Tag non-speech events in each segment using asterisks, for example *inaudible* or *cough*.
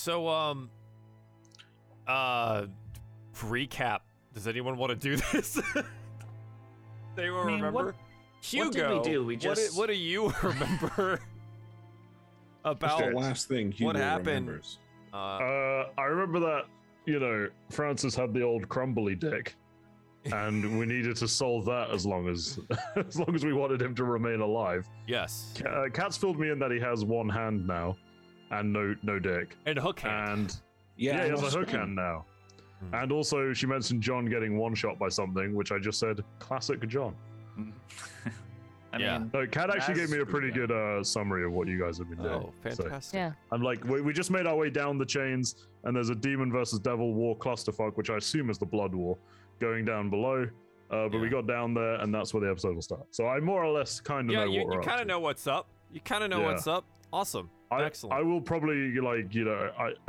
So, um, uh, recap. Does anyone want to do *laughs* this? they will I mean, remember. what- Hugo, what did we do? We what do- just- What, do you *laughs* remember *laughs* about the last thing Hugo what happened? remembers. uh, Uh, I remember that you know Francis had the old crumbly dick, and we needed to solve that as long as as long as we wanted him to remain alive. yes, Uh, Cat's filled me in that he has one hand now, and no no dick, and hook hand. and Yeah, yeah, he has a hook Spain. hand now. Hmm. And also, she mentioned John getting one shot by something, which I just said, classic John. *laughs* I Yeah. mean, No, Cat actually gave me a pretty good uh, summary of what you guys have been doing. Oh, So, fantastic! Yeah. I'm like, we, we just made our way down the chains, and there's a demon versus devil war clusterfuck, which I assume is the blood war, going down below. Uh, but we got down there, and that's where the episode will start. So I more or less kind of Yeah, know you, what we're you up kind of know what's up. You kind of know Yeah. what's up. Awesome. I, Excellent. I will probably like you know I *laughs*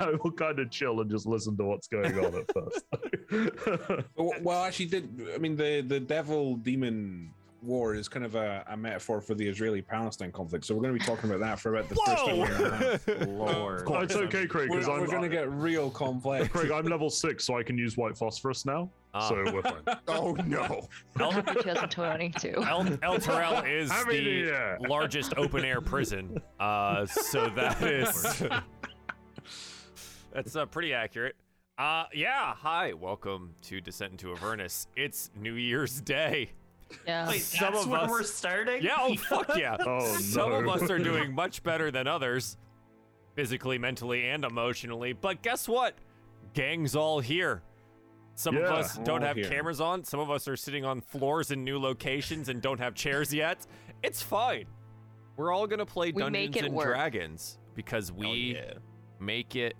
I will kind of chill and just listen to what's going on at first. *laughs* Well, well, actually, did I mean the the devil demon war is kind of a, a metaphor for the Israeli-Palestine conflict? So we're going to be talking about that for about the first hour and a half. *laughs* Lord. Oh, it's okay, Craig, We're, because I'm we're going to get real complex. Craig. I'm level six, so I can use white phosphorus now. Ah. So we're fine. *laughs* oh no! El, 2022. El, Elturel is Happy New the Year. largest open air prison. Uh, so *laughs* that is that's uh, pretty accurate. Uh, yeah. Hi, welcome to Descent into Avernus. It's New Year's Day. Yeah. Wait, Some that's of when us- we're starting? Yeah. Oh fuck *laughs* yeah. Oh, Some of no. us are doing much better than others, physically, mentally, and emotionally. But guess what? Gang's all here. Some of Yeah. us don't All have here. cameras on. Some of us are sitting on floors in new locations and don't have chairs yet. It's fine. We're all gonna play We Dungeons make it and work. Dragons because we Oh, yeah. make it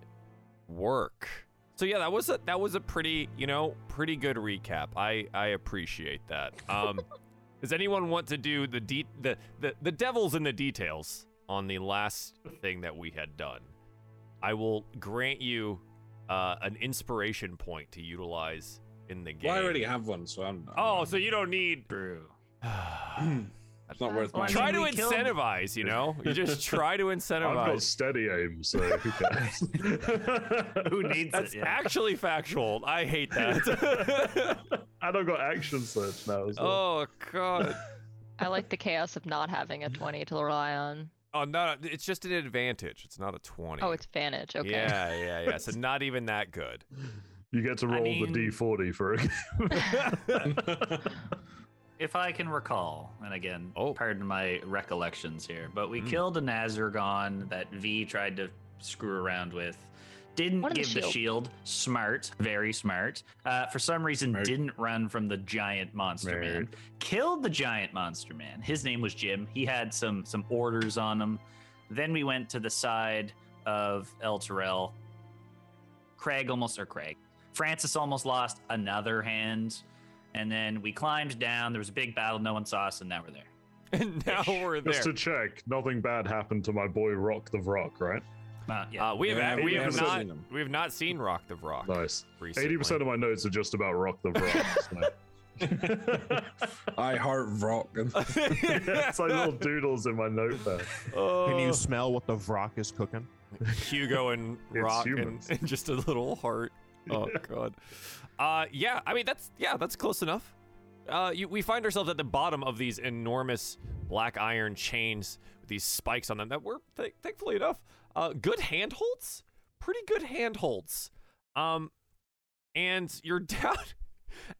work. So yeah, that was a that was a pretty you know pretty good recap. I I appreciate that. Um, *laughs* does anyone want to do the de- the the the devils in the details on the last thing that we had done? I will grant you uh, an inspiration point to utilize in the game. Well, I already have one, so I'm. Oh, so you don't need. True. *sighs* *clears throat* it's not worth Well, my. I try to we incentivize. You know, you just *laughs* try to incentivize. I've got incentivize. steady aim, so who cares? *laughs* Who needs That's it? Yeah. actually factual. I hate that. *laughs* and I've got action surge now as well. oh god. I like the chaos of not having a 20 to rely on. Oh no, it's just an advantage. It's not a twenty. Oh, it's Vantage. Okay. Yeah, yeah, yeah. So not even that good. You get to I roll mean- the d40 for it. If I can recall, and again, Oh. pardon my recollections here, but we Mm. killed a Narzugon that V tried to screw around with. Didn't Wanted the give the shield. shield. Smart, very smart. Uh, for some reason, Smart. didn't run from the giant monster man. Killed the giant monster man. His name was Jim. He had some some orders on him. Then we went to the side of Elturel. Craig almost or Craig. Francis almost lost another hand. And then we climbed down. There was a big battle. No one saw us, and now we're there. *laughs* And now we're there. Just to check, nothing bad happened to my boy Rock the Vrock, right? Uh, yeah. Uh, we have Yeah, we we have haven't seen we have not seen Rock the Rock. Nice. 80% of my notes are just about Rock the Vrock. so. *laughs* I heart rock. *laughs* it's like little doodles in my notepad. Can Oh, you smell what the Vrock is cooking? Hugo and Rock and, and just a little heart. Oh *laughs* god. Uh yeah, I mean that's yeah, that's close enough. Uh you, we find ourselves at the bottom of these enormous black iron chains with these spikes on them that were th- thankfully enough uh good handholds. Pretty good handholds. Um and you're *laughs* down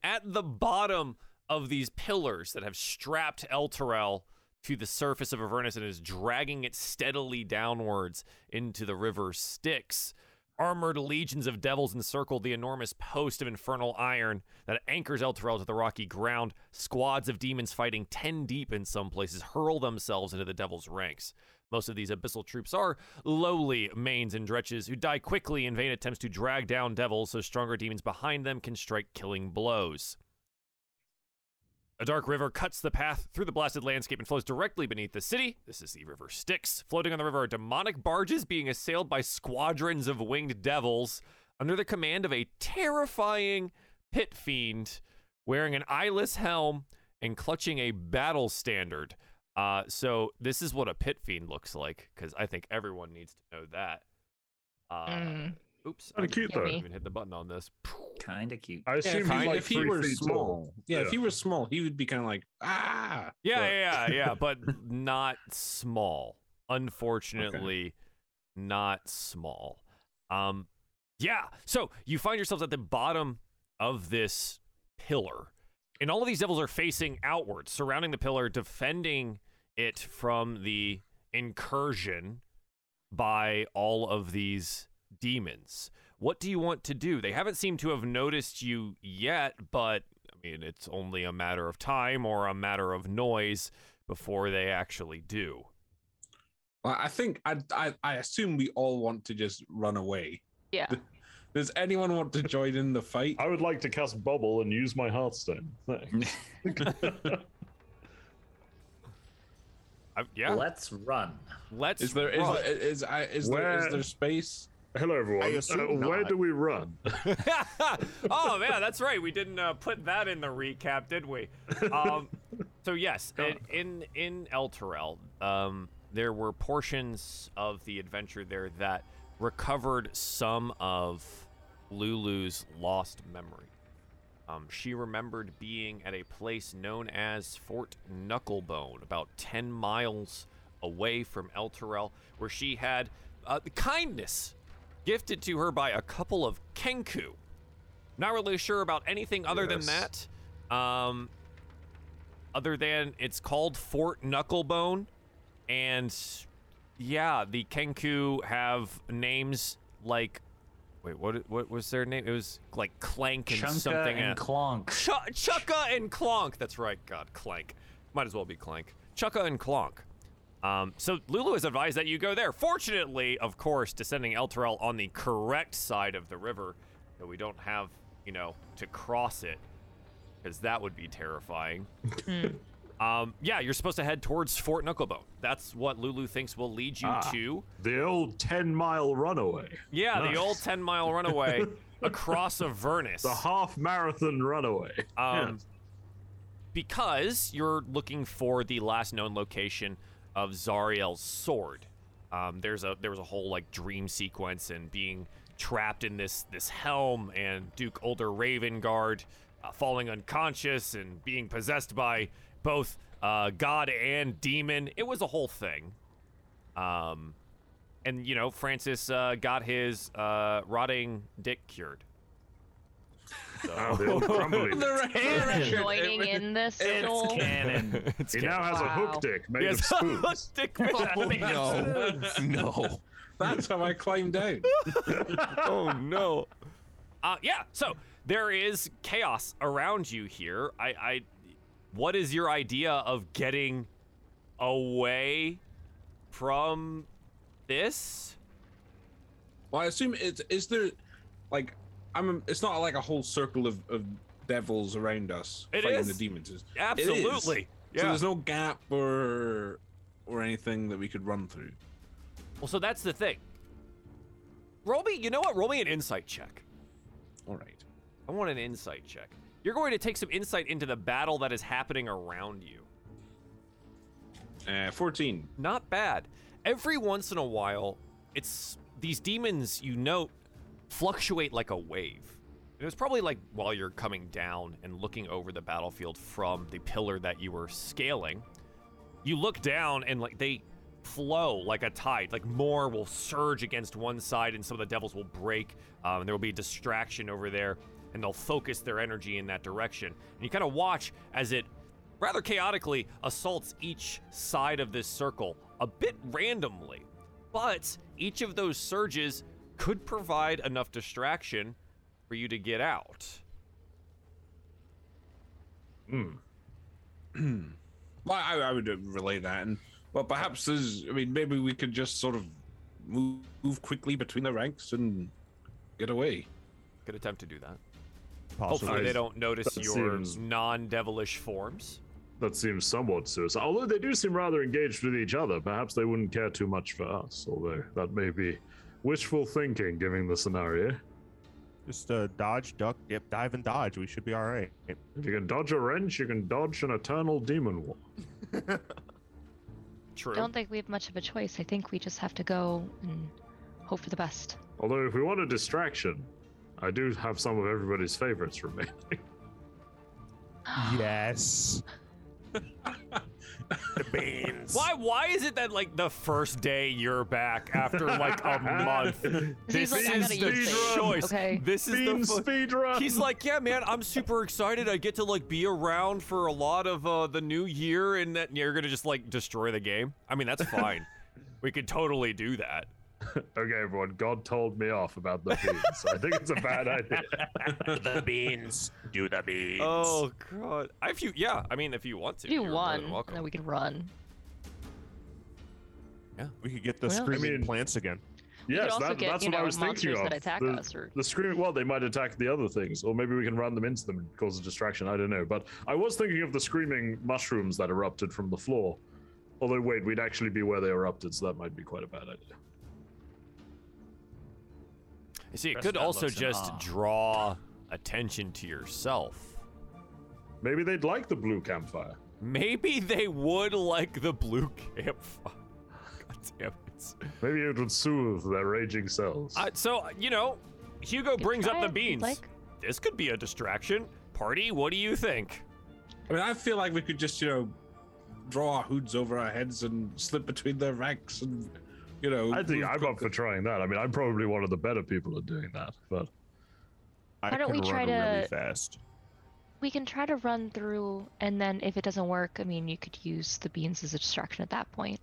at the bottom of these pillars that have strapped Elturel to the surface of Avernus and is dragging it steadily downwards into the river Styx. Armored legions of devils encircle the enormous post of infernal iron that anchors Elturel to the rocky ground. Squads of demons fighting ten deep in some places hurl themselves into the devil's ranks. Most of these abyssal troops are lowly manes and dretches who die quickly in vain attempts to drag down devils so stronger demons behind them can strike killing blows. A dark river cuts the path through the blasted landscape and flows directly beneath the city. This is the River Styx. Floating on the river are demonic barges being assailed by squadrons of winged devils under the command of a terrifying pit fiend wearing an eyeless helm and clutching a battle standard. Uh, so this is what a pit fiend looks like because I think everyone needs to know that. Uh, Mm. Oops, Kinda I cute, didn't though. even hit the button on this. *laughs* Kind of cute. I Yeah, assume if, he, like if he were small, tall. yeah, if he were small, he would be kind of like ah. Yeah, but- yeah, yeah, yeah, but *laughs* not small. Unfortunately, not small. Um, yeah. So you find yourselves at the bottom of this pillar, and all of these devils are facing outward, surrounding the pillar, defending it from the incursion by all of these demons. What do you want to do? They haven't seemed to have noticed you yet, but I mean, it's only a matter of time or a matter of noise before they actually do. Well, I think I, I I assume we all want to just run away. Yeah. Does anyone want to join in the fight? I would like to cast bubble and use my heartstone. Thanks. *laughs* I, yeah, Let's run. let's. Is there is run. there, is, I- is there is there space? Hello, everyone. Uh, where do we run? *laughs* *laughs* oh man, that's right. We didn't uh, put that in the recap, did we? Um, so yes, *laughs* in in, in Elturel, um, there were portions of the adventure there that recovered some of Lulu's lost memory. Um, she remembered being at a place known as Fort Knucklebone, about 10 miles away from Elturel, where she had uh, kindness gifted to her by a couple of Kenku. Not really sure about anything other than that. Um, other than it's called Fort Knucklebone, and yeah, the Kenku have names like. Wait, what? What was their name? It was like Clank and Chunka something. and. Clonk. Ch- Chucka and Clonk. That's right. God, Clank. Might as well be Clank. Chucka and Clonk. Um, so Lulu has advised that you go there. Fortunately, of course, descending Elturel on the correct side of the river, that we don't have, you know, to cross it, because that would be terrifying. um, yeah, you're supposed to head towards Fort Knucklebone. That's what Lulu thinks will lead you Ah. to. The old 10 mile runaway. Yeah, the old *laughs* 10 mile runaway across Avernus. The half marathon runaway. Um, because you're looking for the last known location of Zariel's sword. Um, there's a there was a whole like dream sequence and being trapped in this this helm and Duke Ulder Ravengard uh, falling unconscious and being possessed by both uh, god and demon. It was a whole thing. Um, and you know Francis uh, got his uh, rotting dick cured. So- Ah, *laughs* the old crumbly. The You're record- joining it- in this It's soul. canon. *laughs* It's He canon. now has a Wow. hook dick made Yes, of spoons. stick *laughs* Oh no, no. That's how I climbed down. oh no. Uh, yeah. So there is chaos around you here. I, I, what is your idea of getting away from this? Well, I assume it's is there like I'm. It's not like a whole circle of, of devils around us It fighting is. the demons. It's- it is. Absolutely. So Yeah. there's no gap or or anything that we could run through. well, so that's the thing. Roll me. You know what? Roll me an insight check. All right. I want an insight check. You're going to take some insight into the battle that is happening around you. Uh, 14. not bad. Every once in a while, it's these demons you note fluctuate like a wave. It was probably like while you're coming down and looking over the battlefield from the pillar that you were scaling. You look down and like they flow like a tide. Like more will surge against one side, and some of the devils will break. Um, and there will be a distraction over there, and they'll focus their energy in that direction. And you kind of watch as it rather chaotically assaults each side of this circle a bit randomly. But each of those surges could provide enough distraction for you to get out. Hmm. *clears throat* Well, I, I would relay that, and well, perhaps there's. I mean, maybe we could just sort of move, move quickly between the ranks and get away. Could attempt to do that. Possibly. Hopefully, they don't notice that your seems- non-devilish forms. That seems somewhat suicidal. Although they do seem rather engaged with each other, perhaps they wouldn't care too much for us. Although that may be wishful thinking, given the scenario. Just uh, dodge, duck, dip, dive, and dodge. We should be all right. If you can dodge a wrench, you can dodge an eternal demon war. *laughs* True. I don't think we have much of a choice. I think we just have to go and hope for the best. Although, if we want a distraction, I do have some of everybody's favorites remaining. *laughs* Yes. *laughs* *laughs* the beans. Why? Why is it that like the first day you're back after like a month? *laughs* This like, is the use choice. okay? This is Bean the. fu- speed run. He's like, yeah, man, I'm super excited. I get to like be around for a lot of uh, the new year, and that you're gonna just like destroy the game. I mean, that's fine. *laughs* we could totally do that. *laughs* okay, everyone. God told me off about the beans. so I think it's a bad idea. *laughs* the beans. Do the beans. Oh god. If you, yeah, I mean, if you want to, Do you're more one, welcome. then we could run. Yeah, we could get the Well- screaming I mean- plants again. Yes, that, get, that's you what I was thinking of. that attack the, us or- the scream. Well, they might attack the other things, or maybe we can run them into them and cause a distraction. I don't know. But I was thinking of the screaming mushrooms that erupted from the floor. Although, wait, we'd actually be where they erupted, so that might be quite a bad idea. You see, it Rest could also looks in just awe. draw attention to yourself. Maybe they'd like the blue campfire. Maybe they would like the blue campfire. *laughs* God damn it. Maybe it would soothe their raging cells. Uh, so, you know, Hugo could brings up try the it if you'd beans. like. This could be a distraction. Party, what do you think? I mean, I feel like we could just, you know, draw our hoods over our heads and slip between their ranks and, you know. I think I'm up for trying that. I mean, I'm probably one of the better people at doing that, but I Why don't can we try run really to- fast. We can try to run through, and then if it doesn't work, I mean, you could use the beans as a distraction at that point.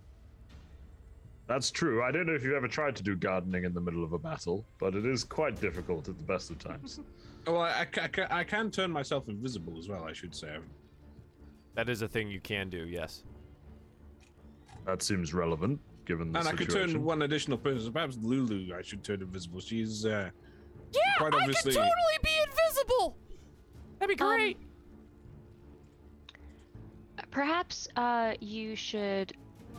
that's true. I don't know if you've ever tried to do gardening in the middle of a battle, but it is quite difficult at the best of times. Well, *laughs* oh, I, I, I, I can turn myself invisible as well, I should say. That is a thing you can do, yes. that seems relevant given the and I could turn one additional person. So perhaps Lulu, I should turn invisible. She's uh, Yeah, quite obviously. totally be invisible. That'd be Um, great. Perhaps uh, you should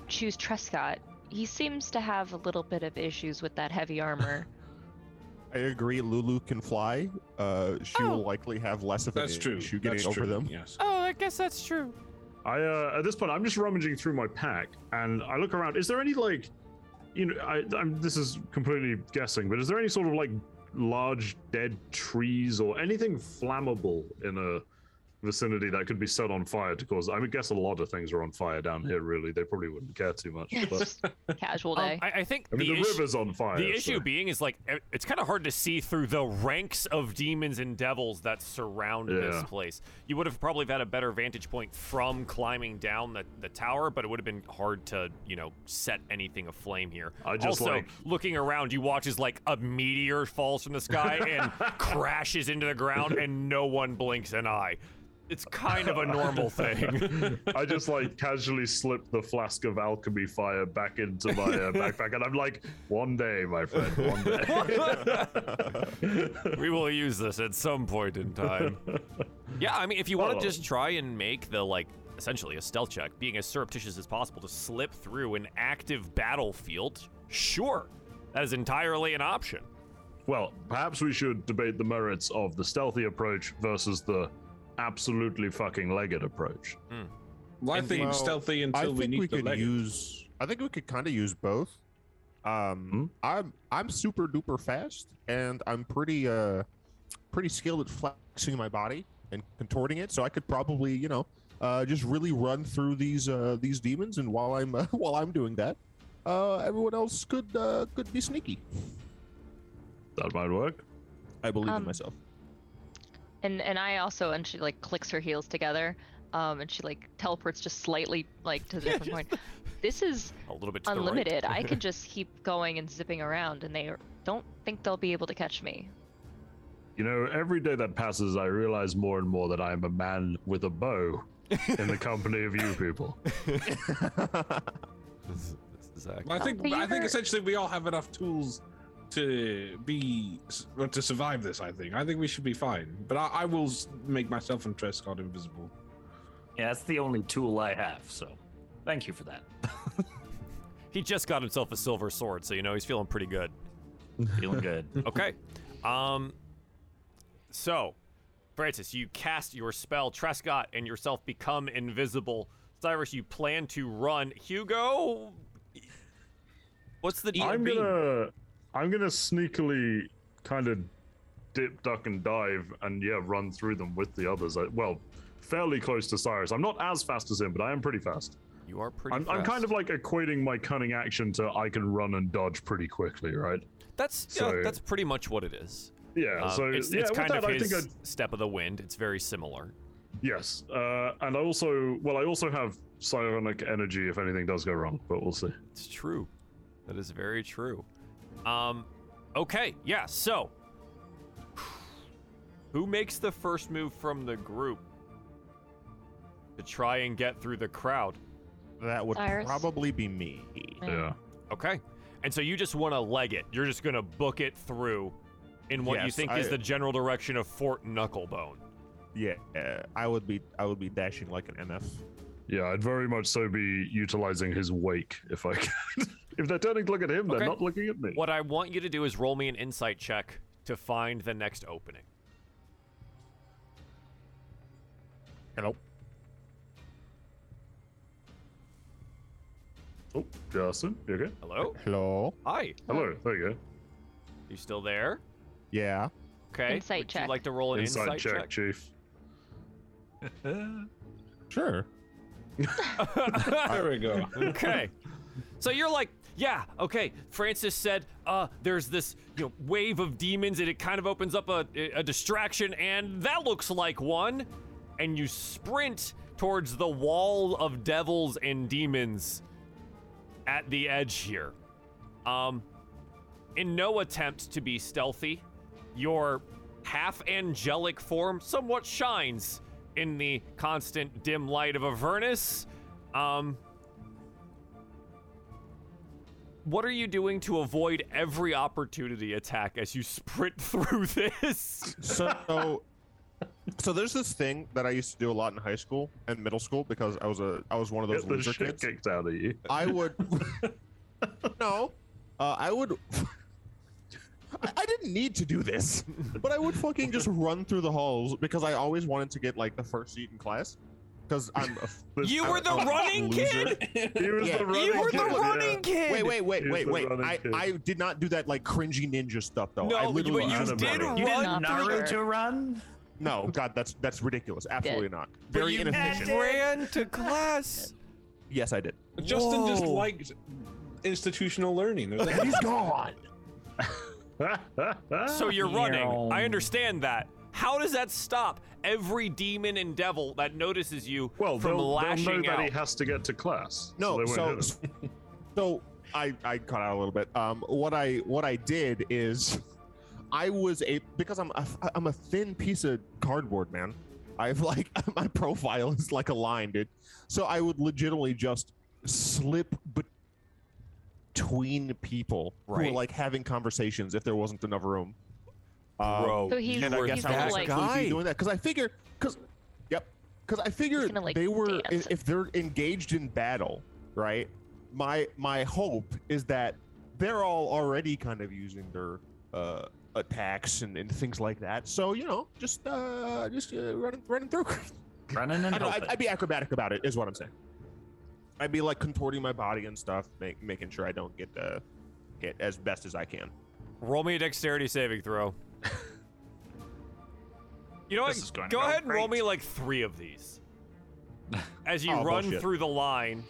choose Trescott. He seems to have a little bit of issues with that heavy armor. *laughs* I agree. Lulu can fly. Uh, she Oh. will likely have less of an That's true. issue getting That's over true. them. Yes. oh, I guess that's true. I uh, at this point I'm just rummaging through my pack and I look around. Is there any like, you know, I, I'm this is completely guessing, but is there any sort of like large dead trees or anything flammable in a vicinity that could be set on fire to cause? I would guess a lot of things are on fire down here. Really, they probably wouldn't care too much. Yeah, But it's *laughs* just casual Um, day. I, I think I mean, the, the, issue, river's on fire. the issue so- being is like it's kind of hard to see through the ranks of demons and devils that surround this Yeah. place. You would have probably had a better vantage point from climbing down the, the tower, but it would have been hard to, you know, set anything aflame here. I just also, like- looking around, you watch as like a meteor falls from the sky *laughs* and crashes into the ground, and no one blinks an eye. It's kind of a normal thing. *laughs* I just like casually slip the flask of alchemy fire back into my uh, *laughs* backpack, and I'm like, one day, my friend, one day. *laughs* we will use this at some point in time. Yeah, I mean, if you want Oh. to just try and make the like essentially a stealth check, being as surreptitious as possible to slip through an active battlefield, sure, that is entirely an option. Well, perhaps we should debate the merits of the stealthy approach versus the absolutely fucking legged approach. Well, I think Well, stealthy I until we think need we the could leg. use. I think we could kind of use both. Um, Hmm? I'm I'm super duper fast, and I'm pretty uh pretty skilled at flexing my body and contorting it. So I could probably, you know, uh, just really run through these uh, these demons, and while I'm *laughs* uh, while I'm doing that, uh, everyone else could uh, could be sneaky. That might work. I believe in Um, myself. And and I also and she like clicks her heels together, um, and she like teleports just slightly like to the Yeah, different just *laughs* point. This is A little bit to the right. unlimited. I can *laughs* just keep going and zipping around, and they don't think they'll be able to catch me. You know, every day that passes, I realize more and more that I am a man with a bow in the company of you people. *laughs* Zach. Well, I think I think essentially we all have enough tools to be to survive this. I think I think we should be fine. But I, I will make myself and Trescott invisible. Yeah, that's the only tool I have. So, thank you for that. *laughs* He just got himself a silver sword, so you know he's feeling pretty good. Feeling good. *laughs* Okay. Um. So, Francis, you cast your spell. Trescott and yourself become invisible. Cyrus, you plan to run. Hugo, what's the deal? I'm gonna, I'm gonna sneakily kind of dip, duck, and dive, and yeah, run through them with the others. I, well, fairly close to Cyrus. I'm not as fast as him, but I am pretty fast. You are pretty. I'm, I'm kind of like equating my cunning action to I can run and dodge pretty quickly, right? That's yeah, that's pretty much what it is. Yeah. Um, so it's, yeah, it's kind that, of I his think I'd step of the wind. It's very similar. Yes, uh, and I also, well, I also have psionic energy if anything does go wrong, but we'll see. It's true. That is very true. Um, okay, yeah. So, who makes the first move from the group to try and get through the crowd? That would Cyrus? probably be me. Yeah. Okay, and so you just want to leg it. You're just gonna book it through in what you Yes, think is I- the general direction of Fort Knucklebone. Yeah, uh, I would be I would be dashing like an MF. Yeah, I'd very much so be utilizing his wake if I *laughs* can. If they're turning to look at him, Okay. they're not looking at me. What I want you to do is roll me an insight check to find the next opening. Hello. Oh, Justin, you okay? Hello. Hello. Hi. Hello, there you go. You still there? Yeah. Okay. Insight Would you check. like to roll an Inside insight, check, Chief. *laughs* Sure. *laughs* There we go. okay. So you're like, yeah, okay. Francis said, uh, there's this you know wave of demons, and it kind of opens up a, a distraction, and that looks like one. And you sprint towards the wall of devils and demons at the edge here. Um, in no attempt to be stealthy, your half angelic form somewhat shines in the constant dim light of Avernus. Um, what are you doing to avoid every opportunity attack as you sprint *laughs* through this? So, so there's this thing that I used to do a lot in high school and middle school because I was a I was one of those Get the loser shit kids. kicked out of you. I would *laughs* no, uh, I would. I, *laughs* I didn't need to do this, but I would fucking just run through the halls because I always wanted to get like the first seat in class. Because I'm a *laughs* you I- were the I'm running kid. *laughs* He was Yeah. the running You were the kid, yeah. running kid. Wait, wait, wait, wait, wait. I. I did not do that like cringy ninja stuff though. I No, but literally you just did ran. You didn't Not for Naruto run? No, God, that's that's ridiculous. Absolutely not. Very you inefficient. ran to class. Yes, I did. Justin just liked institutional learning. Like- *laughs* He's gone. So you're running. I understand that. How does that stop every demon and devil that notices you well, from they'll, they'll lashing know that out? he has to get to class. No, so, they so won't so I I cut out a little bit. Um, what I what I did is, I was a because I'm a, I'm a thin piece of cardboard, man. I've *laughs* like *laughs* my profile is like a line, dude. So I would legitimately just slip between people who Right. were like having conversations if there wasn't enough room. Um, Bro, So he's- and I you were guess he's I gonna, was like- completely doing that because I figure because yep because I figure gonna, like, they were dance. if they're engaged in battle right my my hope is that they're all already kind of using their uh attacks and, and things like that so you know just uh just uh, running running through *laughs* Running and I know, I'd. I'd be acrobatic about it is what I'm saying I'd be like contorting my body and stuff make, making sure I don't get uh get as best as I can Roll me a dexterity saving throw. *laughs* You know what? This is going Go go ahead and roll me like three of these. *laughs* As you Oh, run bullshit. through the line.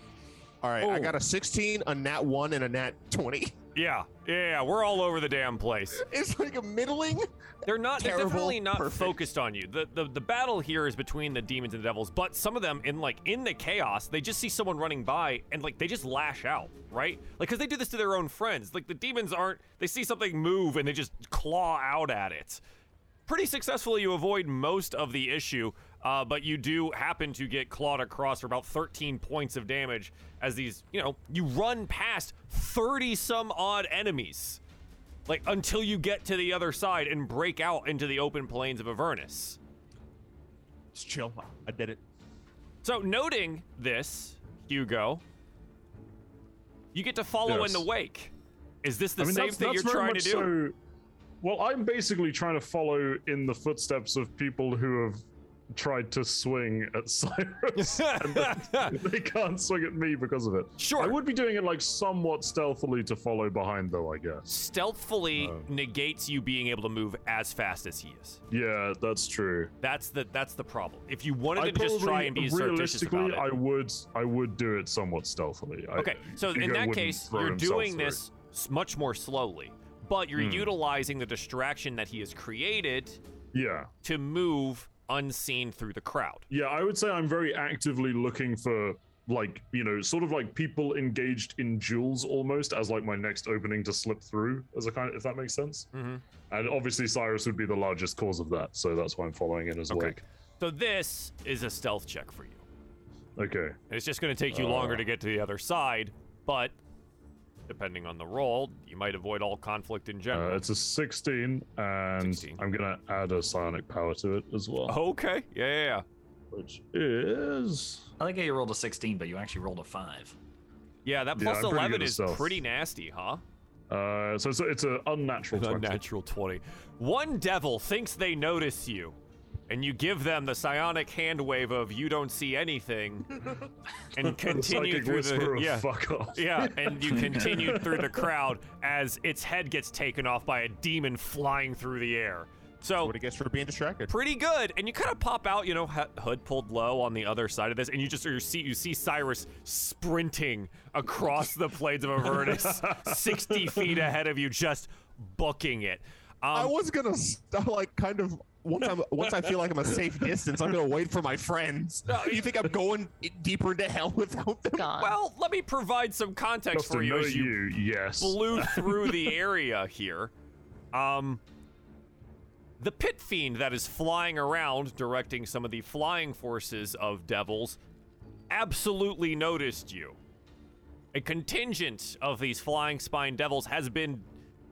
all right I Oh. got a 16 a nat 1 and a nat 20 Yeah, yeah, yeah, we're all over the damn place. it's like a middling They're not. They're Terrible, definitely not perfect. focused on you. The, the the battle here is between the demons and the devils. But some of them, in like in the chaos, they just see someone running by and like they just lash out, right? Like because they do this to their own friends. Like the demons aren't. They see something move and they just claw out at it. Pretty successfully, you avoid most of the issue, uh, but you do happen to get clawed across for about 13 points of damage as these, you know, you run past 30 some odd enemies like until you get to the other side and break out into the open plains of Avernus. Just chill. I did it. So, noting this, Hugo, you get to follow Yes. in the wake. Is this the I mean, same that's, thing that's you're trying to do? So, well, I'm basically trying to follow in the footsteps of people who have tried to swing at *laughs* Cyrus, and *laughs* they can't swing at me because of it. Sure. I would be doing it like somewhat stealthily to follow behind, though. I guess. Stealthfully Oh. negates you being able to move as fast as he is. Yeah, that's true. That's the that's the problem. If you wanted I to just try and be realistically, it. I would, I would do it somewhat stealthily. Okay, so in that case, you're doing through. this much more slowly, but you're Hmm. utilizing the distraction that he has created Yeah, to move unseen through the crowd. yeah. I would say I'm very actively looking for like you know, sort of like people engaged in duels almost as like my next opening to slip through as a kind of, if that makes sense. Mm-hmm. And obviously Cyrus would be the largest cause of that, so that's why I'm following in his Okay. So this is a stealth check for you. Okay. It's just going to take you longer Uh. to get to the other side, but depending on the roll, you might avoid all conflict in general. Uh, it's a 16, and 16. I'm gonna add a psionic power to it as well, okay, yeah, yeah, yeah. which is I like how you rolled a 16, but you actually rolled a 5. Yeah, that plus I'm pretty 11 is stealth. pretty nasty, huh? uh, so it's a, it's an unnatural *laughs* 20. Unnatural 20. One devil thinks they notice you, and you give them the psionic hand wave of you don't see anything, *laughs* and The continue psychic through the yeah. fuck off. *laughs* Yeah, and you continue through the crowd as its head gets taken off by a demon flying through the air. So What it gets for being distracted. pretty good, and you kind of pop out, you know, hood pulled low on the other side of this, and you just you see you see Cyrus sprinting across the plains of Avernus, *laughs* sixty feet ahead of you, just booking it. I Um, was gonna st- like kind of once I'm once I feel like I'm a safe distance, I'm gonna wait for my friends. you think I'm going deeper into hell without them? Gone. well, let me provide some context Justin, for you as you you, yes. blew *laughs* through the area here. Um, the pit fiend that is flying around, directing some of the flying forces of devils, absolutely noticed you. A contingent of these flying spine devils has been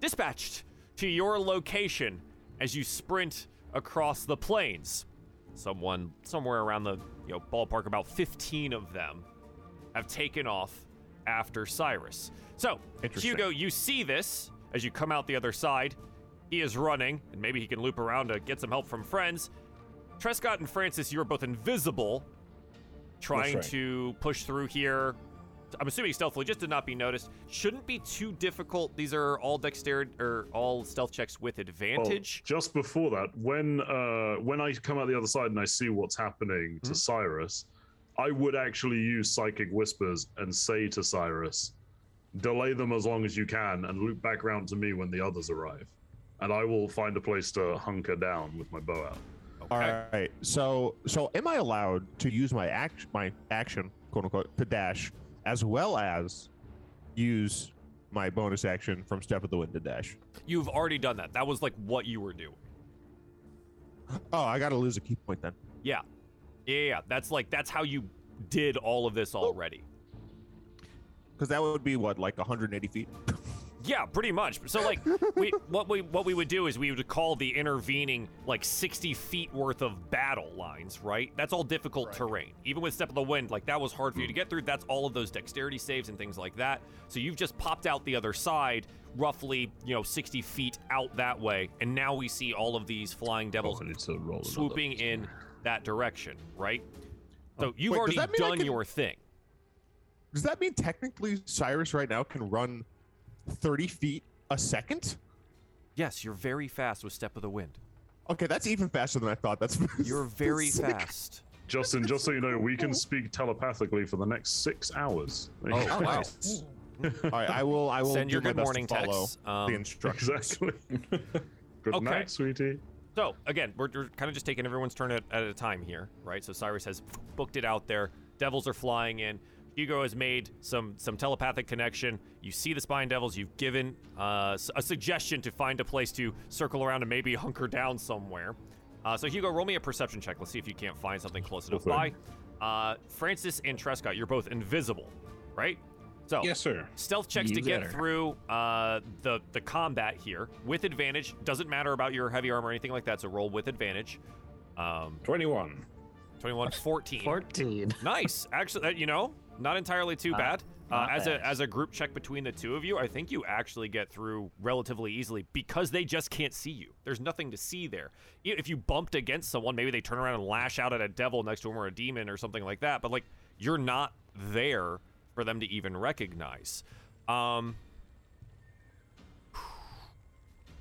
dispatched to your location as you sprint across the plains. Someone somewhere around the you know ballpark, about 15 of them have taken off after Cyrus. So. Hugo, you see this as you come out the other side. He is running, and maybe he can loop around to get some help from friends. Trescott and Francis, you are both invisible, trying right. to push through here. I'm assuming stealthily, just to not be noticed. Shouldn't be too difficult. These are all dexterity or all stealth checks with Well, advantage. just before that, when uh, when I come out the other side and I see what's happening Hmm? to Cyrus, I would actually use psychic whispers and say to Cyrus, "Delay them as long as you can, and loop back round to me when the others arrive, and I will find a place to hunker down with my bow out." All right. So so am I allowed to use my act my action quote unquote to dash as well as use my bonus action from Step of the Wind to dash? You've already done that. That was like what you were doing. Oh, I gotta lose a key point then. Yeah. Yeah, yeah. That's like that's how you did all of this oh. already. Because that would be what, like 180 feet? Yeah, pretty much. So like we what we what we would do is we would call the intervening like 60 feet worth of battle lines, right? That's all difficult terrain. Even with Step of the Wind, like that was hard for you to mm. get through. That's all of those dexterity saves and things like that. So you've just popped out the other side, roughly, you know, 60 feet out that way, and now we see all of these flying devils Oh, I need to roll swooping in that direction, right? So oh, you've Wait, already that mean I done can- your thing. Does that mean technically Cyrus right now can run 30 feet a second? Yes, you're very fast with Step of the Wind. Okay, that's even faster than I thought. That's *laughs* You're very sick. fast. Justin, just so you know, we can speak telepathically for the next six hours. Oh, wow. *laughs* All right, I will. I will Send do your my good best morning to follow texts. Um, the instructions. Exactly. *laughs* Good Okay. night, sweetie. So again, we're, we're kind of just taking everyone's turn at, at a time here, right? So Cyrus has booked it out there. Devils are flying in. Hugo has made some some telepathic connection. You see the spine devils. You've given uh, s- a suggestion to find a place to circle around and maybe hunker down somewhere. Uh, so Hugo, roll me a perception check. Let's see if you can't find something close enough by. Uh, Francis and Trescott, you're both invisible, right? So Yes, sir. stealth checks You to get better. through uh, the the combat here with advantage. Doesn't matter about your heavy armor or anything like that. So roll with advantage. Um, 21. 21, 14. 14. Nice. Actually, uh, you know, not entirely too Uh, bad. Uh, as a as a group check between the two of you, I think you actually get through relatively easily because they just can't see you. There's nothing to see there. If you bumped against someone, maybe they turn around and lash out at a devil next to them or a demon or something like that. But like you're not there for them to even recognize. Um,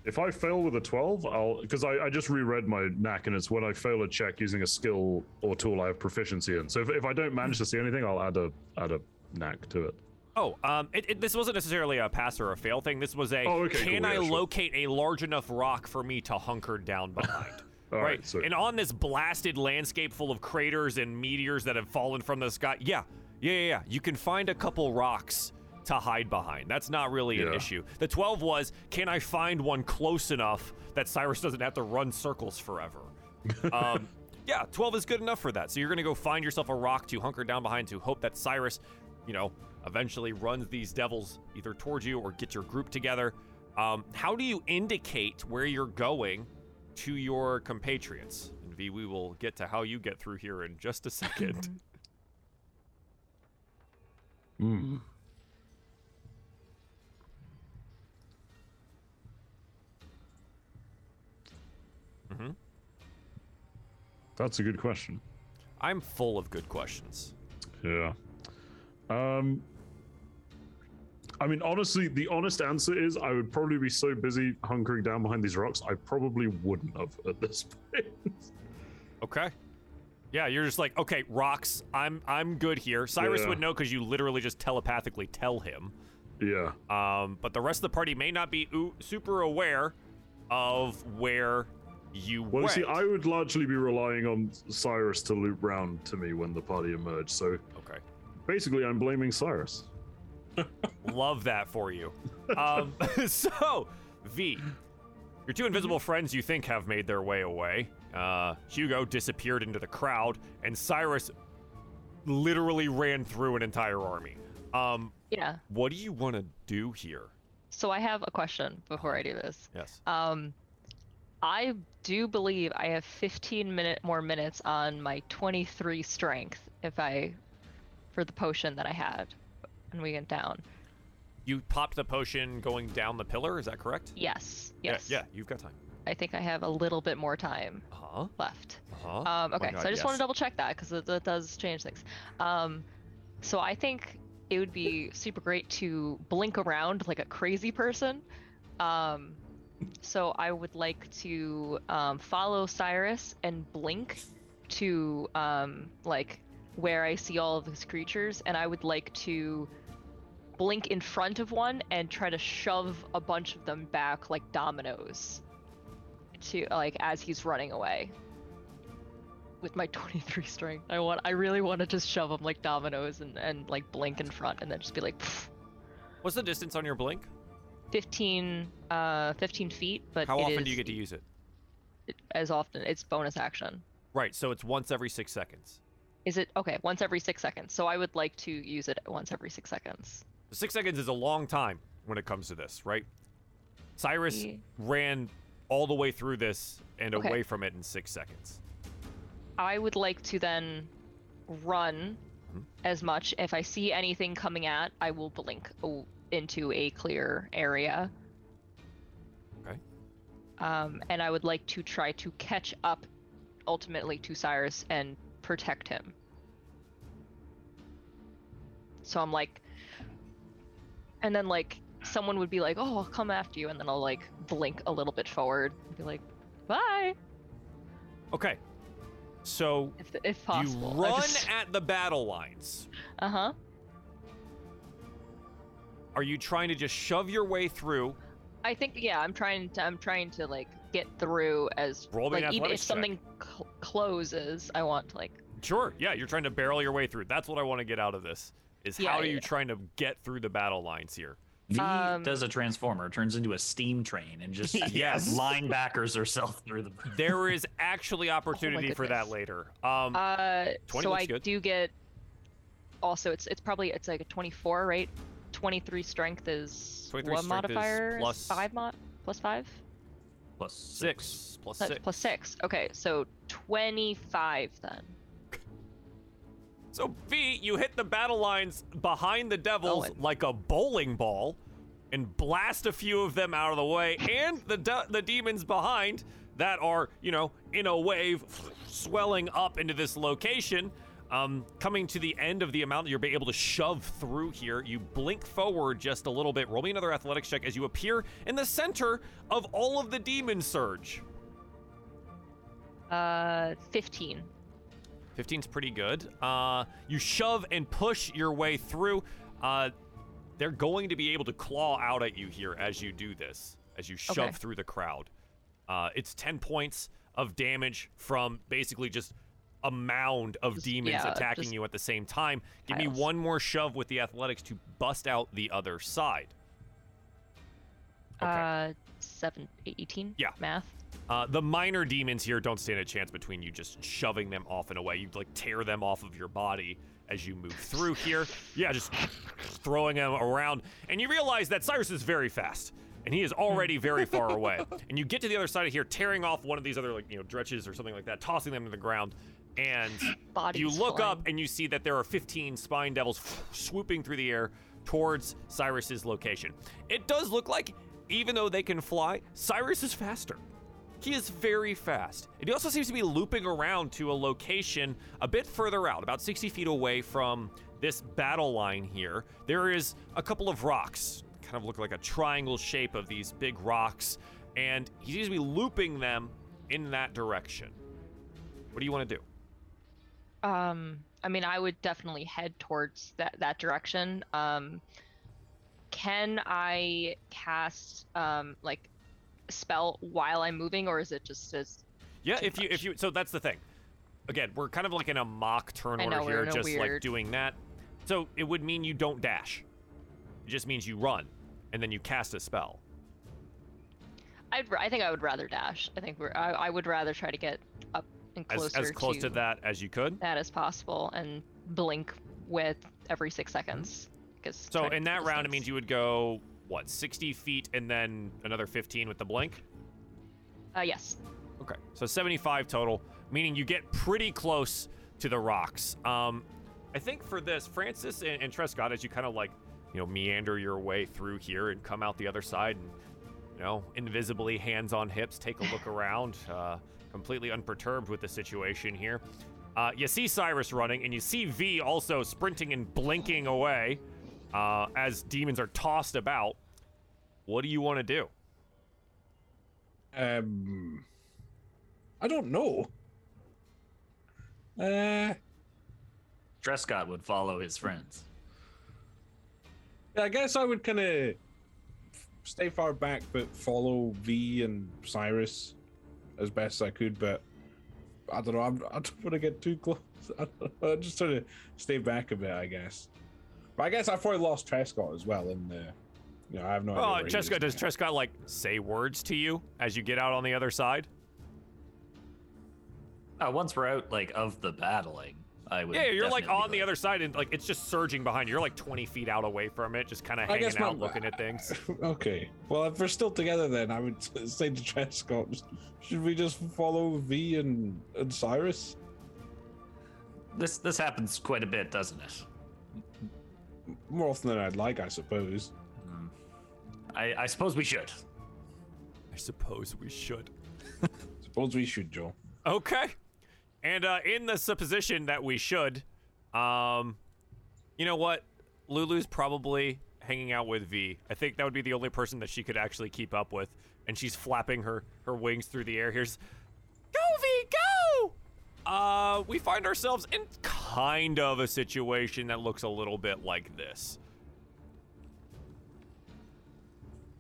If I fail with a 12, I'll because I, I just reread my knack and it's when I fail a check using a skill or tool I have proficiency in. So if, if I don't manage to see anything, I'll add a add a knack to it. Oh, um, it, it, this wasn't necessarily a pass or a fail thing. This was a Oh, okay, can cool, I yeah, sure. locate a large enough rock for me to hunker down behind? *laughs* All right. right, so- And on this blasted landscape full of craters and meteors that have fallen from the sky, yeah, yeah, yeah, yeah. You can find a couple rocks to hide behind. That's not really an issue. The 12 was, can I find one close enough that Cyrus doesn't have to run circles forever? *laughs* um, yeah, 12 is good enough for that. So you're going to go find yourself a rock to hunker down behind to hope that Cyrus, you know, eventually runs these devils either towards you or get your group together. Um, how do you indicate where you're going to your compatriots? And V, we will get to how you get through here in just a second. *laughs* Hmm. Mhm. That's a good question. I'm full of good questions. Yeah. Um. I mean, honestly, the honest answer is I would probably be so busy hunkering down behind these rocks, I probably wouldn't have at this *laughs* point. Okay. Yeah, you're just like, okay, rocks. I'm I'm good here. Cyrus Yeah. would know because you literally just telepathically tell him. yeah. Um, but the rest of the party may not be super aware of where you Well, you went. see, I would largely be relying on Cyrus to loop round to me when the party emerged. So Okay. basically, I'm blaming Cyrus. *laughs* Love that for you. Um, *laughs* so, V, your two invisible friends you think have made their way away. Uh, Hugo disappeared into the crowd, and Cyrus literally ran through an entire army. Um, Yeah. what do you want to do here? So I have a question before I do this. Yes. Um, I do believe I have 15 minute more minutes on my 23 strength if I, for the potion that I had, when we went down. You popped the potion going down the pillar, is that correct? Yes. Yes. Yeah, you've got time. I think I have a little bit more time Uh-huh. left. Uh-huh. Um, my okay, God, so I just want to double check that because it, that does change things. Um, so I think it would be super great to blink around like a crazy person. Um, so I would like to um, follow Cyrus and blink to um, like where I see all of his creatures, and I would like to blink in front of one and try to shove a bunch of them back like dominoes to like as he's running away with my *laughs* 23 string I want I really want to just shove them like dominoes and and like blink in front and then just be like What's the distance on your blink? 15 uh 15 feet, but How often do you get to use it? it- as often it's bonus action. Right, so it's once every six seconds. Is it okay, once every 6 seconds. So I would like to use it once every 6 seconds. Six seconds is a long time when it comes to this, right? Cyrus Yeah. ran all the way through this and Okay. away from it in six seconds. I would like to then run Mhm. as much. If I see anything coming at, I will blink o- into a clear area. Okay. Um, and I would like to try to catch up ultimately to Cyrus and protect him. So I'm like, and then like someone would be like, "Oh, I'll come after you," and then I'll like blink a little bit forward and be like, "Bye," Okay. So if if possible, you possible. run at the battle lines. Uh huh. Are you trying to just shove your way through? I think yeah, I'm trying to I'm trying to like get through as Roll me an like even if athletics check. something cl- closes, I want to like Sure. Yeah, you're trying to barrel your way through. That's what I want to get out of this. Is Yeah, how are yeah, you yeah. trying to get through the battle lines here? V Um, does a transformer, turns into a steam train, and just *laughs* Yes. linebackers herself through the. *laughs* There is actually opportunity for that goodness. later. Um, uh 20 so looks I good. do get also it's it's probably it's like a 24, right? 23 strength is 23 what strength is modifier? plus- 5 mod plus 5? Plus six plus six. plus 6. Okay, so 25 then. So V, you hit the battle lines behind the devils Going. like a bowling ball, and blast a few of them out of the way, and the de- the demons behind that are you know in a wave, swelling up into this location. Um, coming to the end of the amount that you're able to shove through here, you blink forward just a little bit. Roll me another athletics check as you appear in the center of all of the demon surge. Uh, 15. 15's pretty good. Uh, you shove and push your way through. Uh, they're going to be able to claw out at you here as you do this, as you shove Okay. through the crowd. Uh, it's 10 points of damage from basically just a mound of Just- demons yeah, attacking just you at the same time. Give me one more shove with the athletics to bust out the other side. Okay. Uh, 7, 18? Yeah. Math. Uh, the minor demons here don't stand a chance between you just shoving them off and away. You like tear them off of your body as you move through here. Yeah, just throwing them around. And you realize that Cyrus is very fast. And he is already *laughs* very far away. And you get to the other side of here, tearing off one of these other like you know dretches or something like that, tossing them to the ground. And Bodies you look up and you see that there are 15 spine devils swooping through the air towards Cyrus's location. It does look like, even though they can fly, Cyrus is faster. He is very fast. And he also seems to be looping around to a location a bit further out, about 60 feet away from this battle line here. There is a couple of rocks, kind of look like a triangle shape of these big rocks, and he seems to be looping them in that direction. What do you want to do? Um, I mean, I would definitely head towards that that direction. Um, can I cast um like spell while I'm moving, or is it just as Yeah, if you if you so that's the thing. Again, we're kind of like in a mock turn I order know, here, just like doing that. So it would mean you don't dash. It just means you run, and then you cast a spell. I'd I think I would rather dash. I think we're I, I would rather try to get up and As, closer as close to that as you could. that as possible and blink with every six seconds. Because So in that round, it means you would go what, 60 feet, and then another 15 with the blink. Uh, yes. Okay, so 75 total, meaning you get pretty close to the rocks. Um, I think for this, Francis and, and Trescott, as you kind of like, you know, meander your way through here and come out the other side, and you know, invisibly, hands on hips, take a look *laughs* around, uh, completely unperturbed with the situation here. Uh, you see Cyrus running, and you see V also sprinting and blinking away uh, as demons are tossed about. What do you want to do? Um, I don't know. Uh, Trescott would follow his friends. yeah, I guess I would kind of stay far back, but follow V and Cyrus as best as I could. But I don't know. I'm, I don't *laughs* want to get too close. *laughs* I don't know, I'm just trying to stay back a bit, I guess. But I guess I probably lost Trescott as well in the. You know, I have no idea. Oh, Trescott, does. Trescott like say words to you as you get out on the other side? Uh, once we're out, like of the battling, I would. Yeah, you're like definitely on the other side and like it's just surging behind you. You're like 20 feet out away from it, just kind of hanging guess my- out looking at things. *laughs* okay. Well, if we're still together, then I would say to Trescott, should we just follow V and, and Cyrus? This this happens quite a bit, doesn't it? More often than I'd like, I suppose. I, I suppose we should. I suppose we should. *laughs* Suppose we should, Joe. Okay. And uh, in the supposition that we should, um, you know what? Lulu's probably hanging out with V. I think that would be the only person that she could actually keep up with. And she's flapping her her wings through the air. Here's, go V, go! Uh, we find ourselves in kind of a situation that looks a little bit like this.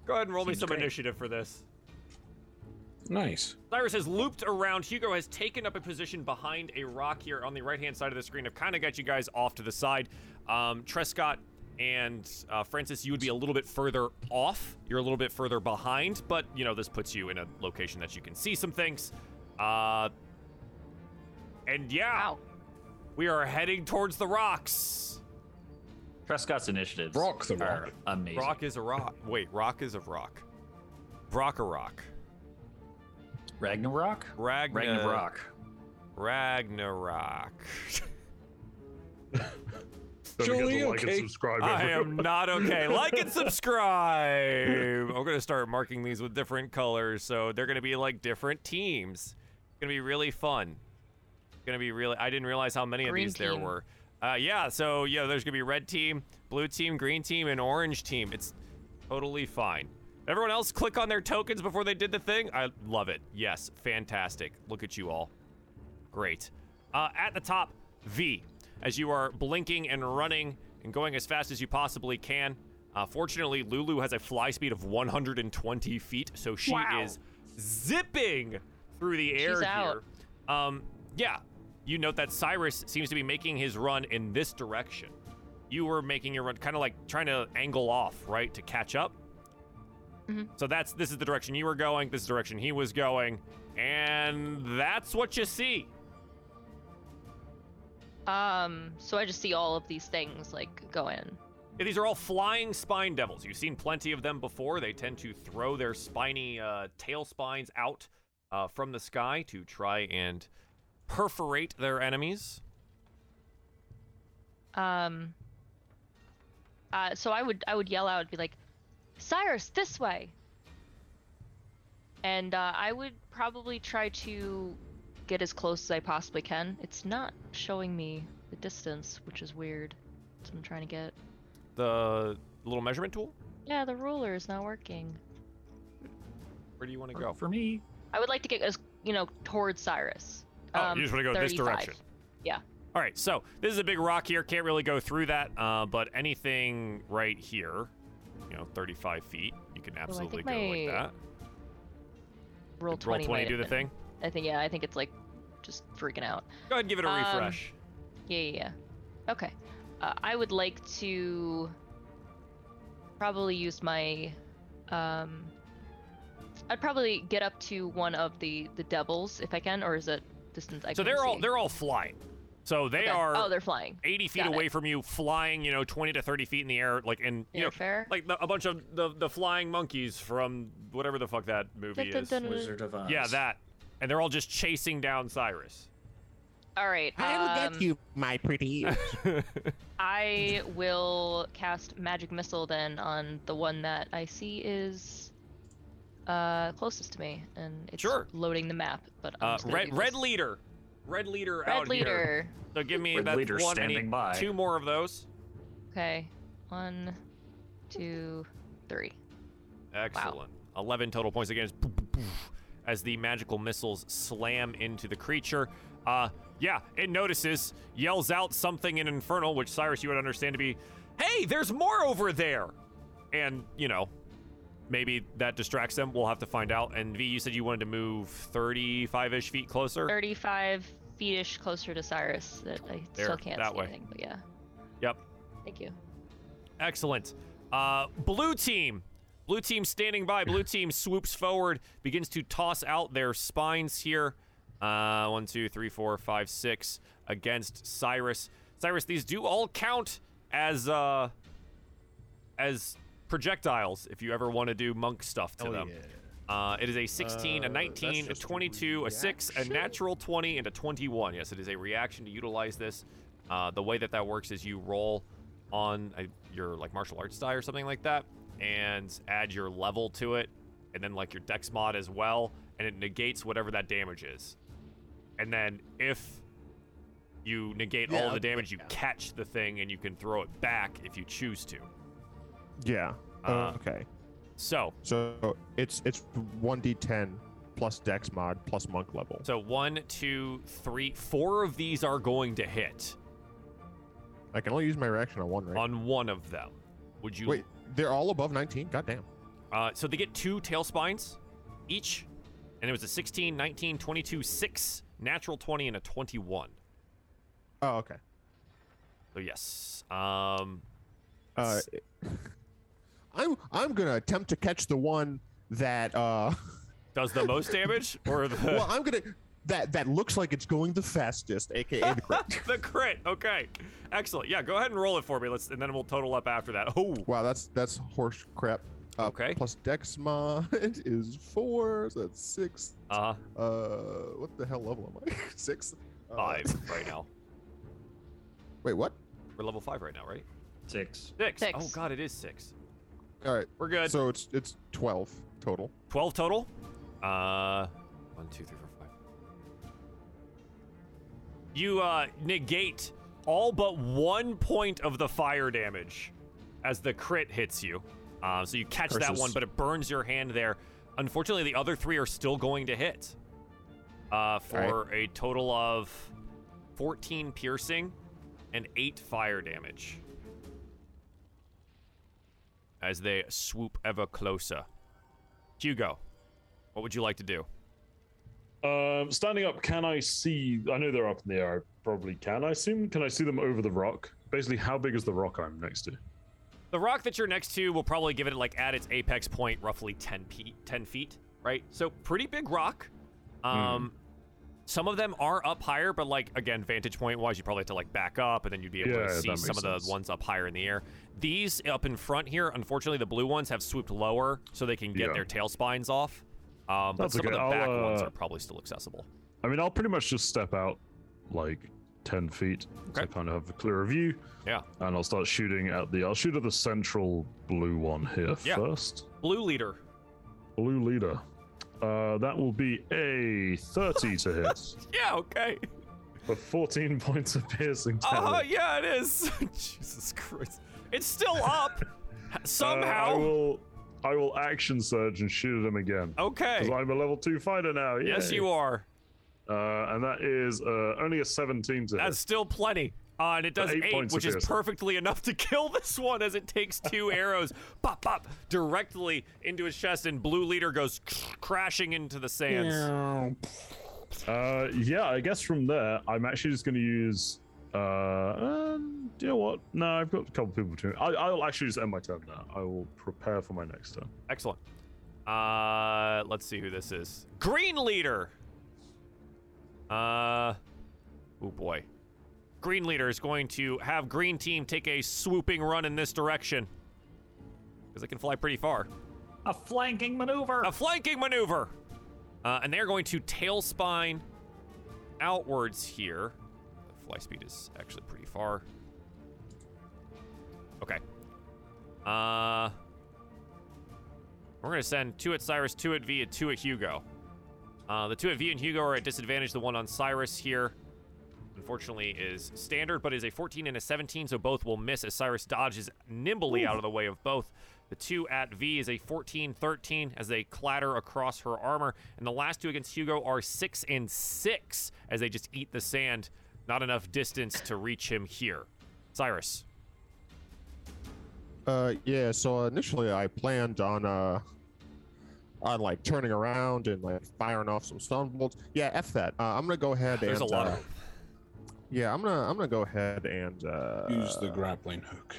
Go ahead and roll me some great. initiative for this. Nice. Cyrus has looped around. Hugo has taken up a position behind a rock here on the right hand side of the screen. I've kind of got you guys off to the side. Um, Trescott and uh, Francis, you would be a little bit further off. You're a little bit further behind, but you know this puts you in a location that you can see some things. Uh, and yeah, Wow. we are heading towards the rocks. Trescott's initiatives Brock the are Rock. amazing. Rock is a rock. Wait, rock is a rock. Brock a rock. Ragnarok? Ragnar- Ragnarok. Ragnarok. Don't forget Surely to like okay. and subscribe. I am not okay. Like and subscribe. *laughs* I'm gonna start marking these with different colors, so they're gonna be like different teams. It's gonna be really fun. It's gonna be really. I didn't realize how many Green of these there were. Uh, yeah. So yeah, there's gonna be red team, blue team, green team, and orange team. It's totally fine. Everyone else click on their tokens before they did the thing. I love it. Yes, fantastic. Look at you all. Great. Uh, at the top, V, as you are blinking and running and going as fast as you possibly can. Uh, fortunately, Lulu has a fly speed of 120 feet, so she Wow. is zipping through the air She's out. here. Um, yeah, you note that Cyrus seems to be making his run in this direction. You were making your run, kind of like trying to angle off, right, to catch up. Mhm. So that's this is the direction you were going. This is the direction he was going, and that's what you see. Um, so I just see all of these things like go in. Yeah, these are all flying spine devils. You've seen plenty of them before. They tend to throw their spiny uh, tail spines out uh, from the sky to try and perforate their enemies. Um. Uh, so I would I would yell out, be like, Cyrus, this way. And uh, I would probably try to get as close as I possibly can. It's not showing me the distance, which is weird. That's what I'm trying to get. The little measurement tool. Yeah, the ruler is not working. Where do you want to go? For me, I would like to get as you know towards Cyrus. Oh, Um, you just want to go this direction. Yeah. All right, so this is a big rock here. Can't really go through that, uh, but anything right here, you know, 35 feet, you can absolutely go like that. Roll Roll 20. 20, do the been- thing. I think yeah, I think it's like just freaking out. Go ahead and give it a Um, refresh. Yeah, yeah, yeah. Okay. Uh, I would like to probably use my. Um, I'd probably get up to one of the the devils if I can, or is it distance? I So they're all they're all flying. So they Okay. are Oh, they're flying. 80 feet Got it. away from you, flying, you know, 20 to 30 feet in the air, like in you know, fair. like the, a bunch of the the flying monkeys from whatever the fuck that movie Dun, is. dun, dun, Wizard of Oz. Yeah, that, and they're all just chasing down Cyrus. All right. I'll um, get you, my pretty. *laughs* I will cast magic missile then on the one that I see is uh closest to me, and it's Sure. loading the map. But I'm Uh, red red leader, red leader red out here. leader. So give me Red that leader one. I standing need by. two more of those. Okay, one, two, three. Excellent. 11 total points again as, the magical missiles slam into the creature. Uh, yeah, it notices, yells out something in Infernal, which Cyrus, you would understand to be, hey, there's more over there. And, you know, maybe that distracts them. We'll have to find out. And V, you said you wanted to move 35 ish feet closer? Thirty-five feet-ish closer to Cyrus. That I There, still can't that see way. anything, but yeah. Yep. Thank you. Excellent. Uh, blue team. Blue team standing by. Blue *laughs* team swoops forward, begins to toss out their spines here. Uh, one, two, three, four, five, six against Cyrus. Cyrus, these do all count as uh, as projectiles if you ever want to do monk stuff to Hell them. yeah. Uh, it is a 16, a Uh, 19, a that's just a 22, a 6, a natural 20, and a 21. Yes, it is a reaction to utilize this. Uh, the way that that works is you roll on a, your like martial arts die or something like that, and add your level to it, and then like your dex mod as well, and it negates whatever that damage is. And then if you negate all Yeah, of the damage, you yeah. catch the thing and you can throw it back if you choose to. yeah. Uh, okay. So, So it's it's one d10 plus dex mod plus monk level. So one, two, three, four of these are going to hit I can only use my reaction on one, right? on one of them. Would you? Wait, they're all above 19. Goddamn. Uh, so they get two tail spines each, and it was a 16, 19, 22, six, natural 20, and a 21. Oh, okay. So yes. Um, Uh, *laughs* I'm I'm gonna attempt to catch the one that uh. *laughs* does the most damage or the well, I'm gonna that that looks like it's going the fastest, aka the crit. *laughs* the crit? Okay, excellent. Yeah, go ahead and roll it for me. Let's and then we'll total up after that. Oh, wow, that's that's horse crap. Uh, Okay. Plus dex mod *laughs* is four, so that's six. uh, Uh, what the hell level am I? six. Uh, five right now. Wait, what? We're level five right now, right? Six. Six. Six. Oh god, it is six. All right. We're good. So it's it's twelve total. 12 total. Uh, one, two, three, four, five. You uh, negate all but one point of the fire damage as the crit hits you. Uh, so you catch that one, but it burns your hand there. Unfortunately, the other three are still going to hit uh, for a total of 14 piercing and 8 fire damage as they swoop ever closer. Hugo, what would you like to do? Um, standing up, can I see? I know they're up in the air. I probably can. I assume. Can I see them over the rock? Basically, how big is the rock I'm next to? The rock that you're next to will probably give it like at its apex point roughly 10 feet, 10 feet, right? So pretty big rock. Um, some of them are up higher, but like again, vantage point wise, you probably have to like back up, and then you'd be able Yeah, to see some of the ones up higher in the air. These up in front here, unfortunately, the blue ones have swooped lower, so they can get Yeah. their tail spines off. Um, but That's some okay. of the back ones uh, are probably still accessible. I mean, I'll pretty much just step out like ten feet, so I kind of have a clearer view, Yeah, and I'll start shooting at the. I'll shoot at the central blue one here Yeah. first. blue leader. Blue leader. Uh, that will be a 30 to hit *laughs* Yeah, okay. for 14 *laughs* points of piercing Uh huh. damage. Yeah, it is. *laughs* Jesus Christ, it's still up *laughs* Uh, somehow. I will. I will action surge and shoot at him again. Okay. Because I'm a level two fighter now. Yes, you are. Uh, and that is uh, only a 17 to That's still plenty. Uh, and it does Eight eight, which is piercing. perfectly enough to *laughs* kill this one as it takes two *laughs* arrows, pop, pop, directly into his chest, and Blue Leader goes *sniffs* crashing into the sands. hit. Uh, yeah, I guess from there, I'm actually just going to use. Uh, um, you know what? No, I've got a couple people to. I, I'll actually just end my turn now. I will prepare for my next turn. Excellent. Uh, let's see who this is. Green Leader. Uh, oh boy. Green Leader is going to have Green Team take a swooping run in this direction because it can fly pretty far. A flanking maneuver. a flanking maneuver. Uh, and they're going to tail spine outwards here. Fly speed is actually pretty far. Okay. Uh, we're to send two at Cyrus, two at V, and two at Hugo. Uh, the two at V and Hugo are at disadvantage. The one on Cyrus here, unfortunately, is standard, but is a 14 and a 17, so both will miss as Cyrus dodges nimbly out of the way of both. The two at V is a 14 13 as they clatter across her armor. And the last two against Hugo are 6 and 6 as they just eat the sand. Not enough distance to reach him here. Cyrus. Uh, yeah. So initially, I planned on uh, on like turning around and like firing off some stun bolts. Yeah, f that. Uh, I'm gonna go ahead There's and a lot uh, of. yeah, I'm gonna I'm gonna go ahead and uh, Use the grappling hook.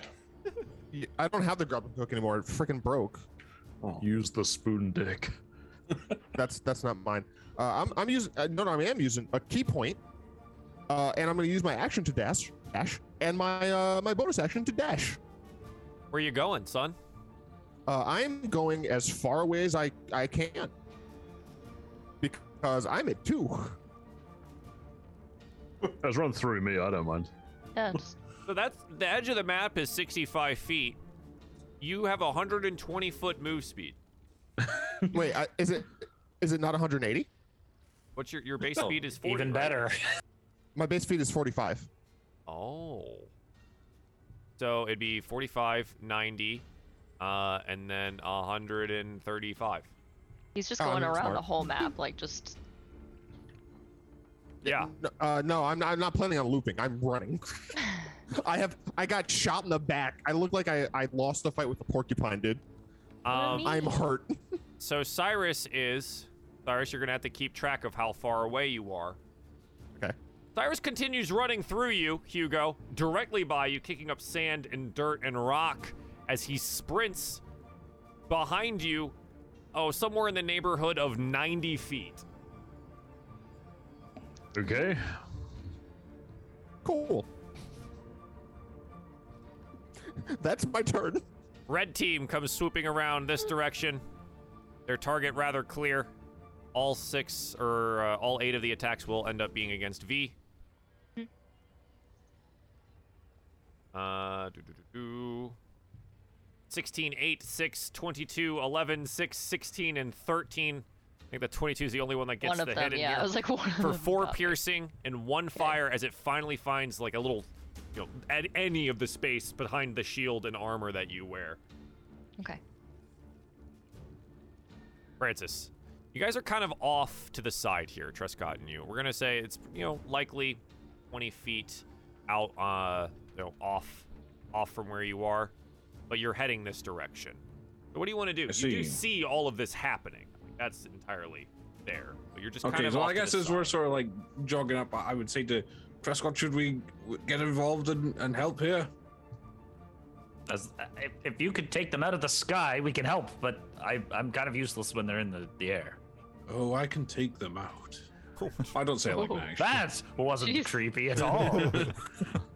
I don't have the grappling hook anymore. It freaking broke. Oh. Use the spoon dick. *laughs* That's that's not mine. Uh, I'm I'm using uh, no no I am using a ki point, uh, and I'm gonna use my action to dash dash and my uh, my bonus action to dash. Where are you going, son? Uh, I'm going as far away as I I can because I'm at two. *laughs* Let's run through me. I don't mind. Yeah, So that's the edge of the map is 65 feet. You have 120 foot move speed. *laughs* Wait, I, is it is it not 180? What's your your base speed is 40. Even right? better. My base speed is 45. Oh. So it'd be 45, 90, uh, and then 135. he's just Oh, going that's around smart. the whole map, like just. Yeah. No, uh, no, I'm not, I'm not planning on looping. I'm running. *laughs* I have I got shot in the back. I look like I, I lost the fight with the porcupine, dude. Um, I'm hurt. *laughs* so Cyrus is Cyrus. You're gonna have to keep track of how far away you are. Okay. Cyrus continues running through you, Hugo, directly by you, kicking up sand and dirt and rock as he sprints behind you. Oh, somewhere in the neighborhood of 90 feet. Okay. Cool. *laughs* That's my turn. Red team comes swooping around this direction. Their target rather clear. All six or uh, all eight of the attacks will end up being against V. Uh, do, do, do, do. 16, 8, 6, 22, 11, 6, 16, and 13. I think the 22 is the only one that gets one of the them, hit in yeah. here. I was like, *laughs* one of for four piercing and one fire as it finally finds like a little, you know, at any of the space behind the shield and armor that you wear. Okay. Francis, you guys are kind of off to the side here, Trescott and you. We're gonna say it's you know likely 20 feet out, uh, know, off, off from where you are, but you're heading this direction. So what do you want to do? I You do see. see all of this happening. Like, that's entirely there, but you're just Okay, kind of so off I guess the as we're sort of like jogging up, I I would say to Trescott, should we get involved and, and help here? As, uh, if, if you could take them out of the sky, we can help. But I, I'm kind of useless when they're in the, the air. Oh, I can take them out. *laughs* I don't say it like Oh. that. Actually. That wasn't Jeez. creepy at *laughs* all.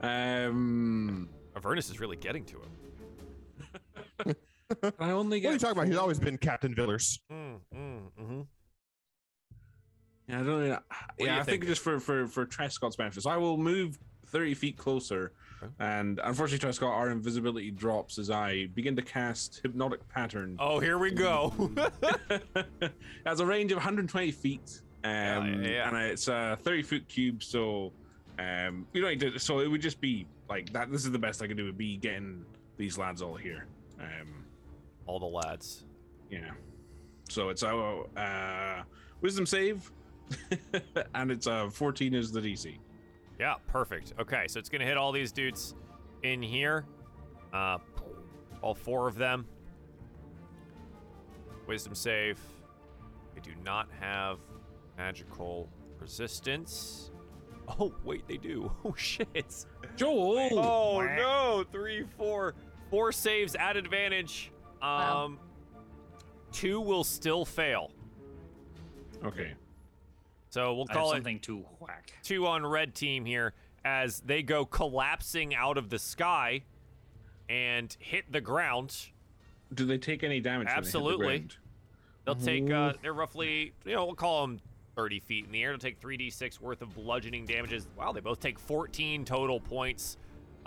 Um, Avernus is really getting to him. *laughs* I only get. What are you talking about? He's always been Captain Villers. Mm, mm, mm-hmm. Yeah, I don't know. Yeah, you I think think? just for for for Trescott's benefits, I will move thirty feet closer. Okay. And unfortunately, Trescott, our invisibility drops as I begin to cast hypnotic pattern. Oh, here we go. has a range of 120 feet. Um, Yeah, yeah. And it's a 30 foot cube, so um, you to. So it would just be like that. This is the best I could do. Would be getting these lads all here. Um, all the lads. yeah. So it's a uh, wisdom save, *laughs* and it's a 14 is the DC. Yeah, perfect. Okay, so it's gonna hit all these dudes in here. Uh, all four of them. Wisdom save. They do not have magical resistance. Oh wait, they do. *laughs* Oh shit. Joel. Oh no! Three, four, four saves at advantage. Um, Wow. two will still fail. Okay. So we'll I have call it something to whack. two on red team here as they go collapsing out of the sky and hit the ground. Do they take any damage? when they hit the Absolutely. They'll take, uh, they're roughly, you know, we'll call them 30 feet in the air. They'll take 3d6 worth of bludgeoning damages. Wow, they both take 14 total points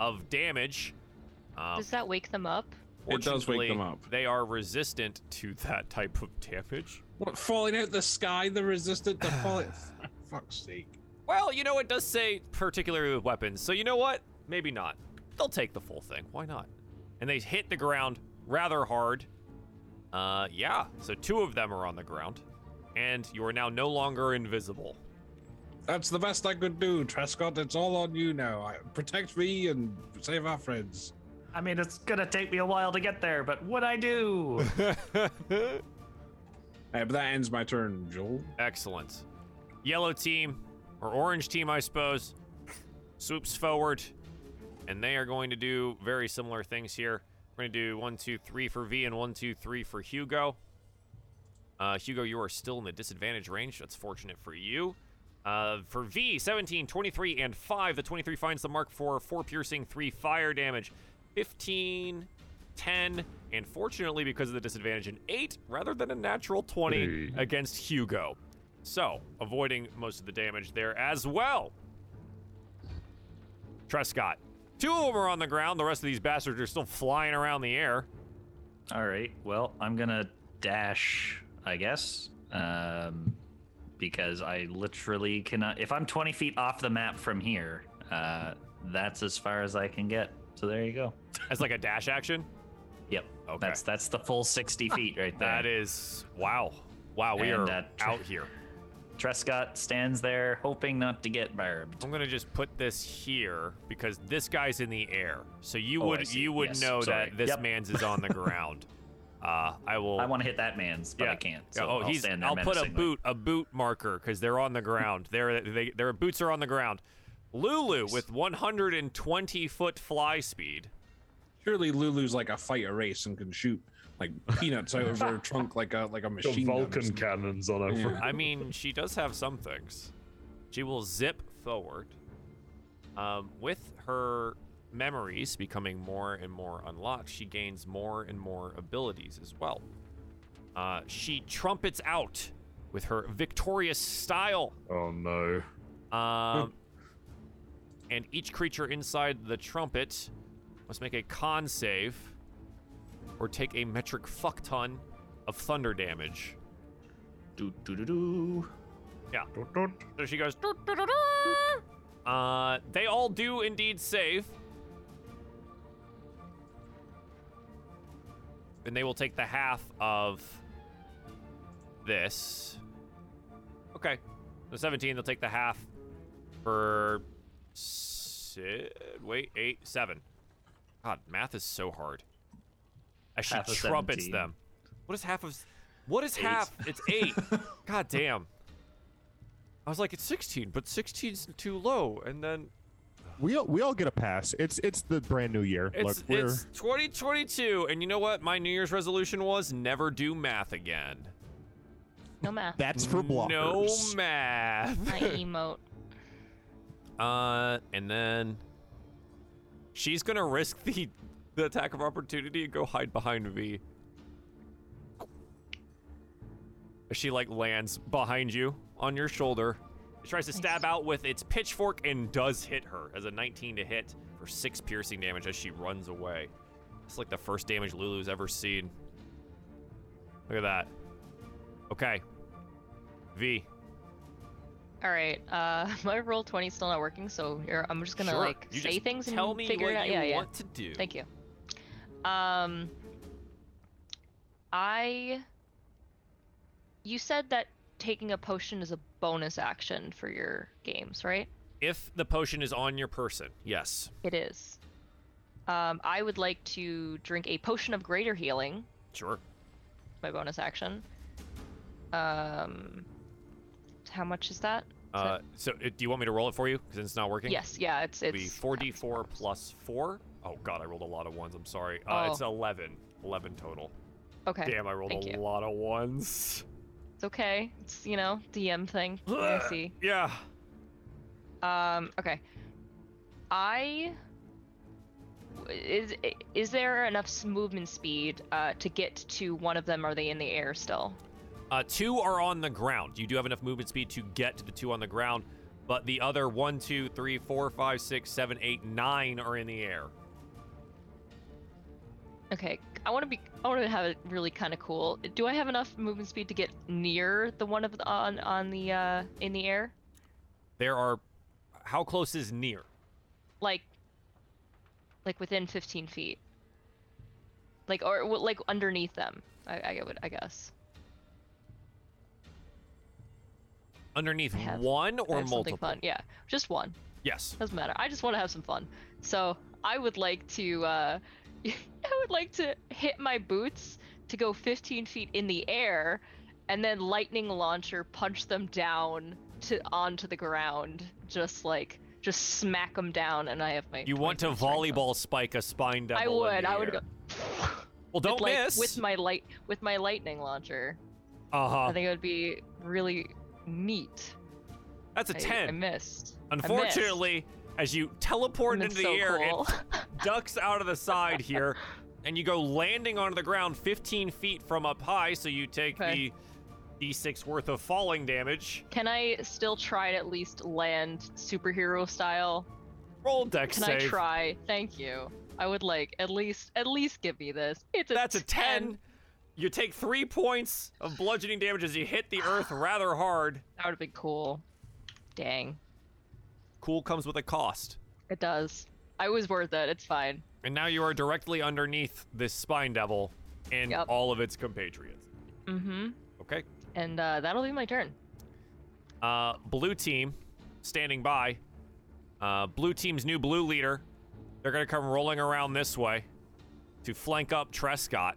of damage. Um, Does that wake them up? It does wake them up. They are resistant to *laughs* that type of damage. What falling out the sky? The resistant to falling. *laughs* For *laughs* fuck's sake. Well, you know, it does say particularly with weapons. So you know what? Maybe not. They'll take the full thing. Why not? And they hit the ground rather hard. Uh, yeah. So two of them are on the ground, and you are now no longer invisible. That's the best I could do, Trescott. It's all on you now. I, protect me and save our friends. I mean, it's gonna take me a while to get there, but what I do? *laughs* Uh, but that ends my turn, Joel. Excellent. Yellow team, or orange team, I suppose, swoops forward, and they are going to do very similar things here. We're going to do one, two, three for V and one, two, three for Hugo. Uh, Hugo, you are still in the disadvantage range. That's fortunate for you. Uh, for V, 17, 23, and 5. The 23 finds the mark for 4 piercing, 3 fire damage. 15, 10, and fortunately, because of the disadvantage, an 8 rather than a natural 20 Hey. against Hugo. So, avoiding most of the damage there as well. Trescott. Two of them are on the ground. The rest of these bastards are still flying around the air. All right. Well, I'm gonna dash, I guess, um, because I literally cannot. If I'm 20 feet off the map from here, uh, that's as far as I can get. So there you go. As like a dash action. Yep. Okay. That's that's the full 60 feet right there. That is wow. Wow, we And, are uh, tr- out here. Trescott stands there, hoping not to get barbed. I'm gonna just put this here because this guy's in the air. So you Oh, would you would Yes, know sorry. that this Yep. man's is on the *laughs* ground. Uh, I will. I want to hit that man's, but I can't. Yeah, So oh, I'll he's. stand there I'll put a boot, a boot marker, because they're on the ground. *laughs* Their they, their boots are on the ground. Lulu with 120 foot fly speed. Surely Lulu's like a fighter race and can shoot like peanuts out of her trunk like a like a Got machine gun Vulcan something. cannons on her Yeah. I mean, she does have some things. She will zip forward. Um, with her memories becoming more and more unlocked, she gains more and more abilities as well. Uh, she trumpets out with her victorious style. Oh no. Um, *laughs* and each creature inside the trumpet must make a con save or take a metric fuck ton of thunder damage. Do do do do. Yeah. So she goes. "Doo, doo, doo, doo." Uh, they all do indeed save. And they will take the half of this. Okay. The 17, they'll take the half for. Si- wait, eight, seven. God, math is so hard. Half of trumpets 17. them. What is half of. What is Eight. half? It's eight. *laughs* God damn. I was like, it's 16, but 16's too low. And then We all, we all get a pass. It's it's the brand new year. it's, Look, we're it's 2022. And you know what? My New Year's resolution was never do math again. No math. that's for blockers. No math. My *laughs* emote. Uh, and then she's gonna risk the the attack of opportunity and go hide behind V. She like lands behind you on your shoulder. Tries to stab out with its pitchfork and does hit her as a 19 to hit for six piercing damage as she runs away. It's like the first damage Lulu's ever seen. Look at that. Okay. V. All right. Uh, *laughs* my roll twenty is still not working, so I'm just gonna Sure. like You say things and tell me figure what it out. you yeah, yeah. want to do. Thank you. Um, I. You said that taking a potion is a bonus action for your games, right? If the potion is on your person, yes. It is. Um, I would like to drink a potion of greater healing, Sure. my bonus action. Um, how much is that? Is Uh, so uh, do you want me to roll it for you because it's not working? yes, yeah, it's it's be 4d4 plus 4. Oh god, I rolled a lot of ones. I'm sorry. Uh, Oh. It's 11. 11 total. Okay, Damn, I rolled thank a you. lot of ones. It's okay. It's you know DM thing. I see. Yeah. Um, okay. I is is there enough movement speed uh, to get to one of them? Are they in the air still? Uh, two are on the ground. You do have enough movement speed to get to the two on the ground, but the other one, two, three, four, five, six, seven, eight, nine are in the air. Okay, I want to be. I want to have it really kind of cool. Do I have enough movement speed to get near the one of the, on on the uh in the air? There are. How close is near? Like, like within 15 feet. Like or like underneath them. I, I would. I guess. Underneath have- one or multiple? fun. Yeah, just one. Yes. Doesn't matter. I just want to have some fun. So I would like to, uh, *laughs* I would like to hit my boots to go 15 feet in the air, and then lightning launcher punch them down to onto the ground, just like just smack them down, and I have my. You want to 20 strength volleyball spike a spine devil? I would. I would go. *laughs* Well, don't with, like, miss. with my light with my lightning launcher. uh huh. I think it would be really neat. That's a I- ten. I, missed. I missed. As you teleport into it's the air, cool. it *laughs* ducks out of the side here, and you go landing onto the ground 15 feet from up high. So you take Okay. the d6 worth of falling damage. Can I still try to at least land superhero style? Roll dex Can save. I try? Thank you. I would like at least at least give me this. It's a That's a 10. You take three points of bludgeoning damage as you hit the earth *sighs* rather hard. That would have been cool. Dang. Cool comes with a cost. It does. I was worth it. It's fine. And now you are directly underneath this spine devil and Yep. all of its compatriots. Mm-hmm. Okay. And uh, that'll be my turn. Uh, blue team standing by. Uh, blue team's new blue leader. They're going to come rolling around this way to flank up Trescott.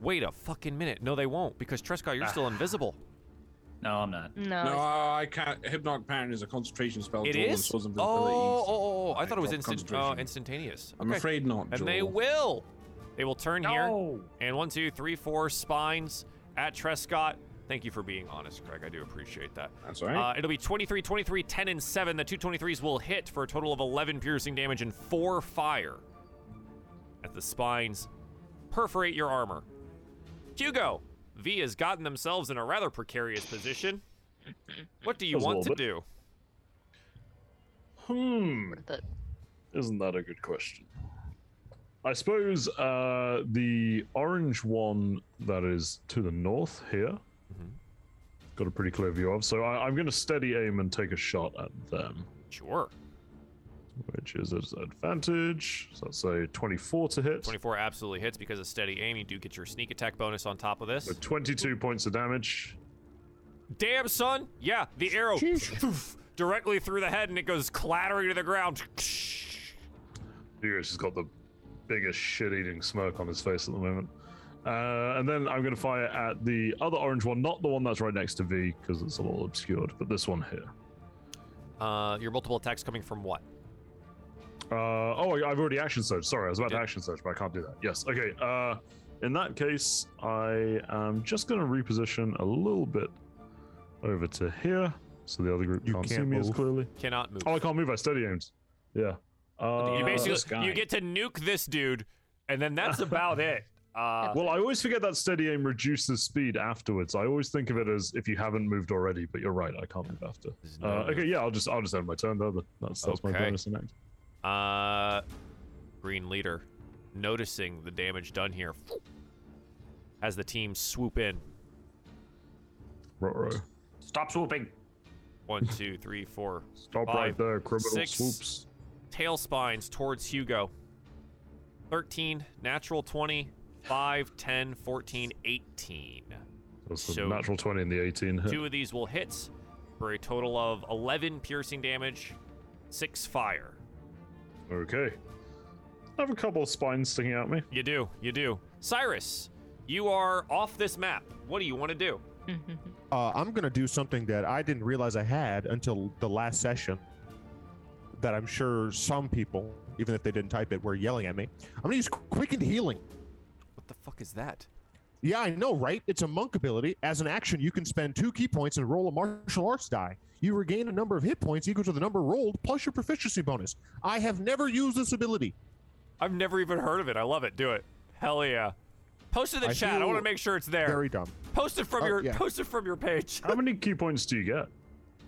Wait a fucking minute. No, they won't because Trescott, you're still invisible. No, I'm not. No. No, I can't. Hypnotic Pattern is a concentration spell. It to roll is? and shows Oh, invisibilities. oh, oh, oh, I I thought it was drop instant, uh, concentration. instantaneous. I'm Okay. afraid not. And they Joel. will. They will turn here. And one, two, three, four spines at Trescott. Thank you for being honest, Craig. I do appreciate that. That's all right. Uh, it'll be 23, 23, 10, and 7. The two 23s will hit for a total of 11 piercing damage and 4 fire. As the spines perforate your armor. Hugo, V has gotten themselves in a rather precarious position. What do you want to little do? Hmm. Worth it. isn't that a good question? I suppose uh, the orange one that is to the north here, Mhm. got a pretty clear view of. So I, I'm going to steady aim and take a shot at them, Sure. Which is an advantage. So let's say 24 to hit. 24 absolutely hits because of steady aim. You do get your sneak attack bonus on top of this. With 22 points of damage. Damn, son. Yeah, the arrow poof, directly through the head and it goes clattering to the ground. Furious has got the biggest shit-eating smirk on his face at the moment. Uh, and then I'm going to fire at the other orange one, not the one that's right next to V, because it's a little obscured, but this one here. Uh, your multiple attacks coming from what? Uh, oh, I- I've already action surge. Sorry, I was about Yeah. to action surge, but I can't do that. Yes. Okay. Uh, in that case, I am just going to reposition a little bit over to here, so the other group You can't, see can't me as clearly. Cannot move. Oh, I can't move. I steady aims. Yeah. Uh, you basically you get to nuke this dude, and then that's about it. *laughs* Uh, Well, I always forget that steady aim reduces speed afterwards. I always think of it as if you haven't moved already, but you're right. I can't move after. There's Uh, okay, yeah, I'll just I'll just end my turn there. That's that's my bonus in act. Uh, green leader, noticing the damage done here, as the team swoop in. Ruh-roh. Stop swooping. One, two, three, four. Stop Five, right there, criminal six. swoops. Tail spines towards Hugo. 13, natural 20, 5, 10, 14, 18. That's a So- natural twenty in the eighteen. Hit. Two of these will hit for a total of 11 piercing damage, 6 fire. Okay. I have a couple of spines sticking out at me. You do, you do. Cyrus, you are off this map. What do you want to do? *laughs* Uh, I'm gonna do something that I didn't realize I had until the last session. That I'm sure some people, even if they didn't type it, were yelling at me. I'm gonna use quickened healing. What the fuck is that? Yeah, I know, right? It's a monk ability. As an action, you can spend two ki points and roll a martial arts die. You regain a number of hit points equal to the number rolled plus your proficiency bonus. I have never used this ability. I've never even heard of it. I love it. Do it. Hell yeah. Post it in the I chat. I want to make sure it's there. Very dumb. Post it from Oh, your yeah. post it from your page. How many ki points do you get?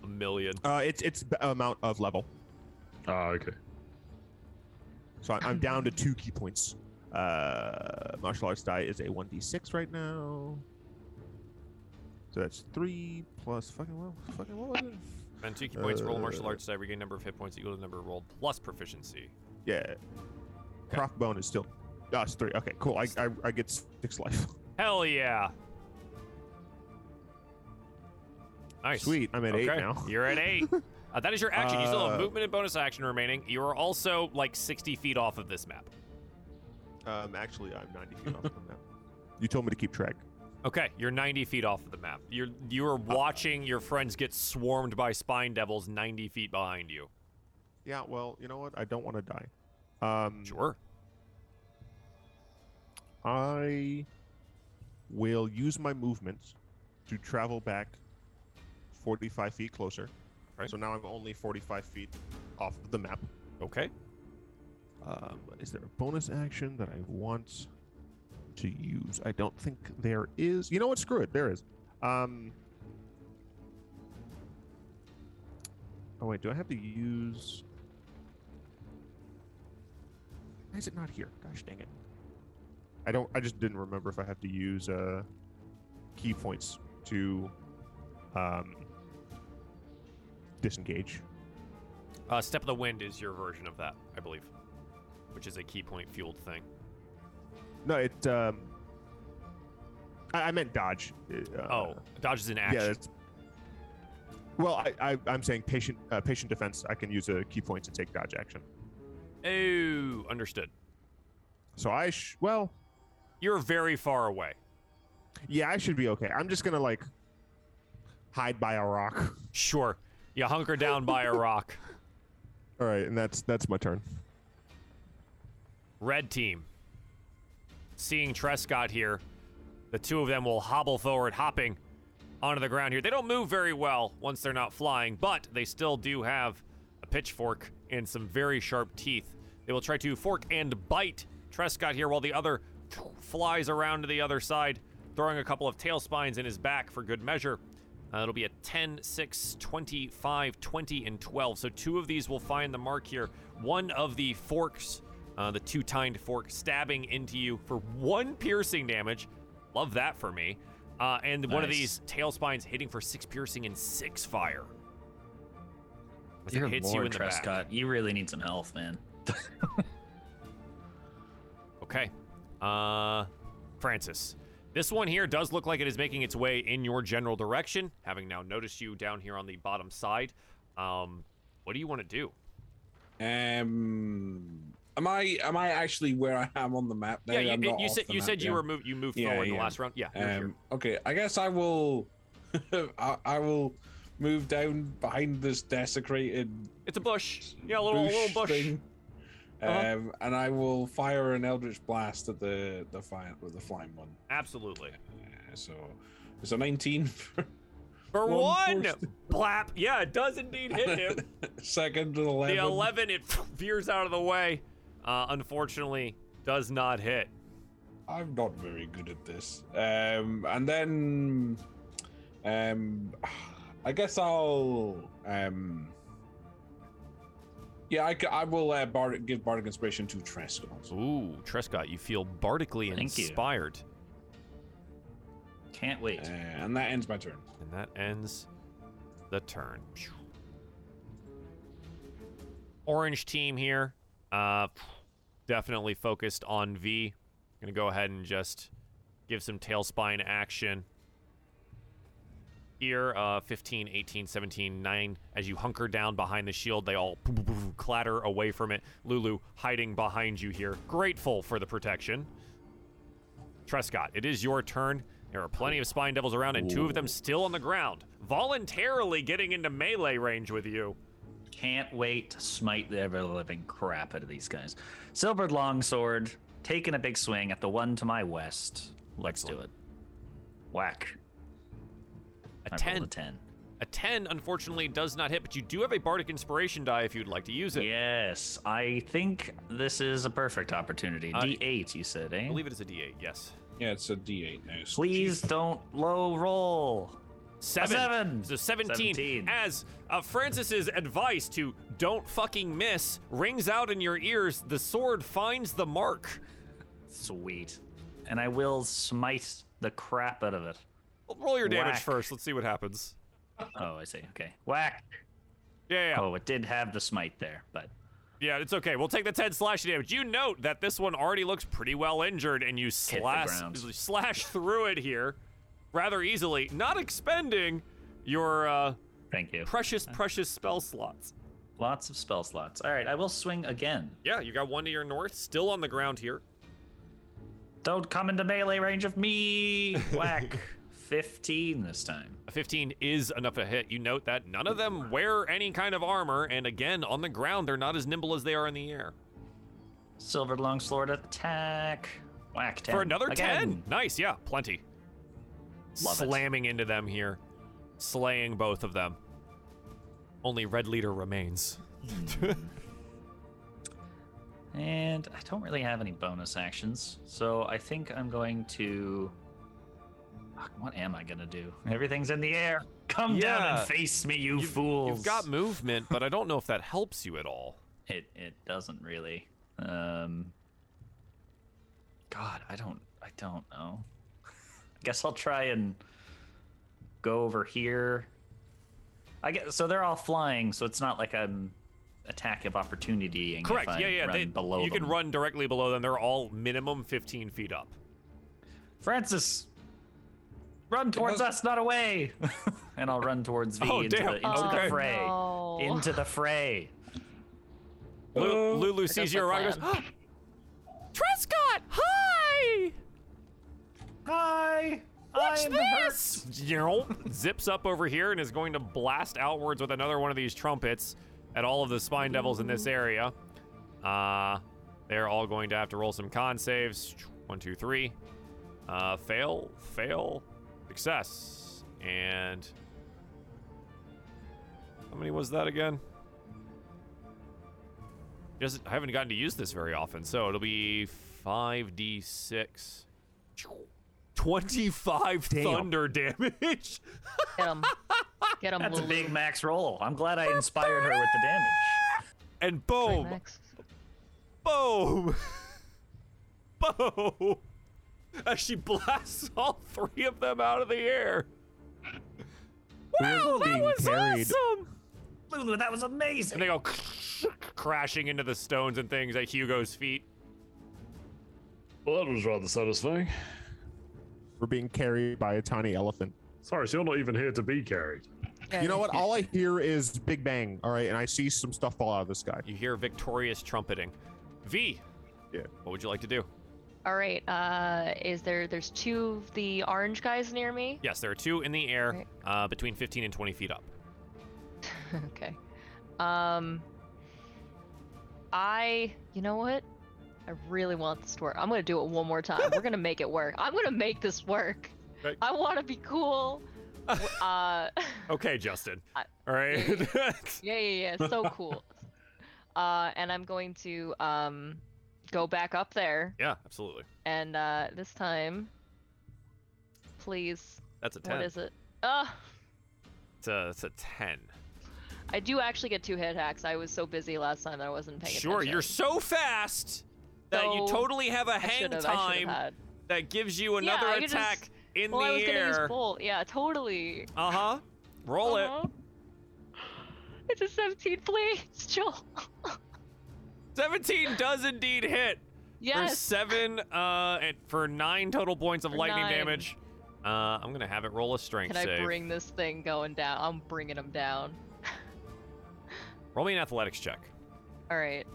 A million. Uh, it's it's the amount of level, Ah, okay. so I- I'm down to two ki points. Uh, martial arts die is a 1d6 right now. So that's three plus fucking well, fucking what was it? Spend two ki points, roll a martial Uh, arts die, regain number of hit points equal to the number rolled plus proficiency. Yeah. Crossbone is still. Oh, it's three. Okay, cool. I, I, I get six life. Hell yeah. Nice. Sweet. I'm at eight now. You're at eight. *laughs* Uh, that is your action. You still have Uh, movement and bonus action remaining. You are also like 60 feet off of this map. Um, actually, I'm 90 feet off from that. *laughs* You told me to keep track. Okay, you're 90 feet off of the map. You're you are watching your friends get swarmed by spine devils 90 feet behind you. Yeah. Well, you know what? I don't want to die. Um, Sure. I will use my movements to travel back 45 feet closer. Right. So now I'm only 45 feet off of the map. Okay. Um, is there a bonus action that I want to use? I don't think there is. You know what? Screw it. There is. Um. Oh wait, do I have to use? Why is it not here? Gosh dang it! I don't. I just didn't remember if I have to use uh, ki points to um, disengage. Uh, Step of the Wind is your version of that, I believe, which is a ki point fueled thing. No, it. Um, I, I meant dodge. Uh, oh, dodge is an action. Yeah. It's, well, I, I I'm saying patient uh, patient defense. I can use a ki point to take dodge action. oh, understood. So I sh- well, You're very far away. yeah, I should be okay. I'm just gonna like hide by a rock. Sure. You hunker down by a rock. *laughs* All right, and that's that's my turn. Red team. Seeing Trescott here, the two of them will hobble forward, hopping onto the ground here. They don't move very well once they're not flying, but they still do have a pitchfork and some very sharp teeth. They will try to fork and bite Trescott here while the other flies around to the other side, throwing a couple of tail spines in his back for good measure. Uh, it'll be a 10, 6, 25, 20, and 12. So two of these will find the mark here. One of the forks, uh, the two tined fork, stabbing into you for one piercing damage. Love that for me. Uh, and one of these tail spines hitting for six piercing and six fire. As it Dear hits you Lord, in the back. Trescott, you really need some health, man. *laughs* Okay. Uh, Francis. This one here does look like it is making its way in your general direction, having now noticed you down here on the bottom side. Um, what do you want to do? Um, am I am I actually where I am on the map now? yeah, you, you said you map, said you yeah? were moved. You moved Yeah, forward in the last round. Yeah. Um, okay, I guess I will. *laughs* I, I will move down behind this desecrated It's a bush. Yeah, a little, bush, little bush. thing, Uh-huh. um, and I will fire an eldritch blast at the the fire with the flying one. Absolutely. Uh, so it's a 19 *laughs* for For One one, blap. Yeah, it does indeed hit him. *laughs* second to 11. the 11, it veers out of the way. Uh, unfortunately, does not hit. I'm not very good at this. Um, and then, um, I guess I'll, um, yeah, I, I will uh, Bardic, give Bardic Inspiration to Trescott. Ooh, Trescott, you feel bardically Thank you. inspired. Can't wait. Uh, and that ends my turn. And that ends the turn. Orange team here. Uh, definitely focused on V. Gonna go ahead and just give some tail spine action. Here, uh, 15, 18, 17, 9. As you hunker down behind the shield, they all *laughs* clatter away from it. Lulu hiding behind you here. Grateful for the protection. Trescott, it is your turn. There are plenty of Spine Devils around, and two of them still on the ground, voluntarily getting into melee range with you. Can't wait to smite the ever living crap out of these guys. Silvered longsword, taking a big swing at the one to my west. Let's do it. Whack. A I 10. rolled a 10. A 10, unfortunately, does not hit, but you do have a Bardic Inspiration die if you'd like to use it. Yes, I think this is a perfect opportunity. Uh, D8, you said, eh? I believe it is a D8, yes. Yeah, it's a D8 now. so Please don't low roll. Seven. seven. So 17. 17. As uh, Francis's advice to don't fucking miss rings out in your ears, the sword finds the mark. Sweet. And I will smite the crap out of it. Roll your damage Whack. first. Let's see what happens. Oh, I see. Okay. Whack. Yeah, yeah. Oh, it did have the smite there, but Yeah, it's okay. We'll take the 10 slash damage. You note that this one already looks pretty well injured, and you slash, slash through it here rather easily, not expending your uh, thank you. precious, precious spell slots. Lots of spell slots. All right, I will swing again. Yeah, you got one to your north, still on the ground here. Don't come into melee range of me. *laughs* Whack. 15 this time. A 15 is enough to hit. You note that none of them wear any kind of armor, and again, on the ground, they're not as nimble as they are in the air. Silvered longsword attack. Whack 10. For another Again. 10. Nice, yeah, plenty. Love it. Slamming into them here, slaying both of them. Only Red Leader remains. *laughs* And I don't really have any bonus actions, so I think I'm going to. Fuck, What am I gonna do? *laughs* Everything's in the air. Come down Yeah. and face me, you You've- fools. You've got movement, but I don't know if that helps you at all. It it doesn't really. Um. God, I don't I don't know. I guess I'll try and go over here. I guess so. They're all flying, so it's not like I'm attack of opportunity. Correct. Yeah, yeah. They- below you can run directly below them. They're all minimum 15 feet up. Francis, run towards us, not away. *laughs* and I'll run towards V Oh, into, damn. the, into Okay. the fray. no. Into the fray. Lu- Lulu sees the you arrive and goes, ah! Trescott, hi! Hi. Watch I'm this! You know, zips up over here and is going to blast outwards with another one of these trumpets at all of the spine devils in this area. Uh, they're all going to have to roll some con saves. One, two, three. Uh, fail, fail, success. And how many was that again? Just I haven't gotten to use this very often, so it'll be 5d6. 25 Damn. thunder damage. *laughs* Get him. Get him, That's a big max roll. I'm glad I inspired her with the damage. And boom, max. boom, *laughs* boom. As she blasts all three of them out of the air. Wow, that was carried. awesome. Lulu, that was amazing. And they go *laughs* crashing into the stones and things at Hugo's feet. Well, that was rather satisfying. We're being carried by a tiny elephant. Sorry, so you're not even here to be carried. Yeah, You know what? All I hear is Big Bang. All right, and I see some stuff fall out of the sky. You hear victorious trumpeting. V. Yeah. What would you like to do? All right. Uh, is there? There's two of the orange guys near me. Yes, there are two in the air, Right. uh, between 15 and 20 feet up. *laughs* okay. Um. I. You know what? I really want this to work. I'm gonna do it one more time. We're gonna make it work. I'm gonna make this work. Right. I want to be cool. *laughs* Uh. *laughs* Okay, Justin. I- All right. *laughs* Yeah, yeah, yeah. So cool. uh, and I'm going to um, go back up there, yeah, absolutely. and uh, this time, please. That's a 10. What is it? Uh, It's a, it's a 10. I do actually get two hit hacks. I was so busy last time that I wasn't paying Sure, attention. Sure, you're so fast that you totally have a hang time that gives you Yeah, another I could just- attack in Well, I was the gonna use bolt. Yeah, totally. Uh huh. Roll it. Uh-huh. *laughs* It's a 17, please, *laughs* Joel. 17 does indeed hit. Yes. For seven, uh, and for nine total points of For lightning nine. damage. Uh, I'm gonna have it roll a strength Can I save. bring this thing going down? I'm bringing him down. *laughs* Roll me an athletics check. All right.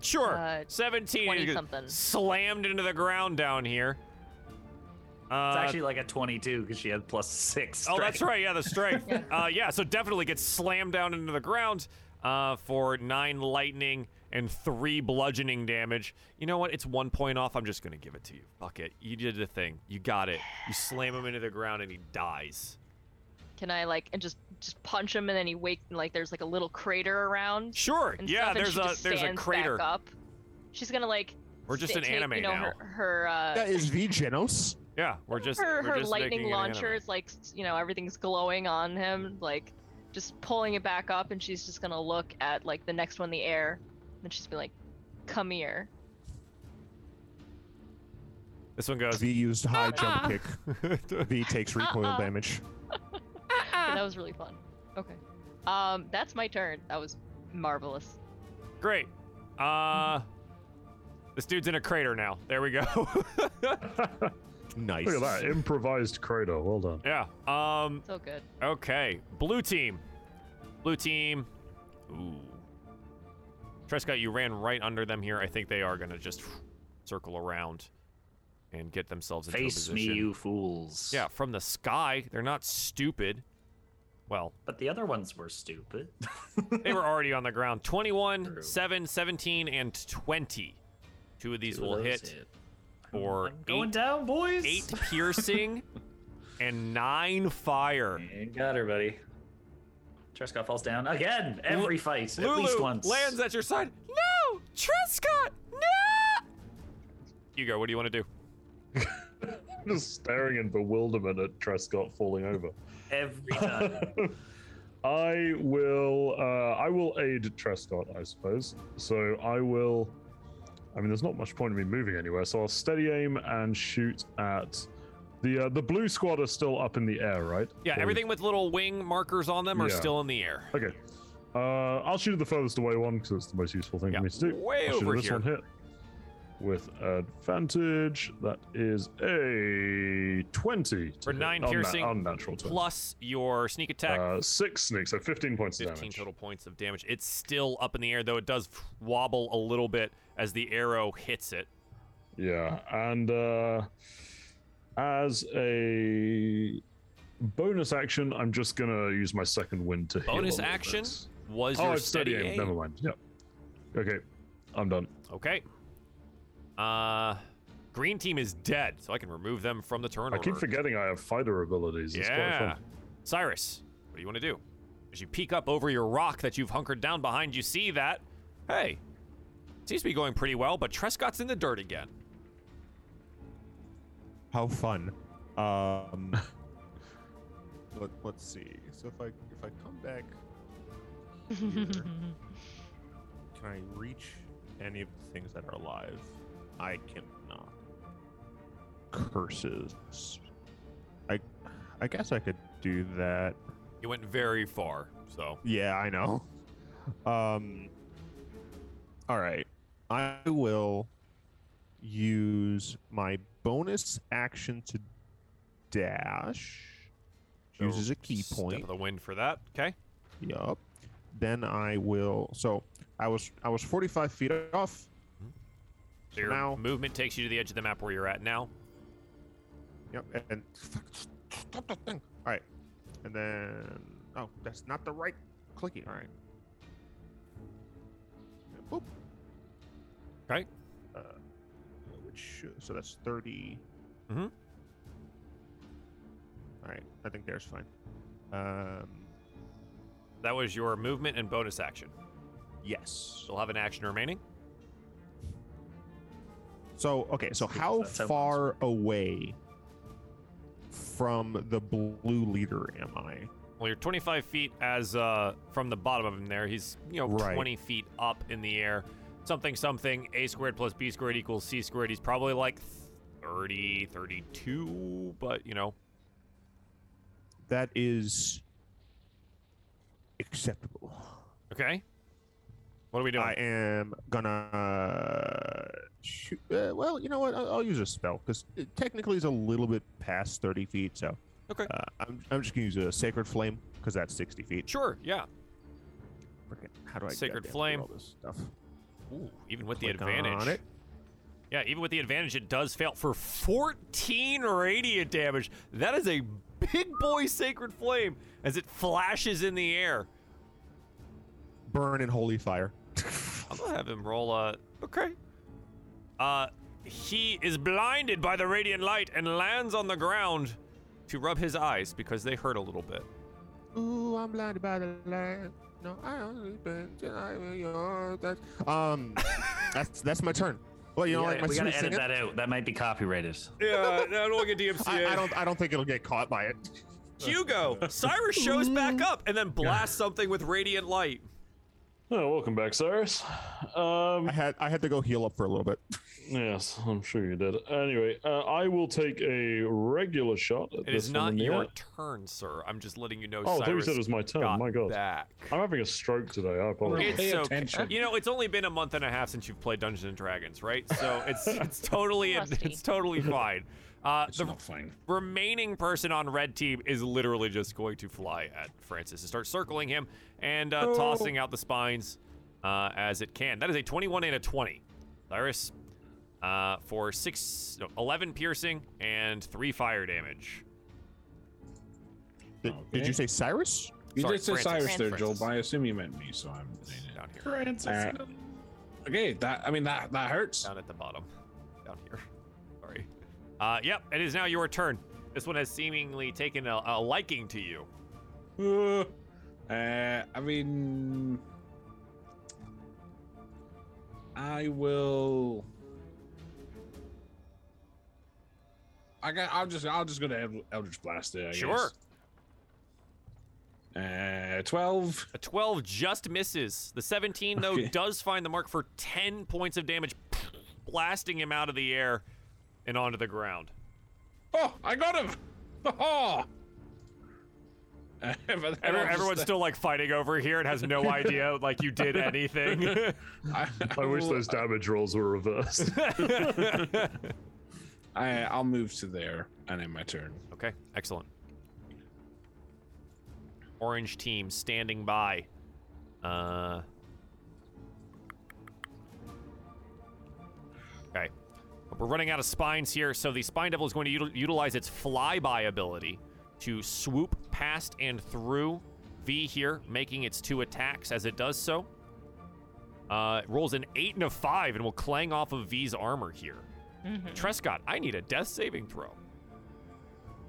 Sure. Uh, 17 20 something. slammed into the ground down here. Uh, It's actually like a 22 because she had plus six. oh, that's right. Yeah, the strength. Yeah. *laughs* uh, yeah, so definitely gets slammed down into the ground uh, for nine lightning and three bludgeoning damage. You know what? It's one point off. I'm just gonna give it to you. Fuck it. You did the thing. You got it. You slam him into the ground and he dies. Can I like and just just punch him and then he wake like there's like a little crater around Sure. and Yeah, stuff, there's she a there's a crater. Up. She's gonna like. We're just sta- an take, anime you know, now. Her, her uh, That is V Genos. Yeah, we're just her we're her just lightning making an anime. launcher is like you know everything's glowing on him like just pulling it back up and she's just gonna look at like the next one in the air and she's be like come here This one goes. V used high jump Ah. kick. V takes recoil Uh-uh. damage. Yeah, that was really fun okay um that's my turn that was marvelous Great. Uh, this dude's in a crater now. There we go. *laughs* Nice. Look at that improvised crater. Well done. yeah. Um. so good Okay. Blue team. Blue team. Ooh. Trescott, you ran right under them here. I think they are gonna just circle around and get themselves into a Face position. me, you fools. Yeah, from the sky. They're not stupid. Well, But the other ones were stupid. *laughs* they were already on the ground. 21, True. 7, 17, and 20. Two of these Two will those hit for I'm going eight, down, boys. eight piercing *laughs* and nine fire. And got her, buddy. Trescott falls down again. Every fight, at least once. lands at your side. No! Trescott! No! Hugo, what do you want to do? *laughs* Just staring in bewilderment at Trescott falling over. Every time. *laughs* I will. Uh, I will aid Trescott, I suppose. So I will. I mean, there's not much point in me moving anywhere. So I'll steady aim and shoot at the uh, the blue squad are still up in the air, right? Yeah, So- everything with little wing markers on them are Yeah. still in the air. Okay. Uh, I'll shoot at the furthest away one because it's the most useful thing Yeah, for me to do. way I'll shoot at over this here. one hit with advantage. That is a twenty to For hit. nine Unna- piercing, unnatural twenty. Plus your sneak attack, Uh, six sneaks, so fifteen points of damage. 15 total points of damage. It's still up in the air, though it does wobble a little bit as the arrow hits it. Yeah, and uh, as a bonus action, I'm just gonna use my second wind to Bonus action was Oh, your steady aim. aim. Never mind. Yep. Okay, I'm done. Okay. Uh, green team is dead, so I can remove them from the turn I order. keep forgetting I have fighter abilities. It's Yeah. Cyrus, what do you want to do? As you peek up over your rock that you've hunkered down behind, you see that, hey, Seems to be going pretty well, but Trescott's in the dirt again. How fun. Um, *laughs* let, let's see. So if I if I come back *laughs* here, can I reach any of the things that are alive? I cannot. Curses. I I guess I could do that. You went very far, so Yeah, I know. Um All right. I will use my bonus action to dash. so Uses a ki Step point. of the wind for that. Okay. Yup. Then I will. So I was I was 45 feet off. So your now- movement takes you to the edge of the map where you're at now. Yep. And, and stop that thing. All right. And then oh, that's not the right clicking. All right. Boop. Okay. Uh, which so that's 30. Mhm. All right. I think there's fine. Um. That was your movement and bonus action. Yes. You'll have an action remaining. So okay, so how how far away from the blue leader am I? Well, you're 25 feet as uh, from the bottom of him there. He's, you know, Right. 20 feet up in the air. Something, something, a squared plus b squared equals c squared. He's probably like 30, 32, but, you know, That is acceptable. okay. What are we doing? I am gonna shoot. Uh, well, you know what? I'll, I'll use a spell because technically it's a little bit past thirty feet. So Okay. uh, I'm I'm just gonna use a sacred flame because that's sixty feet. Sure, yeah. How do I Sacred flame. All this stuff. Ooh, even with Click the advantage. on it. Yeah, even with the advantage, it does fail for 14 radiant damage. That is a big boy sacred flame as it flashes in the air. Burn in holy fire. *laughs* I'm gonna have him roll a. Okay. Uh, he is blinded by the radiant light and lands on the ground to rub his eyes because they hurt a little bit. Ooh, I'm blinded by the light. No, I only been tonight yours. That's um, *laughs* that's that's my turn. Well, you know, we like gotta, my we gotta edit singing. that out. That might be copyrighted. Yeah, I don't get DMCA. I, I don't. I don't think it'll get caught by it. Hugo, Cyrus shows back up and then blasts something with radiant light. Oh, welcome back, Cyrus. Um, I had I had to go heal up for a little bit. yes, I'm sure you did. Anyway, uh, I will take a regular shot at It this is not in your air. turn, sir. I'm just letting you know. Oh, I thought you said it was my turn. got My God. back. I'm having a stroke today. I apologize. It's so attention. you know it's only been a month and a half since you've played Dungeons and Dragons, right? So it's it's *laughs* totally it's totally fine. Uh, It's the not fine. remaining person on red team is literally just going to fly at Francis and start circling him and uh, tossing out the spines uh, as it can. That is a 21 and a 20. Cyrus uh, for six, no, 11 piercing and three fire damage. Did, did you say Cyrus? You Sorry, did say Francis. Cyrus there, Joel, but I assume you meant me, so I'm saying it. Down here, Francis. Uh, Okay, that I mean that that hurts. down at the bottom, down here. Uh, yep, it is now your turn. This one has seemingly taken a, a liking to you. Uh, uh, I mean, I will. I got. I'll just. I'll just go to Eldritch Blast it. I Sure. Guess. Uh, twelve. A 12 just misses. The 17, though, Okay. does find the mark for 10 points of damage, blasting him out of the air and onto the ground. Oh, I got him! *laughs* Oh. *laughs* But then Every, I'll everyone's still like fighting over here and has no *laughs* idea like you did anything. I, I wish those damage rolls were reversed. I, I'll move to there and end my turn. okay, excellent. Orange team standing by. Uh. We're running out of spines here, so the Spine Devil is going to util- utilize its flyby ability to swoop past and through V here, making its two attacks as it does so. Uh, it rolls an 8 and a 5 and will clang off of V's armor here. Mhm. Trescott, I need a death saving throw.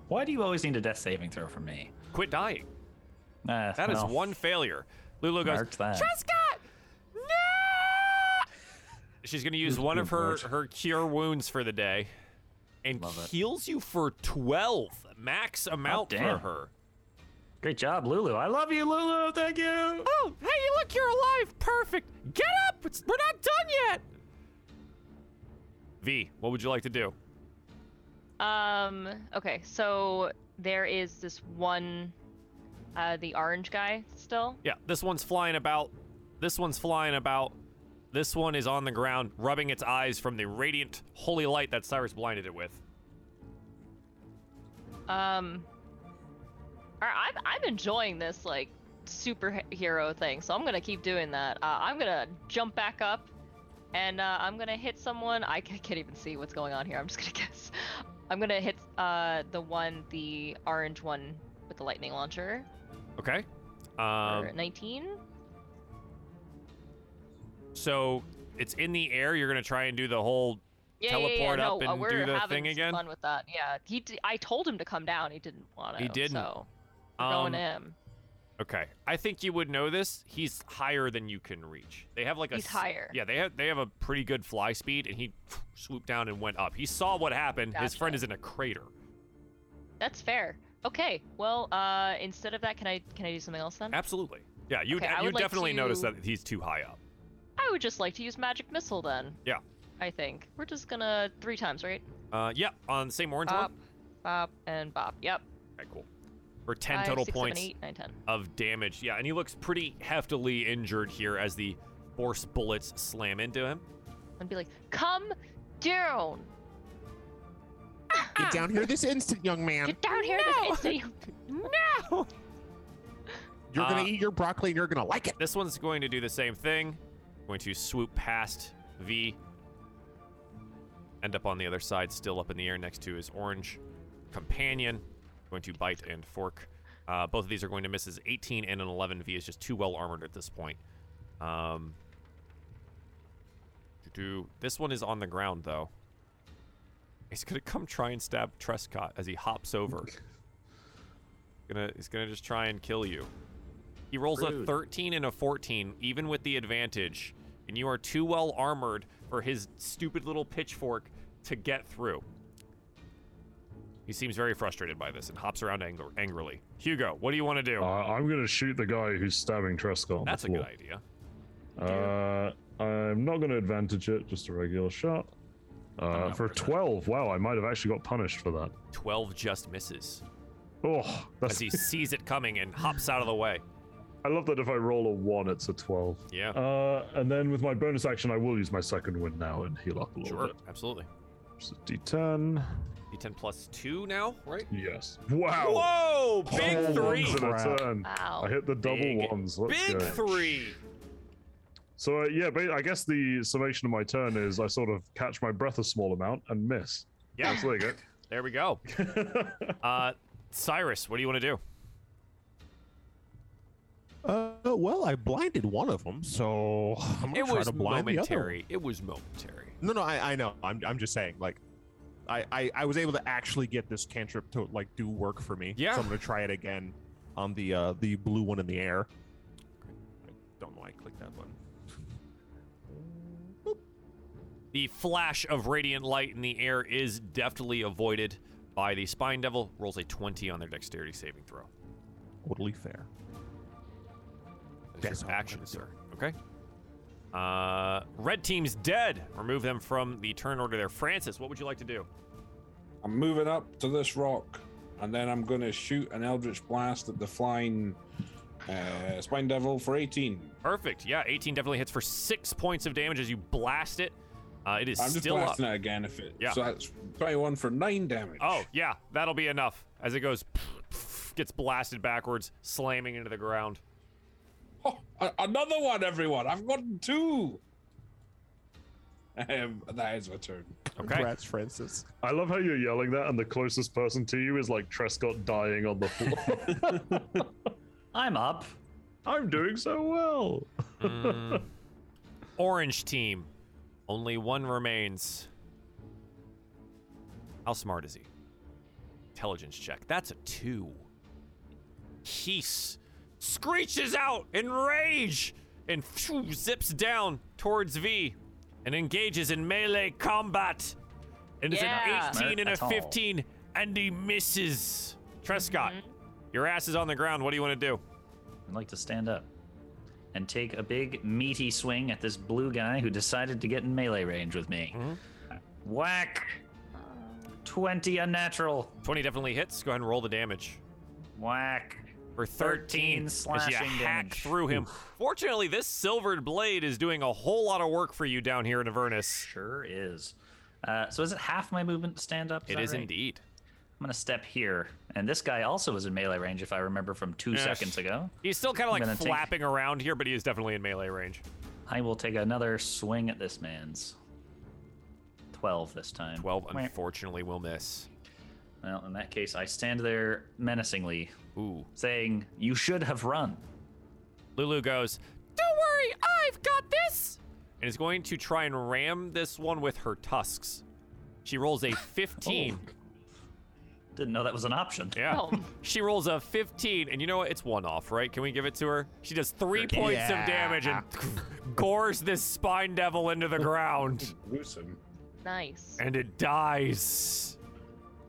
Why do you always need a death saving throw from me? Quit dying. Uh, That is well, one failure. Lulu goes, marked that. Trescott! No! She's going to use one of her words. her cure wounds for the day, and Love it. heals you for twelve max amount for damn. her. Great job, Lulu. I love you, Lulu. Thank you. Oh, hey, you look, you're alive. Perfect. Get up. It's, we're not done yet. V, what would you like to do? Um. Okay. So there is this one, uh, the orange guy still. Yeah, this one's flying about. This one's flying about. This one is on the ground, rubbing its eyes from the radiant holy light that Cyrus blinded it with. Um. I'm I'm enjoying this like superhero thing, so I'm gonna keep doing that. Uh, I'm gonna jump back up, and uh, I'm gonna hit someone. I can't even see what's going on here. I'm just gonna *laughs* guess. I'm gonna hit uh the one, the orange one with the lightning launcher. Okay. Um, 19. So it's in the air. You're gonna try and do the whole. Yeah, yeah, yeah, teleport no, up uh, and we're do the thing again? Fun with that. Yeah, he. D- I told him to come down. He didn't want to. He didn't. So we're Um, going to him. Okay, I think you would know this. He's higher than you can reach. They have like a He's higher. Yeah, they have they have a pretty good fly speed, and he *sniffs* swooped down and went up. He saw what happened. His friend is in a crater. That's fair. Okay. Well, uh, instead of that, can I can I do something else then? Absolutely. Yeah, you Okay, you would like definitely notice that he's too high up. I would just like to use magic missile then. Yeah. I think we're just gonna three times, right? Uh, yeah, on the same orange Bop, one. bop, and bop. Yep. Okay, cool. For ten Five, total six, points eight, nine, ten. of damage. Yeah, and he looks pretty heftily injured here as the force bullets slam into him. And be like, come down. Get down here this instant, young man. Get down here No. this instant. *laughs* No. You're gonna Uh, eat your broccoli and you're gonna like it. This one's going to do the same thing. Going to swoop past V. End up on the other side, still up in the air next to his orange companion. Going to bite and fork. Uh, both of these are going to miss as 18 and an 11. V is just too well armored at this point. Um, do this one is on the ground though. He's gonna come try and stab Trescott as he hops over. *laughs* gonna he's gonna just try and kill you. He rolls a 13 and a 14, even with the advantage, and you are too well armored for his stupid little pitchfork to get through. He seems very frustrated by this and hops around ang- angrily. Hugo, what do you want to do? Uh, I'm gonna shoot the guy who's stabbing Trescott. on the That's a good idea. Uh, I'm not going to advantage it, just a regular shot. Uh, for worth it. 12, wow, I might have actually got punished for that. 12 just misses Oh, as that's. he sees it coming and hops out of the way. I love that if I roll a one, it's a 12. Yeah, Uh, and then with my bonus action, I will use my second wind now and heal up a little sure, bit. absolutely. Just a D10. D10 plus two now, right? Yes. Wow. Whoa, big Double three. ones in a Crap. turn. Wow. I hit the double Big- ones. Let's Big go. three. So uh, yeah, but I guess the summation of my turn is I sort of catch my breath a small amount and miss. Yeah, That's there you there we go. go. *laughs* Uh, Cyrus, what do you want to do? Uh, well, I blinded one of them, so I'm gonna It try to blind the other. momentary. It was momentary. No, no, I, I know. I'm, I'm just saying, like, I, I, I was able to actually get this cantrip to like do work for me. Yeah. So I'm gonna try it again on the uh the blue one in the air. I don't know why I clicked that button. The flash of radiant light in the air is deftly avoided by the Spine Devil. Rolls a 20 on their dexterity saving throw. Totally fair. That's That's your all I'm action, sir. Okay. Uh, red team's dead. Remove them from the turn order there. Francis, what would you like to do? I'm moving up to this rock, and then I'm going to shoot an Eldritch Blast at the flying uh, Spine Devil for 18. Perfect. Yeah, 18 definitely hits for six points of damage as you blast it. Uh, it is I'm just still up. blasting it again if it. Yeah. So that's 21 for 9 damage. Oh, yeah, that'll be enough. As it goes, gets blasted backwards, slamming into the ground. *laughs* Oh, another one, everyone. I've gotten two. *laughs* Um, that is my turn. Okay. Congrats, Francis. I love how you're yelling that, and the closest person to you is like Trescott dying on the floor. *laughs* I'm up. I'm doing so well. Mm. Orange team. Only one remains. How smart is he? Intelligence check. That's a two. He s- screeches out in rage and phew, zips down towards V. and engages in melee combat. And it's an 18 and a 15, and he misses. Trescott, mm-hmm. your ass is on the ground. What do you want to do? I'd like to stand up and take a big meaty swing at this blue guy who decided to get in melee range with me. Mm-hmm. Whack! 20 unnatural. 20 definitely hits. Go ahead and roll the damage. Whack. For 13, 13 as you slashing hack damage. through him. Fortunately, this silvered blade is doing a whole lot of work for you down here in Avernus. Sure is. Uh, so is it half my movement to stand up? It that is right? indeed. I'm gonna step here, and this guy also was in melee range, if I remember from two Yes. seconds ago. He's still kind of like gonna take- flapping around here, but he is definitely in melee range. I will take another swing at this man's. 12 this time. 12, Wah. unfortunately, will miss. Well, in that case, I stand there menacingly, Ooh. saying, "You should have run." Lulu goes, Don't worry, I've got this! And is going to try and ram this one with her tusks. She rolls a *laughs* 15. Didn't know that was an option. Yeah. Oh. She rolls a 15, and you know what? It's one off, right? Can we give it to her? She does three Sure can. points of damage and *laughs* gores this spine devil into the ground, Gruesome. Nice. and it dies,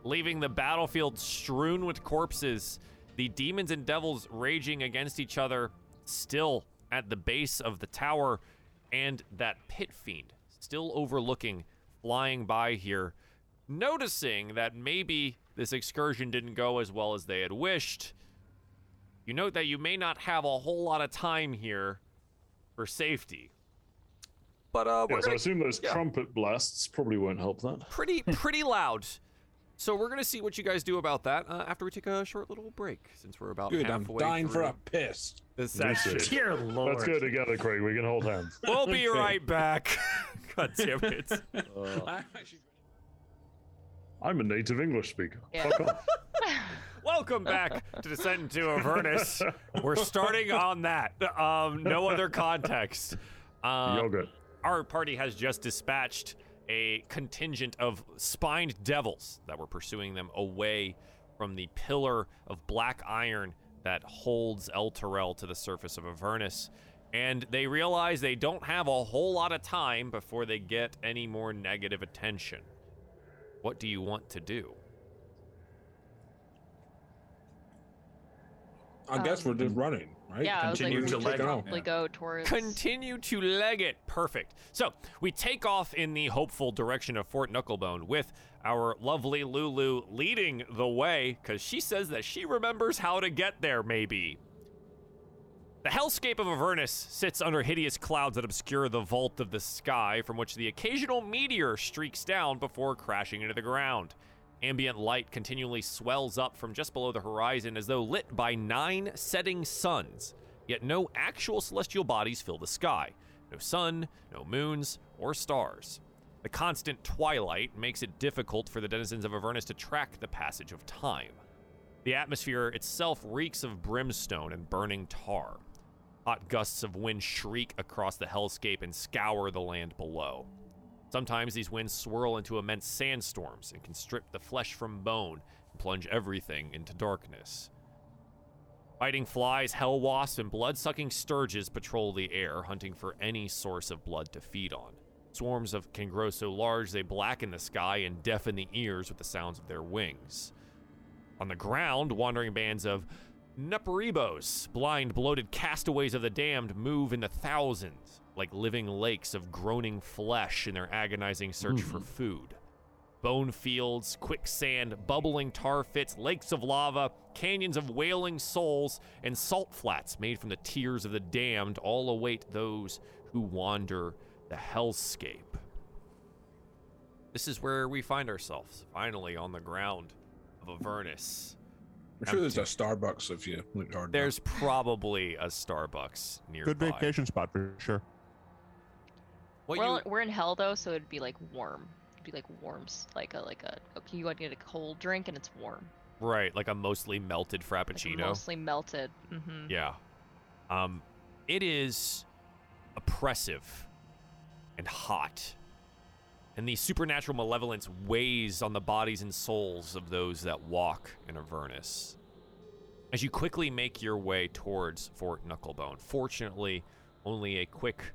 leaving the battlefield strewn with corpses. The demons and devils raging against each other, still at the base of the tower, and that pit fiend still overlooking, flying by here, noticing that maybe this excursion didn't go as well as they had wished. You note that you may not have a whole lot of time here for safety. But uh, Yeah, so I gonna assume those yeah. trumpet blasts probably won't help that. pretty pretty loud. So we're gonna see what you guys do about that uh, after we take a short little break, since we're about Good, I'm halfway dying for a piss. this Me session. too. Dear Lord. Let's go together, Craig. We can hold hands. *laughs* We'll be Okay. right back. *laughs* God damn it. I'm *laughs* I'm a native English speaker. Yeah. Fuck off. Welcome back to Descent into Avernus. We're starting on that. Um, no other context. Uh, Yogurt. our party has just dispatched a contingent of spined devils that were pursuing them away from the pillar of black iron that holds Elturel to the surface of Avernus. And they realize they don't have a whole lot of time before they get any more negative attention. What do you want to do? I guess we're just um, running, right? Yeah, I was like, Continue to should leg on. probably go towards. Continue to leg it. Perfect. So we take off in the hopeful direction of Fort Knucklebone with our lovely Lulu leading the way because she says that she remembers how to get there, maybe. The hellscape of Avernus sits under hideous clouds that obscure the vault of the sky, from which the occasional meteor streaks down before crashing into the ground. Ambient light continually swells up from just below the horizon as though lit by nine setting suns, yet no actual celestial bodies fill the sky. No sun, no moons, or stars. The constant twilight makes it difficult for the denizens of Avernus to track the passage of time. The atmosphere itself reeks of brimstone and burning tar. Hot gusts of wind shriek across the hellscape and scour the land below. Sometimes these winds swirl into immense sandstorms and can strip the flesh from bone and plunge everything into darkness. Fighting flies, hell wasps, and blood sucking stirges patrol the air, hunting for any source of blood to feed on. Swarms of can grow so large they blacken the sky and deafen the ears with the sounds of their wings. On the ground, wandering bands of Nupperibos, blind, bloated castaways of the damned, move in the thousands, like living lakes of groaning flesh in their agonizing search for mm-hmm. food. Bone fields, quicksand, bubbling tar pits, lakes of lava, canyons of wailing souls, and salt flats made from the tears of the damned all await those who wander the hellscape. This is where we find ourselves, finally on the ground of Avernus. I'm sure there's a Starbucks if you look hard. enough. There's probably a Starbucks nearby. Good vacation spot for sure. What well, you, we're in hell though, so it'd be like warm. It'd be like warms, like a like a. Okay, you want to get a cold drink and it's warm. right, like a mostly melted Like frappuccino. mostly melted. Mm-hmm. Yeah. Um, it is oppressive and hot. And the supernatural malevolence weighs on the bodies and souls of those that walk in Avernus. As you quickly make your way towards Fort Knucklebone, fortunately, only a quick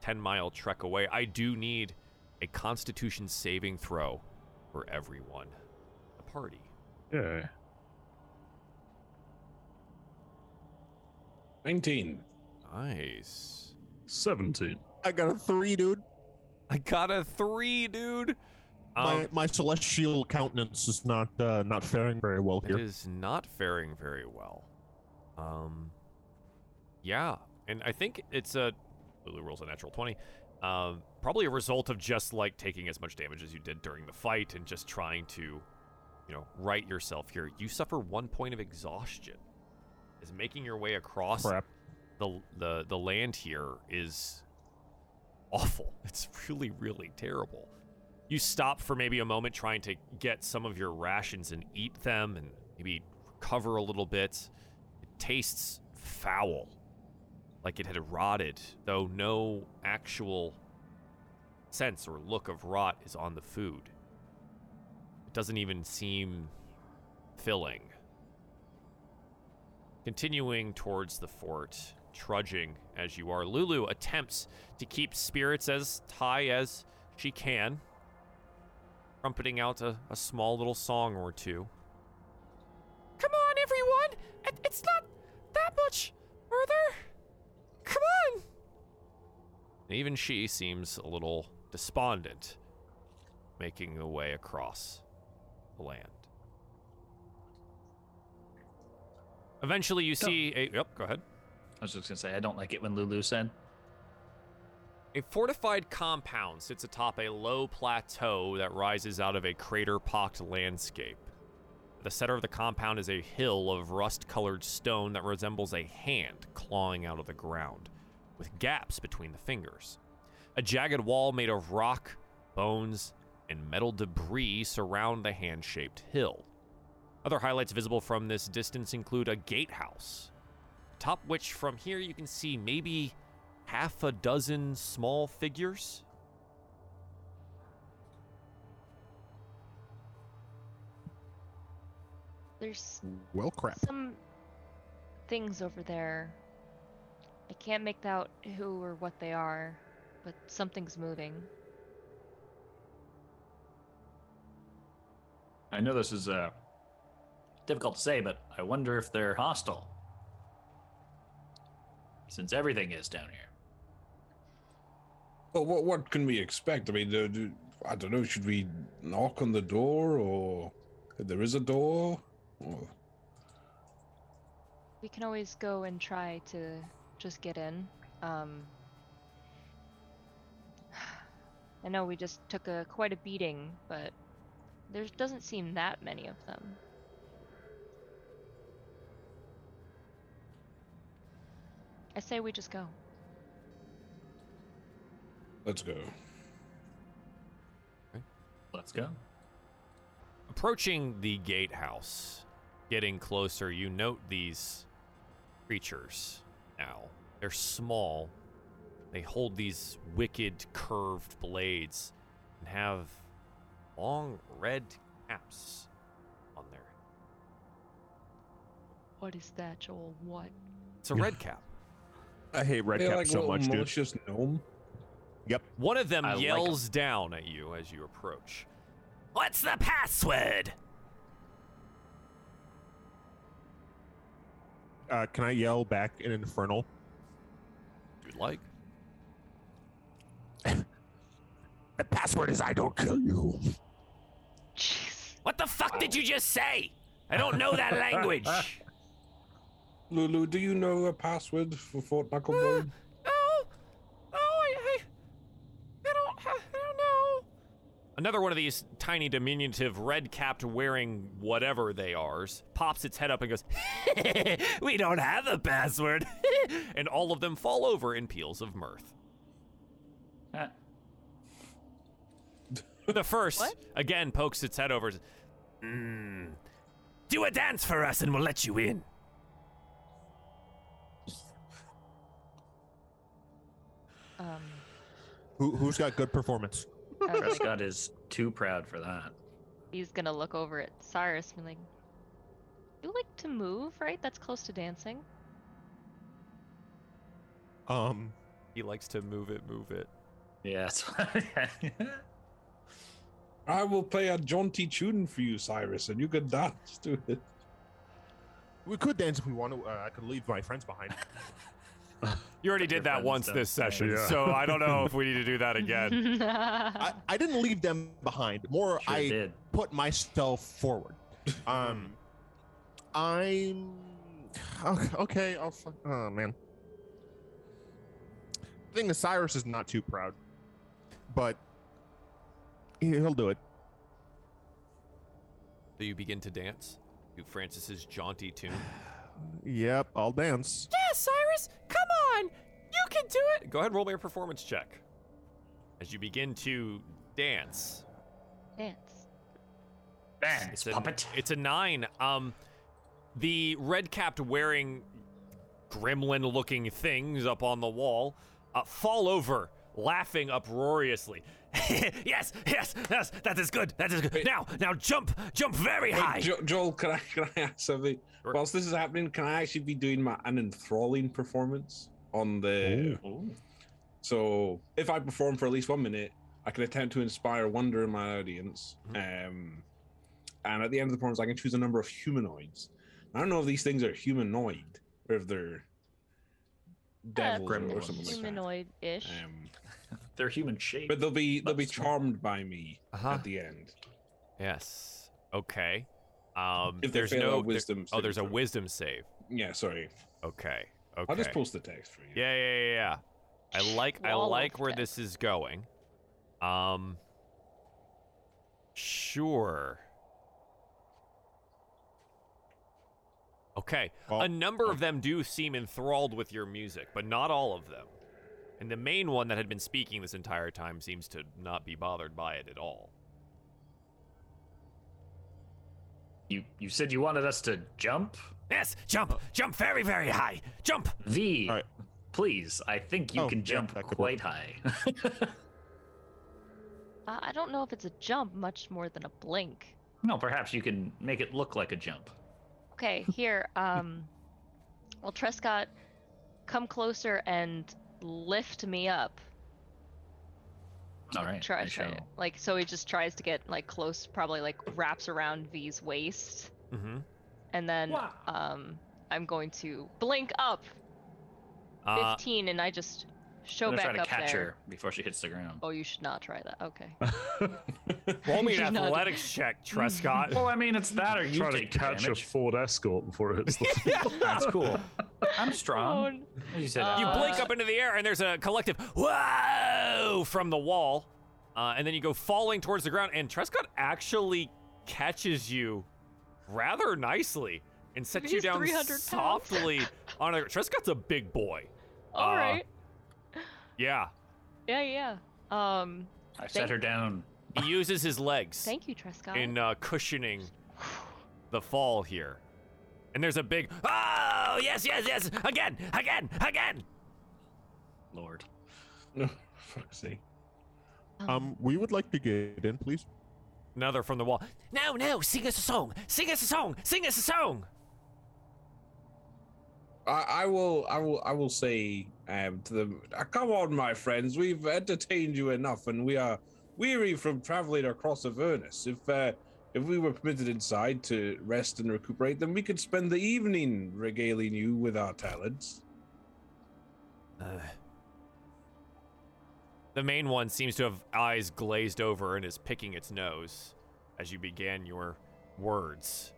10 mile trek away. I do need a constitution saving throw for everyone. The party. Yeah. 19. Nice. 17. I got a three, dude. I got a three, dude. my Um, my celestial countenance is not uh, not faring very well here. It is not faring very well. Um, yeah, and I think it's a Lulu rolls a natural twenty. Um, probably a result of just like taking as much damage as you did during the fight and just trying to, you know, right yourself here. You suffer one point of exhaustion. As making your way across Crap. the the the land here is awful. It's really really terrible. You stop for maybe a moment trying to get some of your rations and eat them and maybe recover a little bit. It tastes foul. Like it had rotted, though no actual sense or look of rot is on the food. It doesn't even seem filling. Continuing towards the fort, trudging as you are, Lulu attempts to keep spirits as high as she can, trumpeting out a, a small little song or two. Come on, everyone! It, it's not that much further! Come on! Even she seems a little despondent, making the way across the land. Eventually, you see a. Yep, go ahead. I was just gonna say I don't like it when Lulu said. A fortified compound sits atop a low plateau that rises out of a crater pocked landscape. The center of the compound is a hill of rust colored stone that resembles a hand clawing out of the ground, with gaps between the fingers. A jagged wall made of rock, bones, and metal debris surround the hand shaped hill. Other highlights visible from this distance include a gatehouse, top which from here you can see maybe half a dozen small figures. There's Well, crap. some things over there. I can't make out who or what they are, but something's moving. I know this is uh, difficult to say, but I wonder if they're hostile. Since everything is down here. Well, what what can we expect? I mean, do, do, I don't know. Should we knock on the door, or if there is a door? Or, We can always go and try to just get in. Um, *sighs* I know we just took a quite a beating, but there doesn't seem that many of them. I say we just go. let's go. Let's go. Approaching the gatehouse, getting closer, you note these creatures now. They're small. They hold these wicked curved blades and have long red caps on there. What is that, Joel? What? It's a red cap. I hate red They're cap like so little much, dude. malicious gnome. Yep. One of them I like 'em. yells down at you as you approach. What's the password? Uh, can I yell back in Infernal? If you'd like. *laughs* The password is I don't kill you. Jeez. What the fuck did you just say? I don't know that *laughs* language. Lulu, do you know a password for Fort Knucklebone? *gasps* Oh, oh, I, I, I don't, I don't know. Another one of these tiny diminutive red-capped wearing whatever they are pops its head up and goes, *laughs* "We don't have a password," *laughs* and all of them fall over in peals of mirth. Ah, The first What? again pokes its head over. Mm, do a dance for us, and we'll let you in. Um, Who, who's got good performance? *laughs* I Trescott is too proud for that. he's gonna look over at Cyrus and be like, "You like to move, right? That's close to dancing." Um, He likes to move it, move it. Yes. *laughs* I will play a jaunty tune for you, Cyrus, and you can dance to it. We could dance if we want to. Uh, I could leave my friends behind. *laughs* *laughs* You already did that once this session, Yeah. so I don't know if we need to do that *laughs* again. I, I didn't leave them behind. More, Sure I did. put myself forward. Um, I'm okay. okay I'll. fu- Oh man. Thing is, Cyrus is not too proud, but he- he'll do it. So you begin to dance to Francis's jaunty tune. Yep, I'll dance. Yeah, Cyrus, come on, you can do it. Go ahead, roll me a performance check. As you begin to dance, Dance. Dance, it's a, puppet. it's a nine. Um, the red-capped wearing gremlin-looking things up on the wall uh, fall over, laughing uproariously. *laughs* yes, yes, yes, that is good. That is good. Now, now jump, jump very Wait, high. Jo- Joel, can I can I ask something? Sure. Whilst this is happening, can I actually be doing my an enthralling performance on the? Ooh. So if I perform for at least one minute, I can attempt to inspire wonder in my audience. Mm-hmm. Um, and at the end of the performance, I can choose a number of humanoids. I don't know if these things are humanoid or if they're devils or, or something like that. Humanoid-ish. Um, They're human shaped. but they'll be they'll be That's smart. charmed by me Uh-huh. at the end. Yes. Okay. Um, If there's no a there- wisdom oh, there's a throw. wisdom save. Yeah, sorry. Okay. Okay. I'll just post the text for you. Yeah, yeah, yeah, yeah. I like I Wall of like where this is going. Um Sure. Okay. Well, a number of them do seem enthralled with your music, but not all of them. And the main one that had been speaking this entire time seems to not be bothered by it at all. you you said you wanted us to jump? Yes, jump, jump very, very high. Jump. V, All right. please. I think you Oh, can jump that could quite high. *laughs* Uh, I don't know if it's a jump much more than a blink. no, perhaps you can make it look like a jump. Okay, here. Um, well, Trescott, come closer and lift me up. All right. Try, I try shall. it. Like, so he just tries to get like close, probably like wraps around V's waist, Mm-hmm. and then Wow. um, I'm going to blink up Uh, 15, and I just show I'm back try to up catch there. her before she hits the ground. Oh, you should not try that. Okay. *laughs* roll me *laughs* an should not- athletics check, Trescott. *laughs* Well, I mean, it's that or you try to take the catch a. Ford Escort before it hits the ground. That's cool. I'm Oh, strong. n- As you said, Uh, You blink up into the air, and there's a collective whoa from the wall, uh, and then you go falling towards the ground. And Trescott actually catches you rather nicely and sets you He's down 300 pounds. softly on a. Trescott's a big boy. All Uh, right. Yeah, Yeah, yeah. Um, I set her down. he uses his legs thank you, Trescott. in uh, cushioning the fall here. And there's a big oh yes yes yes again again again. Lord. No, fuck's sake. Um, we would like to get in, please. Another from the wall. No no, sing us a song, sing us a song, sing us a song. I, I will, I will, I will say um, to them, "Ah, "Come on, my friends, we've entertained you enough, and we are weary from traveling across Avernus. If uh, if we were permitted inside to rest and recuperate, then we could spend the evening regaling you with our talents." Uh, the main one seems to have eyes glazed over and is picking its nose as you began your words.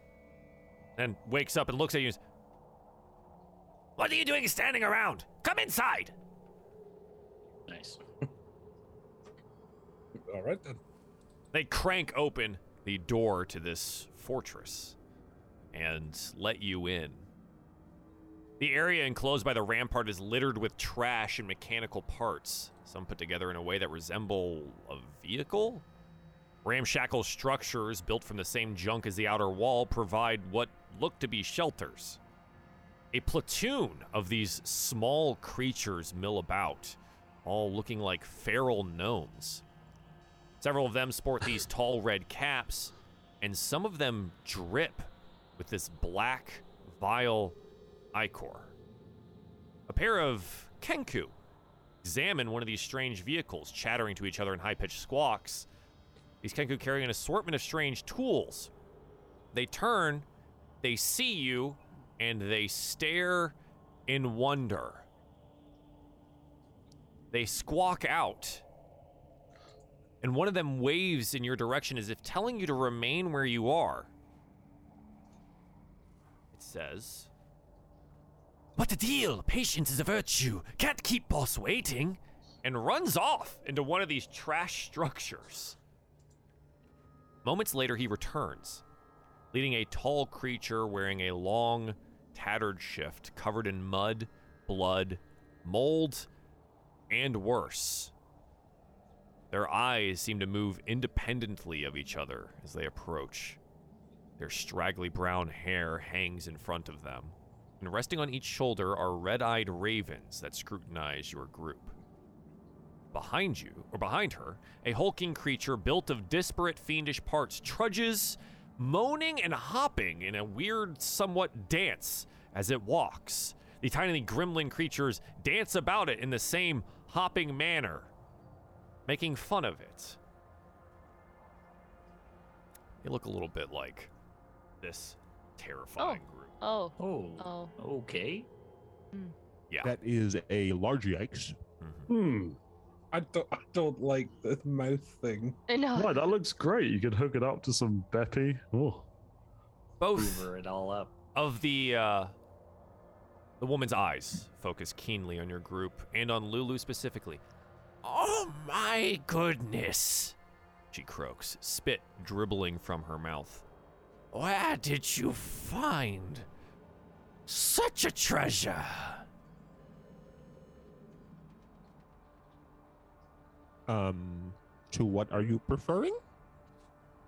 Then wakes up and looks at you. and says, What are you doing standing around? Come inside. Nice. *laughs* All right then. They crank open the door to this fortress and let you in. The area enclosed by the rampart is littered with trash and mechanical parts, some put together in a way that resemble a vehicle. Ramshackle structures built from the same junk as the outer wall provide what look to be shelters. A platoon of these small creatures mill about, all looking like feral gnomes. Several of them sport these *laughs* tall red caps, and some of them drip with this black, vile ichor. A pair of kenku examine one of these strange vehicles, chattering to each other in high pitched squawks. These Kenku carry an assortment of strange tools. They turn, they see you, and they stare in wonder. They squawk out, and one of them waves in your direction as if telling you to remain where you are. It says, What the deal? Patience is a virtue. Can't keep boss waiting. And runs off into one of these trash structures. Moments later, he returns, leading a tall creature wearing a long, tattered shift covered in mud, blood, mold, and worse. Their eyes seem to move independently of each other as they approach. Their straggly brown hair hangs in front of them, and resting on each shoulder are red eyed ravens that scrutinize your group. Behind you, or behind her, a hulking creature built of disparate fiendish parts trudges, moaning and hopping in a weird, somewhat dance as it walks. The tiny gremlin creatures dance about it in the same hopping manner, making fun of it. They look a little bit like this terrifying group. Oh. Oh. Oh. Okay. Yeah. That is a large yikes. Mhm. Hmm. I don't. I don't like the mouth thing. I know. Right, that looks great. You could hook it up to some Beppy. Oh, Both Hoover it all up. of the uh, the woman's eyes focus keenly on your group and on Lulu specifically. Oh my goodness! She croaks, spit dribbling from her mouth. Where did you find such a treasure? Um, to what are you preferring?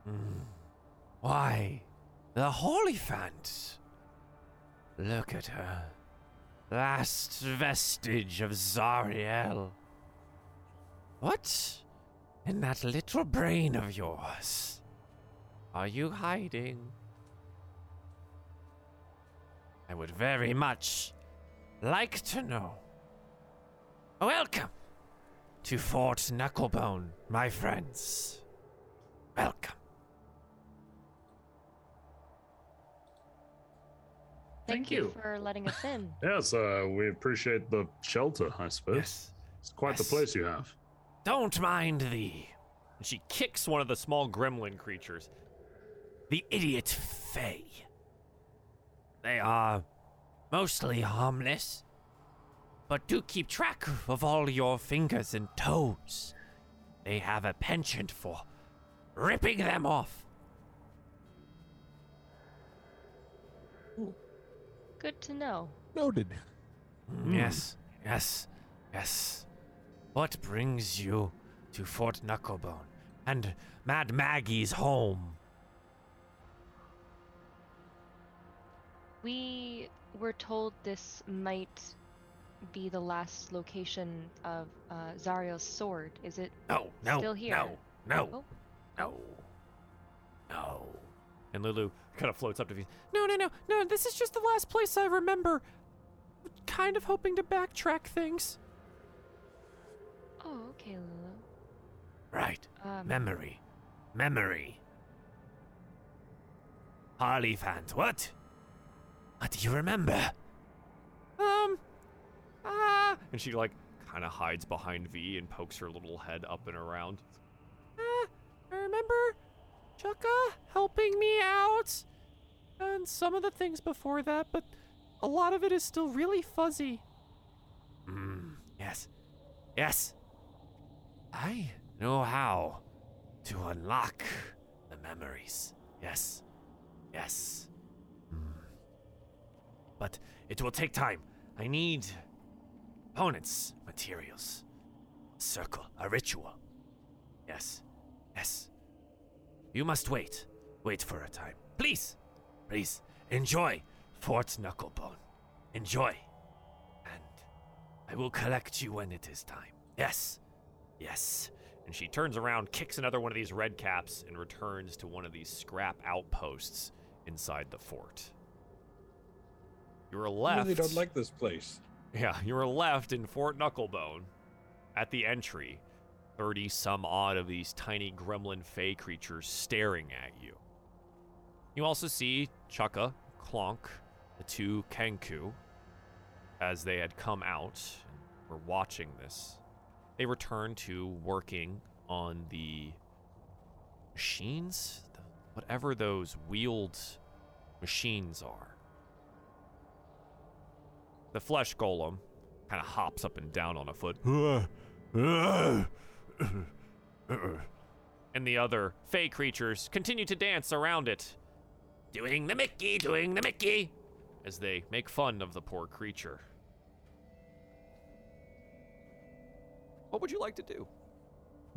Hmm. Why, the Hollyphant. Look at her. Last vestige of Zariel. What? In that little brain of yours? Are you hiding? I would very much like to know. Welcome to Fort Knucklebone, my friends. Welcome. Thank you. for letting us in. *laughs* yes. Uh, we appreciate the shelter. I suppose Yes. it's quite Yes. the place you have. Don't mind thee. And she kicks one of the small gremlin creatures. The idiot Fae. They are mostly harmless, but do keep track of all your fingers and toes. They have a penchant for ripping them off. Good to know. Noted. Mm, Yes, yes, yes. What brings you to Fort Knucklebone and Mad Maggie's home? We were told this might be the last location of uh, Zariel's sword. Is it? No, no, Still here. no, no, Oh. no, no. And Lulu kind of floats up to you. No, no, no, no. This is just the last place I remember. Kind of hoping to backtrack things. Oh, okay, Lulu. Right. Um, Memory. Memory. Hollyphants, what? What do you remember? And she, like, kind of hides behind V and pokes her little head up and around. Ah, I remember Chukka helping me out. And some of the things before that, but a lot of it is still really fuzzy. Hmm. Yes. Yes. I know how to unlock the memories. Yes. Yes. Hmm. But it will take time. I need opponents, materials, a circle, a ritual. Yes. Yes. You must wait. Wait for a time. Please. Please. Enjoy Fort Knucklebone. Enjoy. And I will collect you when it is time. Yes. Yes. And she turns around, kicks another one of these red caps, and returns to one of these scrap outposts inside the fort. You are left. I really don't like this place. Yeah, you are left in Fort Knucklebone. at the entry, 30 some odd of these tiny gremlin fey creatures staring at you. You also see Chukka, Clonk, the two Kenku, as they had come out and were watching this. They return to working on the machines, the, whatever those wheeled machines are. The flesh golem kind of hops up and down on a foot. *laughs* and the other fey creatures continue to dance around it, doing the Mickey, doing the Mickey, as they make fun of the poor creature. What would you like to do?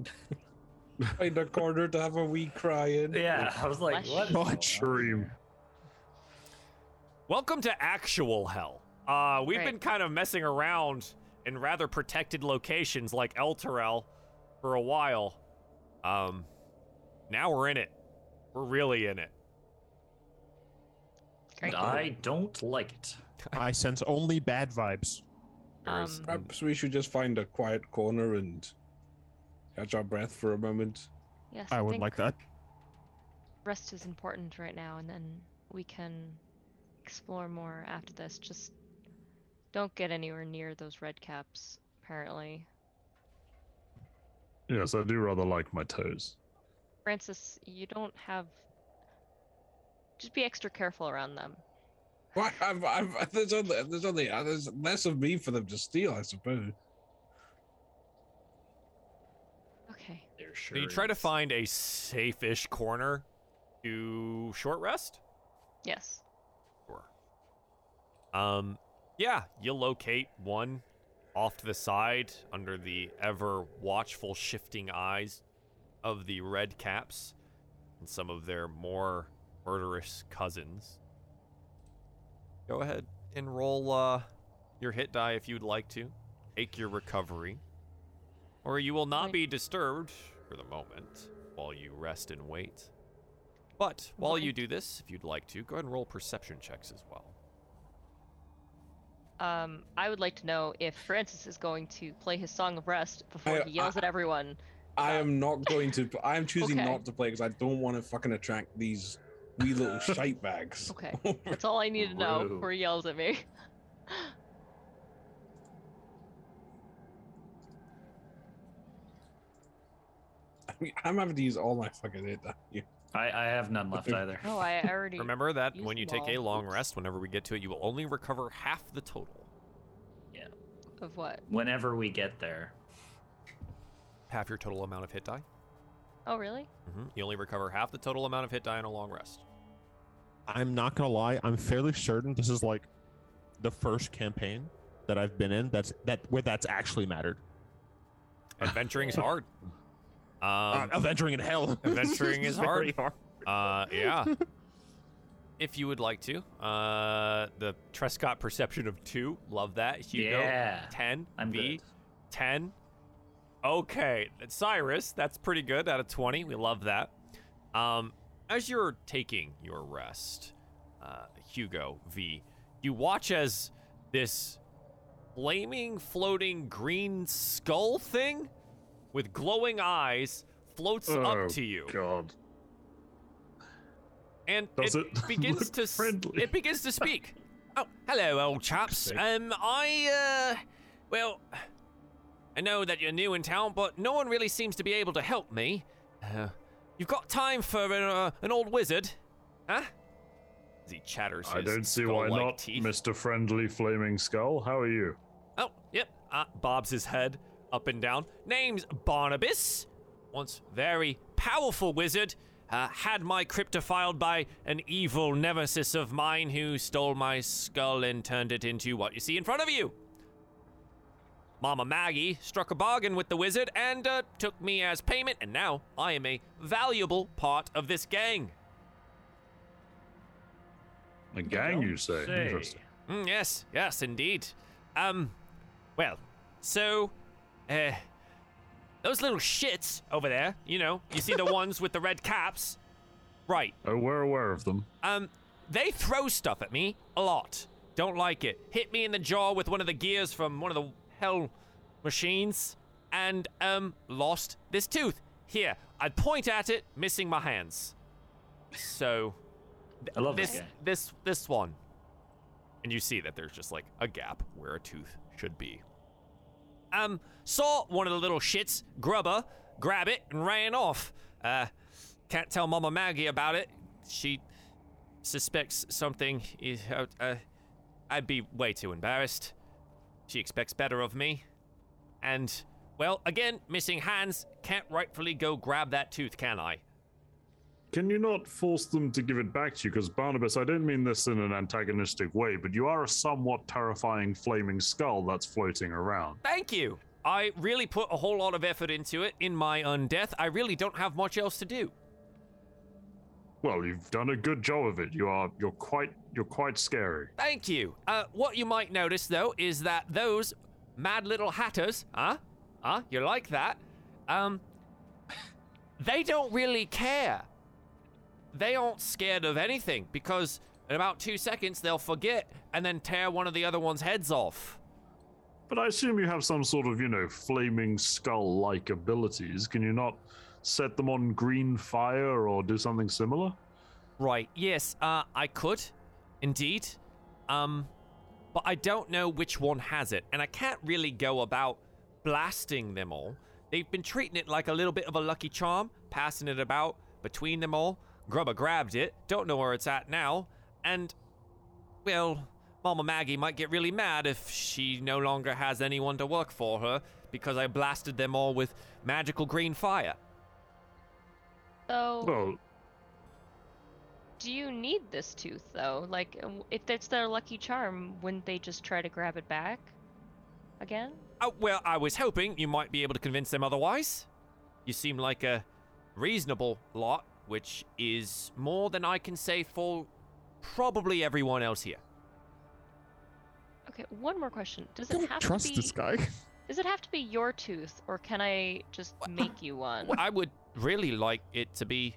*laughs* Find a corner to have a wee cry in. Yeah, I was like, Flesh. what? Oh, dream. Welcome to actual hell. Uh, we've Right. been kind of messing around in rather protected locations like Elturel for a while. Um, now we're in it. We're really in it. Great. I don't like it. *laughs* I sense only bad vibes. Um, Perhaps we should just find a quiet corner and catch our breath for a moment. yes, I would like that. Rest is important right now, and then we can explore more after this. Just don't get anywhere near those red caps. Apparently, Yes, I do rather like my toes. Francis, you don't have. Just be extra careful around them. Why? I've, I've, there's only, there's only, uh, there's less of me for them to steal, I suppose. Okay. There So sure you try to find a safe-ish corner to short rest. Yes. Sure. Um, yeah, you locate one off to the side under the ever watchful shifting eyes of the red caps and some of their more murderous cousins. Go ahead and roll uh, your hit die if you'd like to. Take your recovery. Or you will not be disturbed for the moment while you rest and wait. But while you do this, if you'd like to, go ahead and roll perception checks as well. Um, I would like to know if Francis is going to play his song of rest before I- he yells I- at everyone. I am not going to. *laughs* I am choosing Okay. not to play because I don't want to fucking attract these wee little *laughs* shite bags. Okay. *laughs* That's all I need to know Rude. before he yells at me. I mean, I'm having to use all my fucking hit. die. Yeah. I, I have none left *laughs* either. Oh, I already. Remember that when you take a long Oops. rest, whenever we get to it, you will only recover half the total. Yeah. Of what? Whenever we get there. Half your total amount of hit die. Oh, really? hmm You only recover half the total amount of hit die in a long rest. I'm not gonna lie. I'm fairly certain this is like the first campaign that I've been in that's that where that's actually mattered. Adventuring is *laughs* hard. Uh, Um, adventuring in hell. *laughs* adventuring is Very hard. Uh, yeah. *laughs* if you would like to, uh, the Trescott perception of two, love that. Hugo, Yeah. ten. I'm V, good. ten. Okay, Cyrus, that's pretty good out of twenty. We love that. Um, as you're taking your rest, uh, Hugo V, you watch as this flaming, floating green skull thing with glowing eyes floats Oh, up to you God. and it, it *laughs* begins to friendly? it begins to speak. *laughs* Oh, hello, old chaps. Um, I uh, well, I know that you're new in town, but no one really seems to be able to help me. Uh, you've got time for an, uh, an old wizard, huh? As he chatters. I don't see why not, teeth. Mr. Friendly Flaming Skull. How are you? Oh, yep. Uh, bobs his head up and down. Name's Barnabas. Once very powerful wizard. Uh, had my crypt defiled by an evil nemesis of mine who stole my skull and turned it into what you see in front of you. Mama Maggie struck a bargain with the wizard and uh, took me as payment, and now I am a valuable part of this gang. A gang, you say? Say. Interesting. Mm, yes, yes, indeed. Um, well, so, uh, those little shits over there, you know, you see the ones with the red caps? Right. Oh, we're aware of them. Um, they throw stuff at me a lot. Don't like it. Hit me in the jaw with one of the gears from one of the hell machines. and um lost this tooth. Here, I'd point at it, missing my hands. So I love this this this this one. And you see that there's just like a gap where a tooth should be. Um, saw one of the little shits, Grubber, grab it and ran off. Uh, can't tell Mama Maggie about it. She suspects something. Uh, uh, I'd be way too embarrassed. She expects better of me. And, well, again, missing hands. Can't rightfully go grab that tooth, can I? Can you not force them to give it back to you? Because Barnabas, I don't mean this in an antagonistic way, but you are a somewhat terrifying flaming skull that's floating around. Thank you. I really put a whole lot of effort into it in my undeath. I really don't have much else to do. Well, you've done a good job of it. You are you're quite you're quite scary. Thank you. Uh, what you might notice, though, is that those mad little hatters, huh? Huh? You like that? Um, they don't really care. They aren't scared of anything because in about two seconds they'll forget and then tear one of the other one's heads off. But I assume you have some sort of, you know, flaming skull like abilities. Can you not set them on green fire or do something similar? Right. Yes. Uh, I could, indeed. Um, but I don't know which one has it, and I can't really go about blasting them all. They've been treating it like a little bit of a lucky charm, passing it about between them all. Grubber grabbed it, don't know where it's at now, and, well, Mama Maggie might get really mad if she no longer has anyone to work for her because I blasted them all with magical green fire. So, Well, do you need this tooth though? Like, if it's their lucky charm, wouldn't they just try to grab it back again? Oh, well, I was hoping you might be able to convince them otherwise. You seem like a reasonable lot, which is more than I can say for probably everyone else here. Okay, one more question. Does I it don't have trust to be? this guy. *laughs* Does it have to be your tooth, or can I just make you one *laughs* I would really like it to be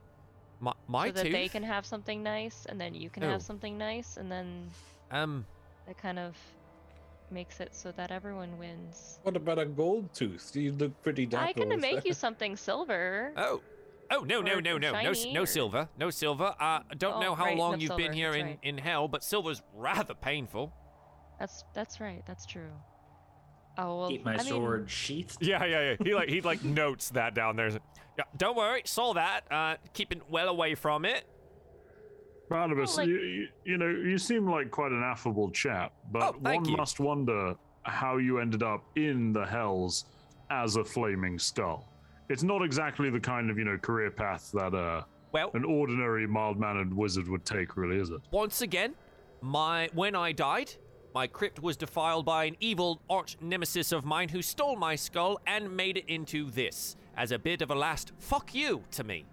my, my so that tooth. they can have something nice, and then you can Oh. have something nice, and then Um, that kind of makes it so that everyone wins. What about a gold tooth? You look pretty dapper. I can make that. you *laughs* something silver. oh. Oh no no no no no no silver no silver. Uh, I don't Oh, know how right, long you've been here that's in right. in hell, but silver's rather painful. That's that's right. That's true. Oh well. Keep my I mean, sword sheathed. *laughs* Yeah, yeah, yeah. He like he like notes that down there. Yeah, don't worry, saw that. Uh, keeping well away from it. Barnabas, like- you, you, you know, you seem like quite an affable chap, but Oh, thank one you. must wonder how you ended up in the hells as a flaming skull. It's not exactly the kind of, you know, career path that uh, Well, an ordinary mild-mannered wizard would take, really, is it? once again, my when I died, my crypt was defiled by an evil arch nemesis of mine who stole my skull and made it into this as a bit of a last fuck you to me.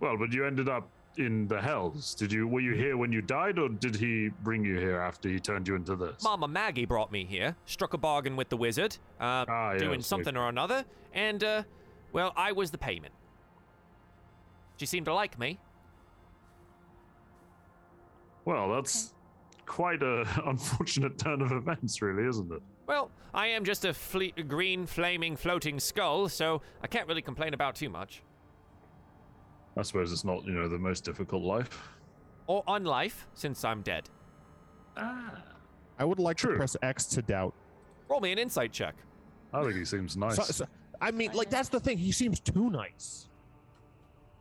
Well, but you ended up in the hells. Did you? Were you here when you died, or did he bring you here after he turned you into this? Mama Maggie brought me here, struck a bargain with the wizard, uh, Ah, doing yes, something or another, and uh, well, I was the payment. She seemed to like me. Well, that's quite a *laughs* unfortunate turn of events, really, isn't it? Well, I am just a fle- green, flaming, floating skull, so I can't really complain about too much. I suppose it's not, you know, the most difficult life. Or on life, since I'm dead. Ah. I would like True. to press X to doubt. Roll me an insight check. I think he seems nice. So- so- I mean, like that's the thing. He seems too nice.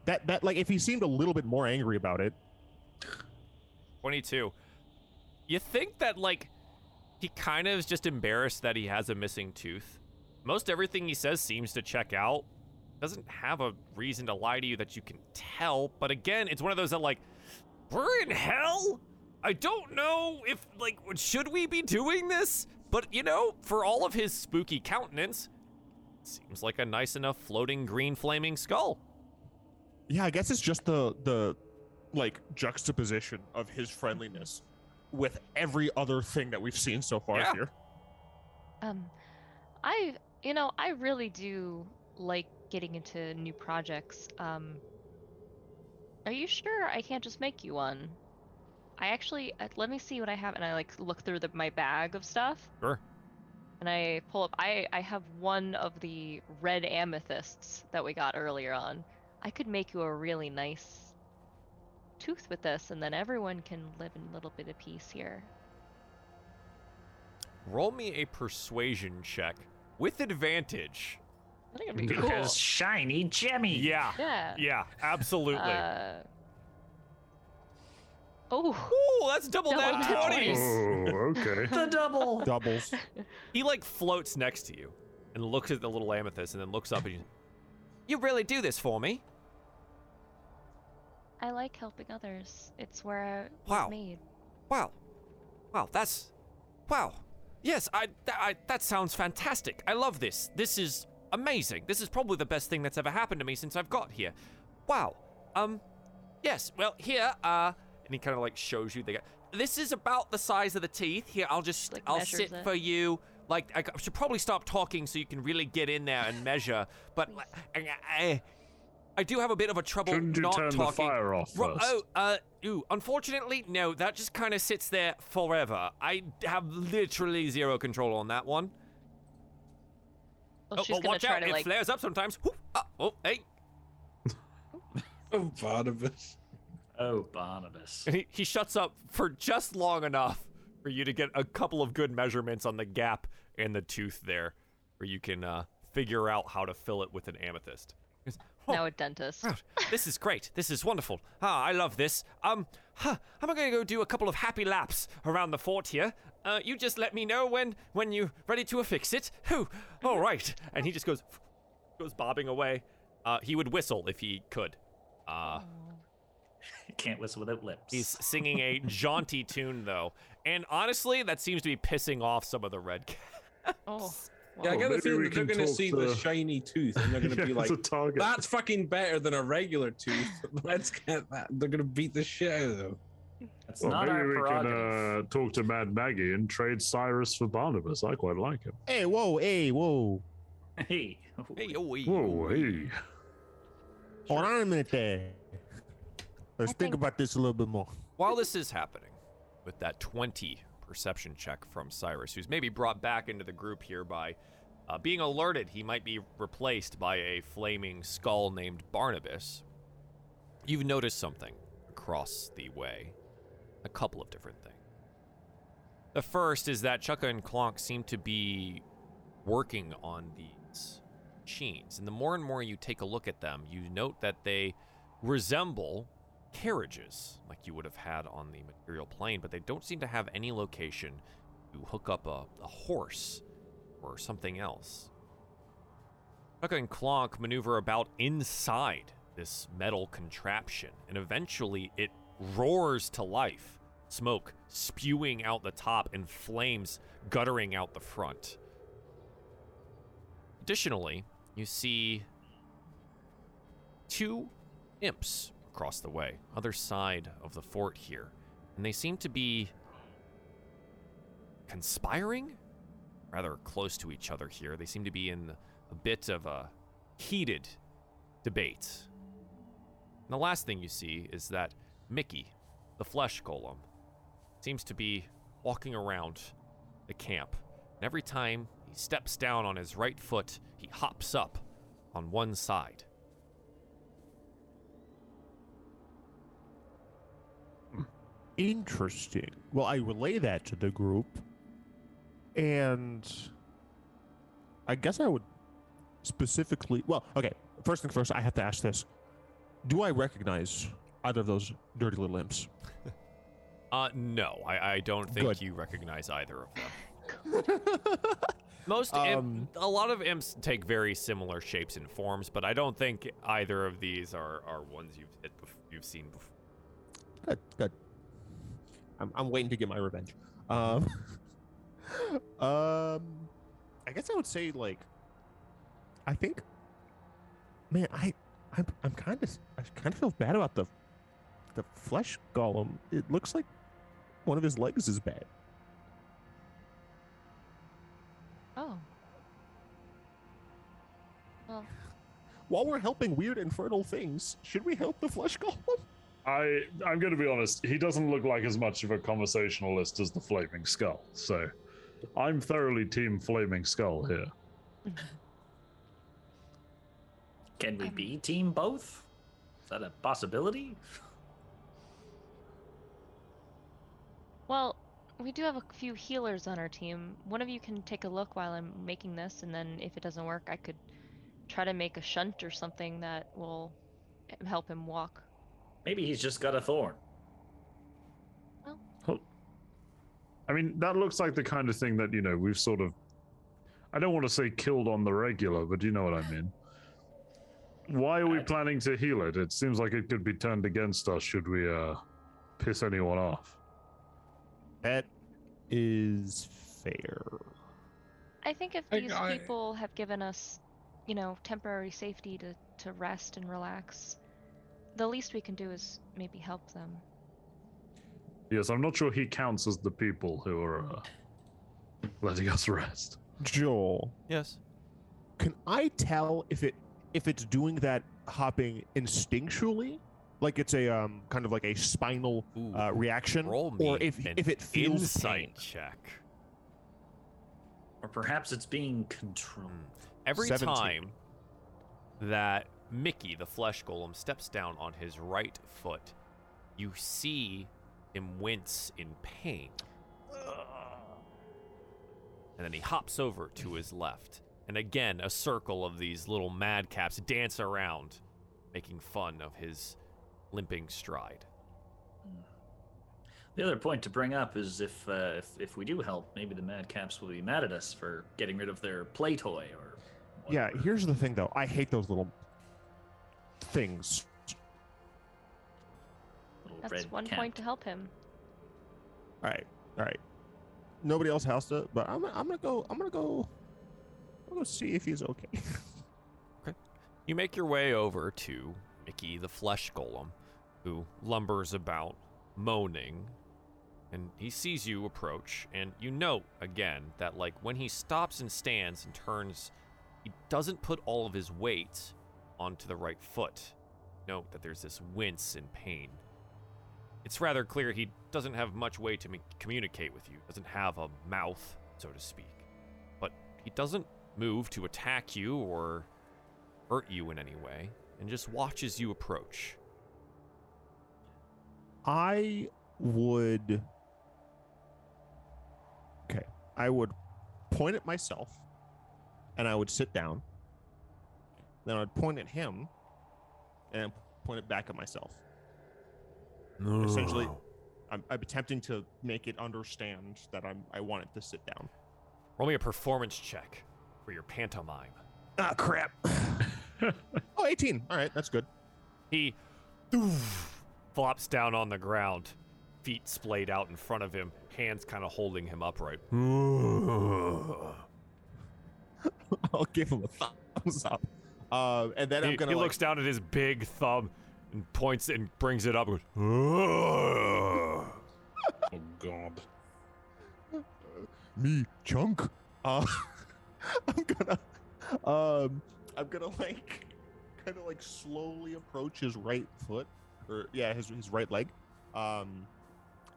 That that like if he seemed a little bit more angry about it, 22. You think that, like, he kind of is just embarrassed that he has a missing tooth. Most everything he says seems to check out. Doesn't have a reason to lie to you that you can tell. But again, it's one of those that, like, we're in hell? I don't know if, like, should we be doing this? But, you know, for all of his spooky countenance, seems like a nice enough floating green flaming skull. yeah, I guess it's just the the like juxtaposition of his friendliness with every other thing that we've seen so far Yeah. here. Um, I you know I really do like getting into new projects. Um, are you sure I can't just make you one? I actually uh, let me see what I have, and I like look through the, my bag of stuff. Sure. And I pull up. I I have one of the red amethysts that we got earlier on. I could make you a really nice tooth with this, and then everyone can live in a little bit of peace here. Roll me a persuasion check with advantage. I think it'd be cool. Because shiny Jemmy. Yeah. Yeah. Yeah, absolutely. Uh, oh, Ooh, that's double Double that that 20s. Oh, okay. *laughs* The double. Doubles. He like floats next to you and looks at the little amethyst and then looks up and you You really do this for me? I like helping others. It's where I was Wow. made. Wow. Wow, that's wow. Yes, I, th- I that sounds fantastic. I love this. This is amazing. This is probably the best thing that's ever happened to me since I've got here. Wow. Um yes, well here uh and he kind of like shows you the This is about the size of the teeth. Here, I'll just Like I'll sit it. for you. Like I should probably stop talking so you can really get in there and measure. But I, I, I do have a bit of a trouble Shouldn't you not turn the talking. fire off Ro- first? oh, uh, ooh, unfortunately, no. That just kind of sits there forever. I have literally zero control on that one. Well, oh, she's oh, gonna watch try out! to it like. flares up sometimes. Whoop, ah, oh, hey! Oh, Barnabas. Oh, Barnabas. And he, he shuts up for just long enough for you to get a couple of good measurements on the gap in the tooth there, where you can uh, figure out how to fill it with an amethyst. Goes, "Oh, Now a dentist. Right. This is great. This is wonderful. Ah, I love this. Um, huh, I'm gonna go do a couple of happy laps around the fort here. Uh, you just let me know when when you're ready to affix it. Whew. All right. And he just goes goes bobbing away. Uh, he would whistle if he could. Uh, *laughs* Can't whistle without lips. he's singing a *laughs* jaunty tune though, and honestly, that seems to be pissing off some of the red caps. *laughs* Oh. Yeah, I Well, get the maybe feeling we that they're going to see to- the shiny tooth and they're going to Yeah, be like, "That's fucking better than a regular tooth. Let's get that." They're going to beat the shit out of them. That's Well, not maybe our we can uh, talk to Mad Maggie and trade Cyrus for Barnabas. I quite like him. hey, whoa, hey, whoa. *laughs* Hey. Hey, oh, hey, Whoa, hey. Hold on a minute there. Let's think think- about this a little bit more. While this is happening, with that 20 perception check from Cyrus, who's maybe brought back into the group here by uh, being alerted he might be replaced by a flaming skull named Barnabas, you've noticed something across the way. A couple of different things. The first is that Chukka and Clonk seem to be working on these machines, and the more and more you take a look at them, you note that they resemble carriages like you would have had on the material plane, but they don't seem to have any location to hook up a, a horse or something else. Chukka and Clonk maneuver about inside this metal contraption, and eventually it roars to life, smoke spewing out the top and flames guttering out the front. Additionally, you see two imps across the way, other side of the fort here, and they seem to be conspiring, rather close to each other here. They seem to be in a bit of a heated debate. And the last thing you see is that Mickey, the flesh golem, seems to be walking around the camp. And every time he steps down on his right foot, he hops up on one side. Interesting. Well, I relay that to the group, and I guess I would specifically. Well, okay. First thing first, I have to ask this: Do I recognize either of those dirty little imps? Uh, no, I, I don't think Good. you recognize either of them. *laughs* Most, imp- Um, a lot of imps take very similar shapes and forms, but I don't think either of these are, are ones you've you've seen before. Good, good. I'm, I'm waiting to get my revenge. Um, *laughs* um, I guess I would say like, I think, man, I, I'm, I'm kind of, I kind of feel bad about the, the flesh golem. It looks like one of his legs is bad. Oh. Well, While we're helping weird infernal things, should we help the flesh golem? I I'm going to be honest. He doesn't look like as much of a conversationalist as the Flaming Skull. So I'm thoroughly team Flaming Skull here. Can we be team both? Is that a possibility? Well, we do have a few healers on our team. One of you can take a look while I'm making this, and then if it doesn't work, I could try to make a shunt or something that will help him walk. Maybe he's just got a thorn. Well. I mean, that looks like the kind of thing that, you know, we've sort of. I don't want to say killed on the regular, but you know what I *laughs* mean. Why are we planning to heal it? It seems like it could be turned against us should we uh, piss anyone off. That is fair. I think if I- these I- people have given us, you know, temporary safety to, to rest and relax, the least we can do is maybe help them. Yes, I'm not sure he counts as the people who are uh, letting us rest. Joel, Yes. can I tell if it if it's doing that hopping instinctually, like it's a um kind of like a spinal Ooh. uh, reaction, Roll me or if an if it feels insight pain? check. Or perhaps it's being controlled. Every 17. time that Mickey, the flesh golem, steps down on his right foot, you see him wince in pain. And then he hops over to his left. And again, a circle of these little madcaps dance around, making fun of his limping stride. The other point to bring up is if uh, if if we do help, maybe the Madcaps will be mad at us for getting rid of their play toy or. Yeah, here's the thing though. I hate those little things. Little That's red one cap. point to help him. All right, all right. Nobody else has to, but I'm I'm gonna go. I'm gonna go. I'm gonna go see if he's okay. *laughs* okay. You make your way over to Mickey the Flesh Golem, who lumbers about, moaning, and he sees you approach, and you note again that, like, when he stops and stands and turns, he doesn't put all of his weight onto the right foot. Note that there's this wince in pain. It's rather clear he doesn't have much way to me- communicate with you, doesn't have a mouth, so to speak. But he doesn't move to attack you or hurt you in any way and just watches you approach. I would. Okay, I would point at myself, and I would sit down. Then I'd point at him, and point it back at myself. Essentially- I'm, I'm attempting to make it understand that I'm I want it to sit down. Roll me a performance check for your pantomime. Ah, crap. *laughs* oh, 18. All right, that's good. He doof, flops down on the ground, feet splayed out in front of him, hands kind of holding him upright. *sighs* I'll give him a thumbs up. Uh, and then he I'm gonna he like, looks down at his big thumb and points and brings it up. And goes, *sighs* Oh God. me chunk. Uh, *laughs* I'm gonna, um, I'm gonna like, kind of like slowly approach his right foot, or yeah, his his right leg, um,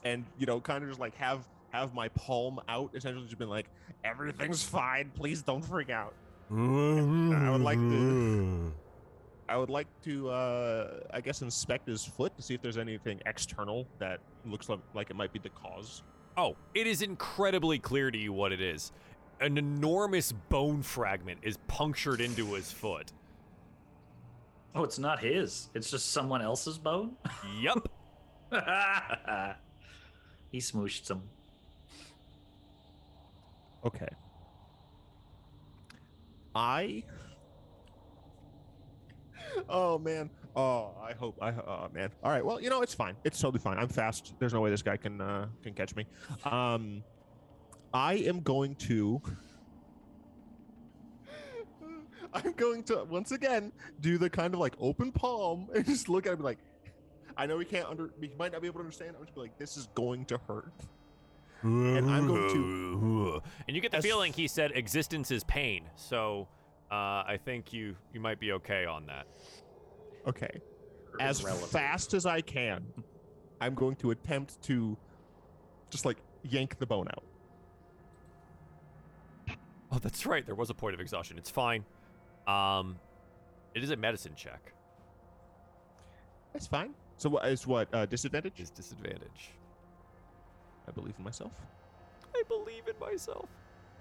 and you know, kind of just like have have my palm out, essentially just been like, everything's fine, please don't freak out. I would like to- I would like to, uh, I guess, inspect his foot to see if there's anything external that looks like, like it might be the cause. Oh, it is incredibly clear to you what it is. An enormous bone fragment is punctured into his foot. Oh, it's not his. It's just someone else's bone. Yup. *laughs* he smooshed some. Okay. I. Oh man. Oh, I hope. I. Oh man. All right. Well, you know, it's fine. It's totally fine. I'm fast. There's no way this guy can uh, can catch me. Um, I am going to. I'm going to once again do the kind of like open palm and just look at him like. I know he can't under. He might not be able to understand. I'm just be like, this is going to hurt. And I'm going to. And you get the As- feeling he said existence is pain. So uh, I think you you might be okay on that. Okay. as Irrelevant. fast as I can, I'm going to attempt to just like yank the bone out. Oh, that's right. There was a point of exhaustion. It's fine. Um, it is a medicine check. That's fine. So what is what uh, disadvantage? Is disadvantage. I believe in myself. I believe in myself.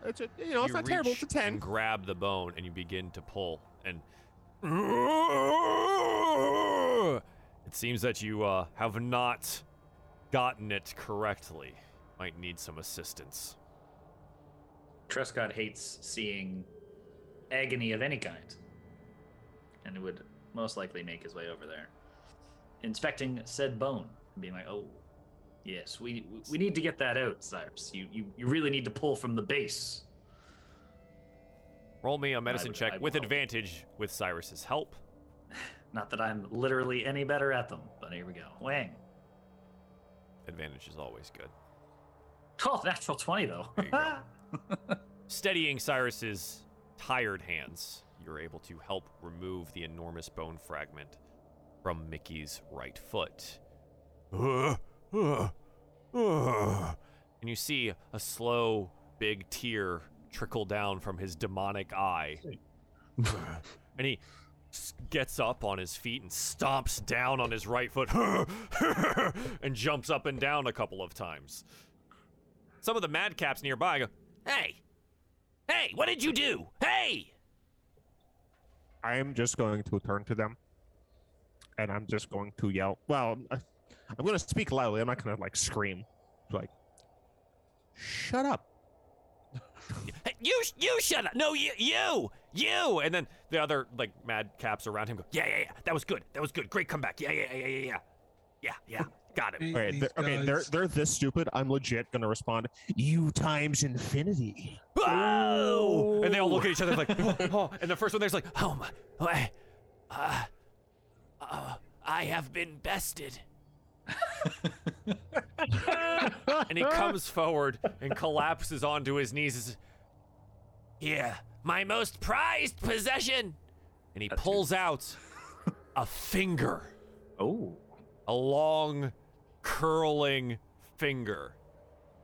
It's a, you know, it's you not terrible. It's a ten. And grab the bone, and you begin to pull. And it seems that you uh, have not gotten it correctly. Might need some assistance. Trescott hates seeing agony of any kind, and would most likely make his way over there, inspecting said bone, and being like, "Oh, yes, we we need to get that out, Cyrus. You you, you really need to pull from the base." Roll me a medicine would- check with advantage with Cyrus's help. *sighs* Not that I'm literally any better at them, but here we go. Wang. Advantage is always good. Oh, natural twenty though. There you go. *laughs* Steadying Cyrus's tired hands, you're able to help remove the enormous bone fragment from Mickey's right foot. and you see a slow, big tear trickle down from his demonic eye. *laughs* and he gets up on his feet and stomps down on his right foot *laughs* and jumps up and down a couple of times. Some of the madcaps nearby go, Hey! Hey, what did you do? Hey! I am just going to turn to them, and I'm just going to yell. Well, I'm going to speak loudly. I'm not going to like scream. Like, shut up. *laughs* You, you shut up! No, you, you, you! And then the other like madcaps around him go, Yeah, yeah, yeah. That was good. That was good. Great comeback. Yeah, yeah, yeah, yeah, yeah, yeah, yeah. Got it. Okay, they're, okay, they're they're this stupid. I'm legit going to respond. You times infinity. Whoa! And they all look at each other like, *laughs* oh, oh. and the first one there's like, oh my, I, uh, uh, I have been bested. *laughs* and he comes forward and collapses onto his knees. and says, my most prized possession. And he pulls out a finger, oh. a long, curling finger.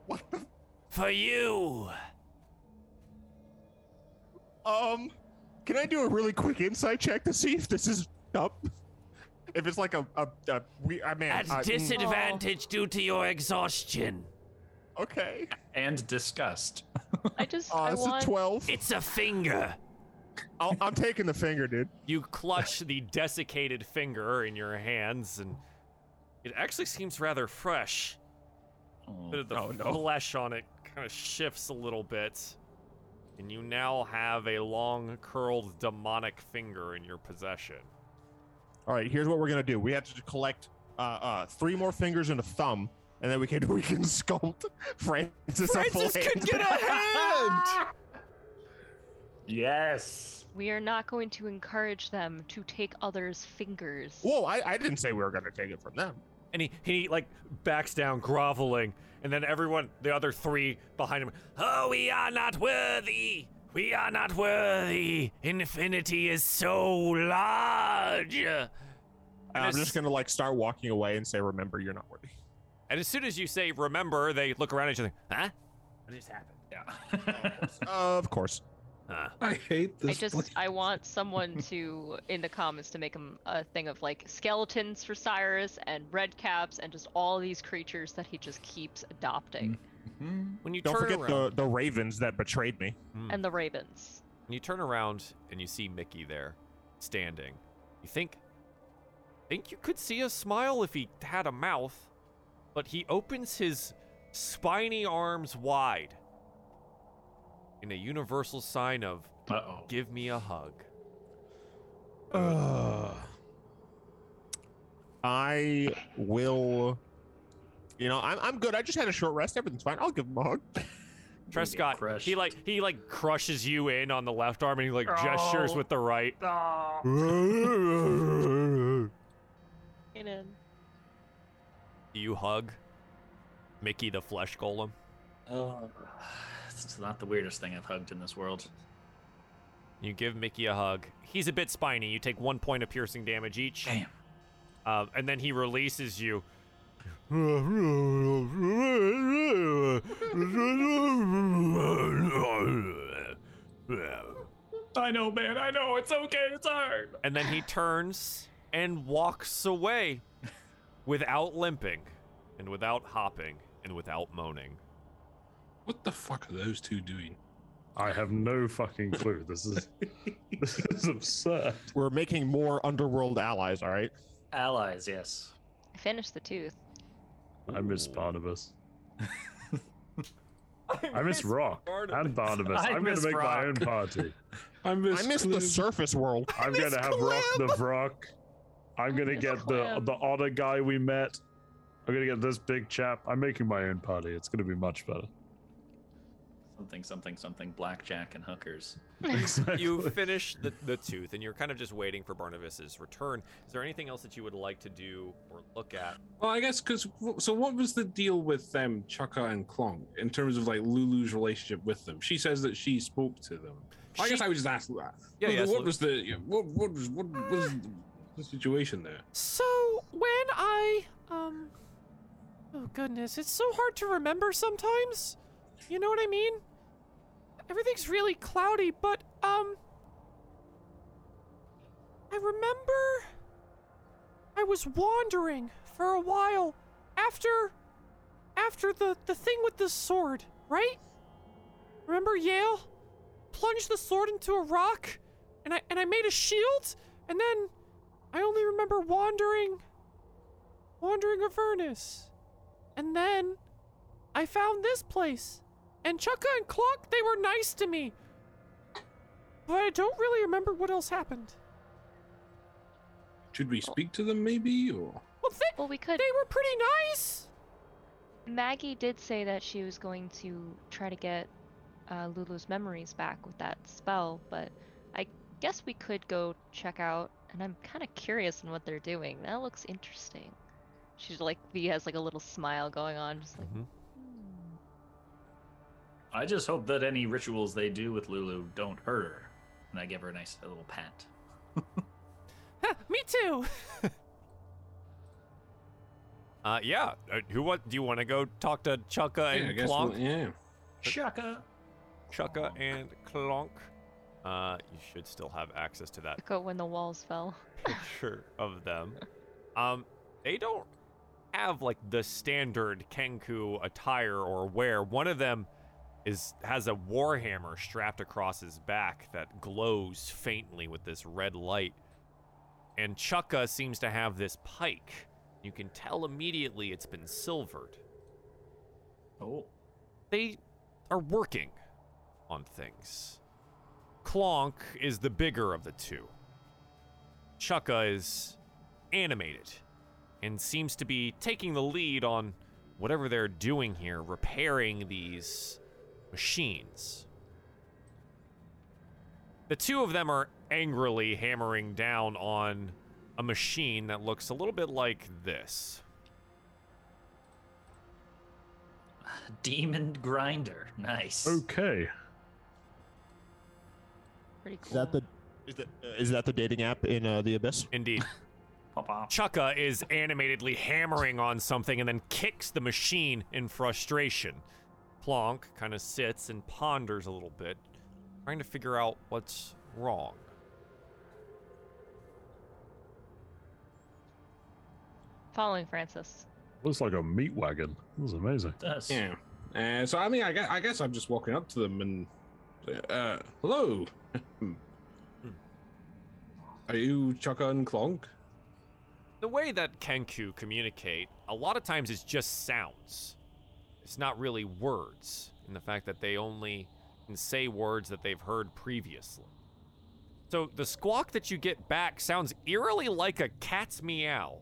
What the? For you. Um, can I do a really quick insight check to see if this is up? If it's like a a, a we, I mean, At uh, mm, disadvantage due to your exhaustion. okay. And disgust. *laughs* I just Oh, I it's want a twelve. It's a finger. I'll, I'm taking the finger, dude. You clutch the desiccated finger in your hands, and it actually seems rather fresh. Oh. Bit of the Oh, no. flesh on it kind of shifts a little bit, and you now have a long, curled demonic finger in your possession. All right, here's what we're gonna do. We have to collect uh, uh, three more fingers and a thumb, and then we can *laughs* we can sculpt Francis, a full hand. hand. Yes. we are not going to encourage them to take others' fingers. Whoa, I, I didn't say we were gonna take it from them. And he, he like backs down groveling and then everyone the other three behind him oh we are not worthy we are not worthy infinity is so large and I'm as, just gonna like start walking away and say, "Remember, you're not worthy." and as soon as you say remember they look around at each other huh what just happened Yeah. *laughs* of course. Huh *laughs* I hate this. I just place. I want someone *laughs* to in the comments to make him a thing of like skeletons for Cyrus and red caps and just all these creatures that he just keeps adopting Mhm. when you Don't turn forget around the the ravens that betrayed me. Hmm. and the ravens. When you turn around and you see Mickey there, standing, you think, think you could see a smile if he had a mouth, but he opens his spiny arms wide in a universal sign of Uh oh. "Give me a hug." Uh, I will. You know, I'm I'm good. I just had a short rest. Everything's fine. I'll give him a hug. Trescott, crushed. he like he like crushes you in on the left arm and he like gestures Oh. with the right. Get in. Do you hug Mickey the flesh golem? Oh. It's not the weirdest thing I've hugged in this world. You give Mickey a hug. He's a bit spiny. You take one point of piercing damage each. Damn. Uh, and then he releases you. I know, man. I know. It's okay. It's hard. And then he turns and walks away without limping and without hopping and without moaning. What the fuck are those two doing? I have no fucking clue. This is *laughs* this is absurd. We're making more underworld allies. All right. Allies, yes. I finished the tooth. I miss Barnabas. *laughs* I miss Rock and Barnabas. *laughs* I I'm gonna miss make my own party. I miss, I miss the surface world. I'm gonna have Rock the Vrock. I'm gonna miss get the the otter guy we met. I'm gonna get this big chap. I'm making my own party. It's gonna be much better. Something, something, something. Blackjack and hookers. *laughs* You finish the, the tooth and you're kind of just waiting for Barnabas's return. Is there anything else that you would like to do or look at? Well, I guess because so what was the deal with them, Chukka and Clonk, in terms of like Lulu's relationship with them? She says that she spoke to them. I guess I would just ask that. Yeah, What- yeah, What absolutely. was the yeah, what what was what was the situation there? So when I um oh goodness, it's so hard to remember sometimes. You know what I mean? Everything's really cloudy, but um I remember I was wandering for a while after after the the thing with the sword, right? Remember Yale plunged the sword into a rock and I and I made a shield and then I only remember wandering, wandering Avernus. And then I found this place. And Chukka and Clonk, they were nice to me. But I don't really remember what else happened. Should we speak to them maybe or? Well, they, Well, we could. they were pretty nice. Maggie did say that she was going to try to get uh, Lulu's memories back with that spell, but I guess we could go check out. And I'm kind of curious in what they're doing. That looks interesting. She's like, V has like a little smile going on, just like. Mhm. I just hope that any rituals they do with Lulu don't hurt her. And I give her a nice little pat. *laughs* Huh, me too. *laughs* uh, yeah. Uh, who? What? Do you want to go talk to Chukka Yeah, and guess Clonk? we'll- yeah. Shaka. Chukka and Clonk. Uh, you should still have access to that Echo when the walls fell. *laughs* picture of them. Um, they don't have like the standard Kenku attire or wear. One of them is has a warhammer strapped across his back that glows faintly with this red light. And Chukka seems to have this pike. You can tell immediately it's been silvered. Oh. They are working on things. Clonk is the bigger of the two. Chukka is animated and seems to be taking the lead on whatever they're doing here, repairing these machines. The two of them are angrily hammering down on a machine that looks a little bit like this. Demon grinder. Nice. Okay. Pretty cool. Is that the is that, uh, is that the dating app in uh, the abyss? Indeed. *laughs* Pop off. Chukka is animatedly hammering on something and then kicks the machine in frustration. Clonk kind of sits and ponders a little bit, trying to figure out what's wrong. Following Francis. Looks like a meat wagon. This is amazing. Does. Yeah. Uh, so I mean, I guess, I guess I'm just walking up to them and uh, hello. *laughs* Are you Chukka and Clonk? The way that Kenku communicate, a lot of times it's just sounds. It's not really words, in the fact that they only can say words that they've heard previously. So the squawk that you get back sounds eerily like a cat's meow.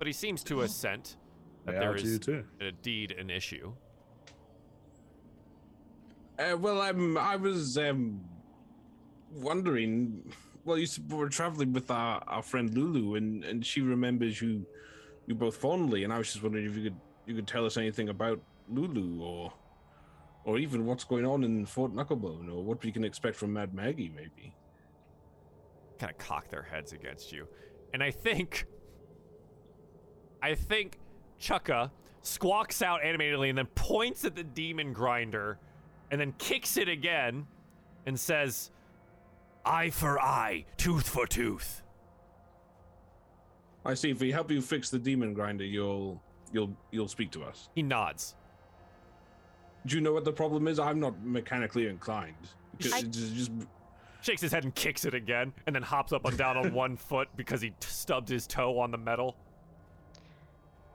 But he seems to assent that They there are to you is too. indeed an issue. Uh, well, um, I was um, wondering. Well, you s- were traveling with our, our friend Lulu, and, and she remembers you you both fondly. And I was just wondering if you could you could tell us anything about Lulu, or or even what's going on in Fort Knucklebone, or what we can expect from Mad Maggie, maybe. kind of cock their heads against you. And I think I think Chukka squawks out animatedly and then points at the demon grinder and then kicks it again and says, "Eye for eye, tooth for tooth." I see. If we help you fix the demon grinder, you'll you'll you'll speak to us. He nods. Do you know what the problem is? I'm not mechanically inclined. Just, I- just, just shakes his head and kicks it again, and then hops up and down on *laughs* one foot because he t- stubbed his toe on the metal.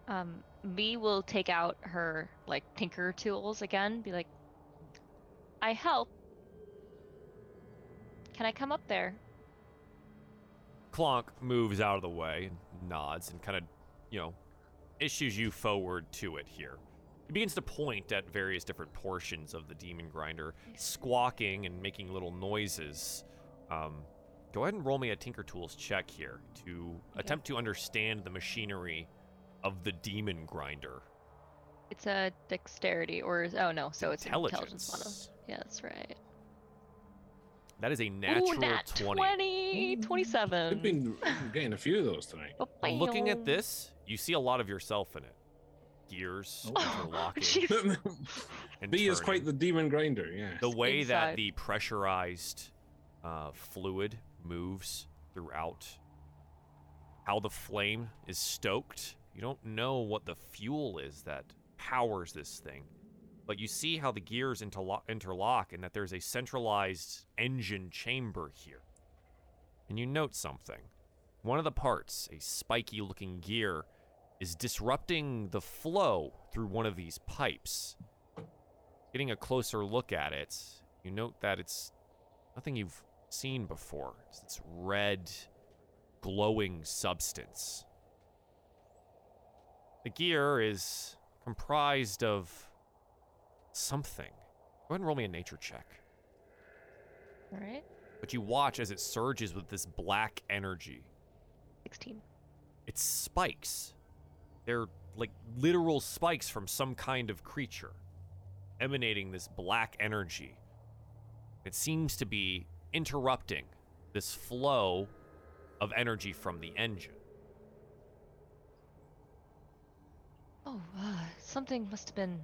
Um, V will take out her like tinker tools again. Be like, I help. Can I come up there? Clonk moves out of the way, and nods, and kind of, you know, issues you forward to it here. It begins to point at various different portions of the demon grinder, squawking and making little noises. Um, go ahead and roll me a Tinker Tools check here to attempt to understand the machinery of the demon grinder. It's a dexterity or is- oh no, so it's Intelligence. intelligence model. Yeah, that's right. That is a natural Ooh, nat 20. 20, 27. I've been getting a few of those tonight. Looking at this, you see a lot of yourself in it. Gears Oh, interlocking *laughs* jeez. *laughs* and B is quite the demon grinder. Yeah. the way that the pressurized uh, fluid moves throughout, how the flame is stoked. You don't know what the fuel is that powers this thing, but you see how the gears interlo- interlock and that there's a centralized engine chamber here. And you note something. One of the parts, a spiky looking gear, is disrupting the flow through one of these pipes. Getting a closer look at it, you note that it's nothing you've seen before. It's this red, glowing substance. The gear is comprised of something. Go ahead and roll me a nature check. All right, But you watch as it surges with this black energy. 16. It's spikes. They're like literal spikes from some kind of creature, emanating this black energy. It seems to be interrupting this flow of energy from the engine. Oh, uh, something must have been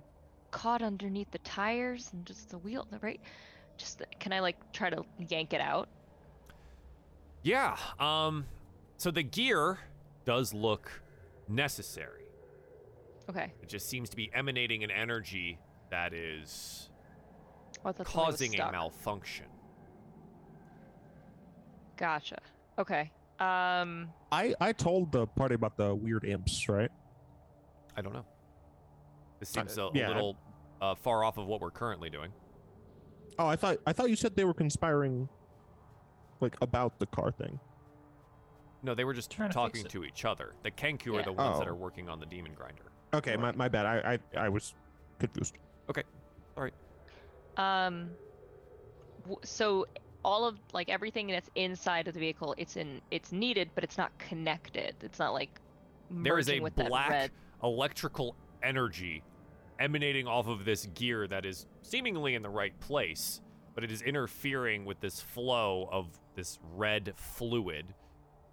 caught underneath the tires and just the wheel, right? Just can I like try to yank it out? Yeah. Um. So the gear does look necessary. Okay. It just seems to be emanating an energy that is Oh, I thought something was causing a malfunction. Gotcha. Okay. Um. I I told the party about the weird imps, right? I don't know. This Uh, seems a, a yeah, I- little uh, far off of what we're currently doing. Oh, I thought I thought you said they were conspiring, like about the car thing. No, they were just Trying to talking fix it. to each other. The Kenku are Yeah. the ones that Oh. are working on the demon grinder. Okay, my, my bad. I, I I was confused. Okay. All right. Um. w- So all of like everything that's inside of the vehicle, it's in it's needed, but it's not connected. It's not like There is a with that black red. electrical energy emanating off of this gear that is seemingly in the right place, but it is interfering with this flow of this red fluid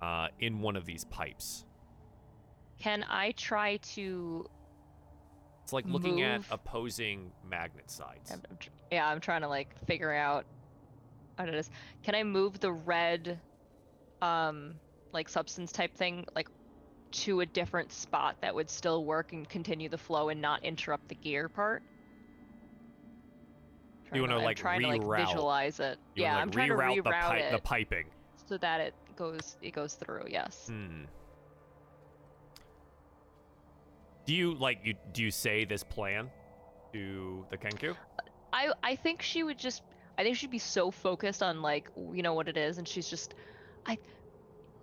uh, in one of these pipes. Can I try to? It's like looking at opposing magnet sides. I'm, I'm tr- yeah, I'm trying to like figure out what it is. Can I move the red, um, like substance type thing, like to a different spot that would still work and continue the flow and not interrupt the gear part? You wanna, like, trying to like reroute. visualize it. You yeah, wanna, I'm like, trying to reroute reroute the, pi- it the piping. so that it goes it goes through. Yes. Hmm. Do you like you do you say this plan to the Kenku? I I think she would just I think she'd be so focused on like you know what it is and she's just I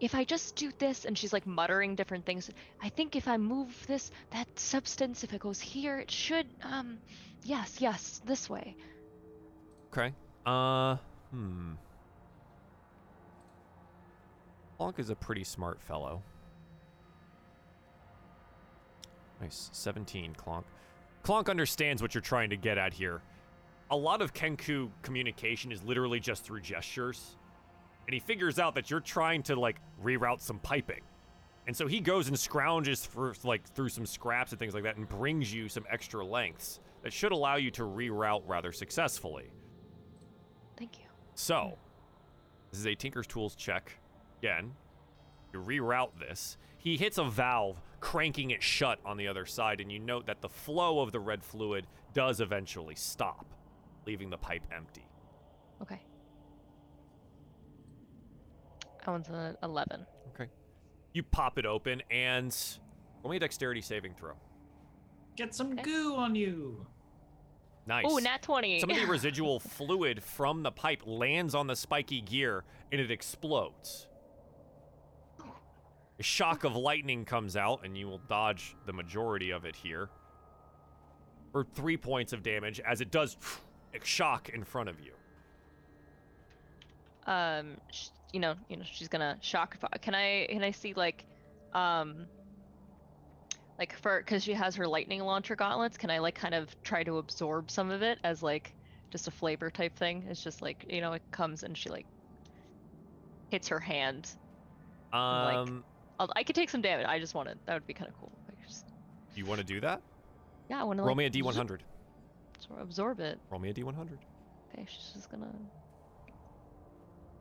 if I just do this and she's like muttering different things I think if I move this that substance if it goes here it should um yes yes this way Okay. Uh, hmm. Clonk is a pretty smart fellow. Nice. 17, Clonk. Clonk understands what you're trying to get at here. A lot of Kenku communication is literally just through gestures. And he figures out that you're trying to, like, reroute some piping. And so he goes and scrounges for, like, through some scraps and things like that and brings you some extra lengths that should allow you to reroute rather successfully. thank you So, this is a Tinker's Tools check. Again, you reroute this. He hits a valve, cranking it shut on the other side, and you note that the flow of the red fluid does eventually stop, leaving the pipe empty. Okay. That one's an 11. Okay. You pop it open, and roll me a dexterity saving throw. Get some Okay. goo on you. Nice. Oh, nat 20. Some of the *laughs* residual fluid from the pipe lands on the spiky gear and it explodes. A shock of lightning comes out, and you will dodge the majority of it here. For three points of damage, as it does *sniffs* shock in front of you. um, sh- you know, you know, she's gonna shock. Can I, can I see like, um, like for because she has her lightning launcher gauntlets. Can I like kind of try to absorb some of it as like just a flavor type thing? It's just like you know, it comes and she like hits her hand. like- Um, I'll, I could take some damage. I just want to. That would be kind of cool. Like just, you want to do that? yeah, I want to Roll like me a d100. zoop- absorb it. Roll me a d100. Okay, she's just gonna.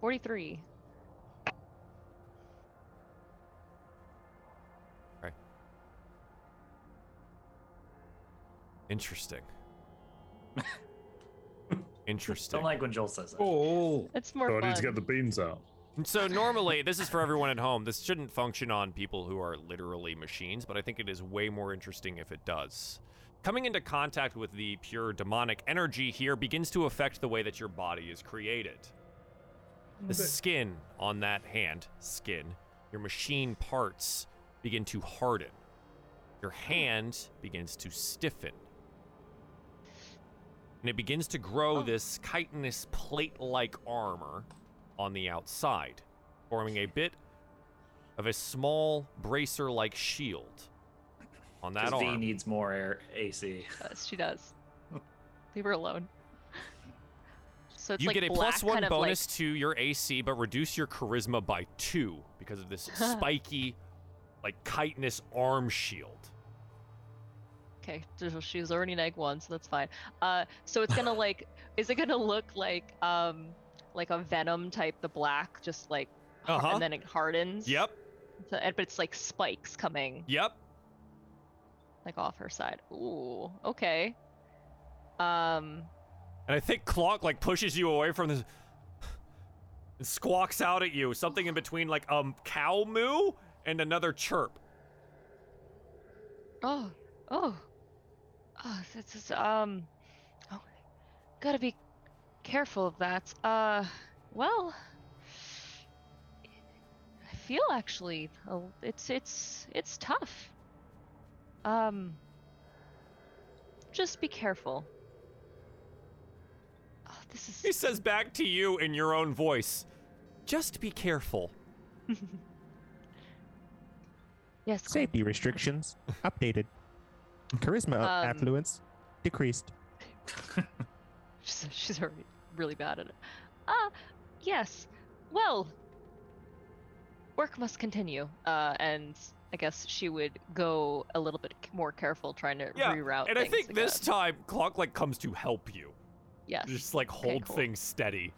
Forty-three. Interesting. *laughs* Interesting. Don't like when Joel says that. Oh, It's more So I need to get the beans out. So normally, this is for everyone at home. This shouldn't function on people who are literally machines, but I think it is way more interesting if it does. Coming into contact with the pure demonic energy here begins to affect the way that your body is created. The skin on that hand, skin, your machine parts begin to harden. Your hand begins to stiffen. And it begins to grow Oh. this chitinous plate like armor on the outside, forming a bit of a small bracer like shield on that 'Cause V needs more air AC. Yes, she does. Leave her alone. So it's you like get a plus one kind of bonus to your AC, but reduce your charisma by two because of this *laughs* spiky, like chitinous arm shield. Okay, so she was already neg one, so that's fine. Uh, so it's gonna *laughs* like, is it gonna look like um, like a venom type, the black, just like, Uh-huh. and then it hardens. Yep, So, but it's like spikes coming yep. like off her side. Ooh, okay. Um, And I think Clonk like pushes you away from this and squawks out at you something in between like um cow moo and another chirp. Oh, oh, oh, this is um, oh, gotta be careful of that. Uh, well, I feel actually, oh, it's it's it's tough. Um, just be careful. Oh, this is. He says back to you in your own voice, "Just be careful." *laughs* yes. Safety restrictions updated. Charisma Um, affluence decreased. *laughs* She's, she's already really bad at it. Ah, yes. Well, work must continue. Uh, and I guess she would go a little bit more careful trying to Yeah, reroute. and I things think this time Clonk like comes to help you, Yes. just like Okay, hold cool. things steady.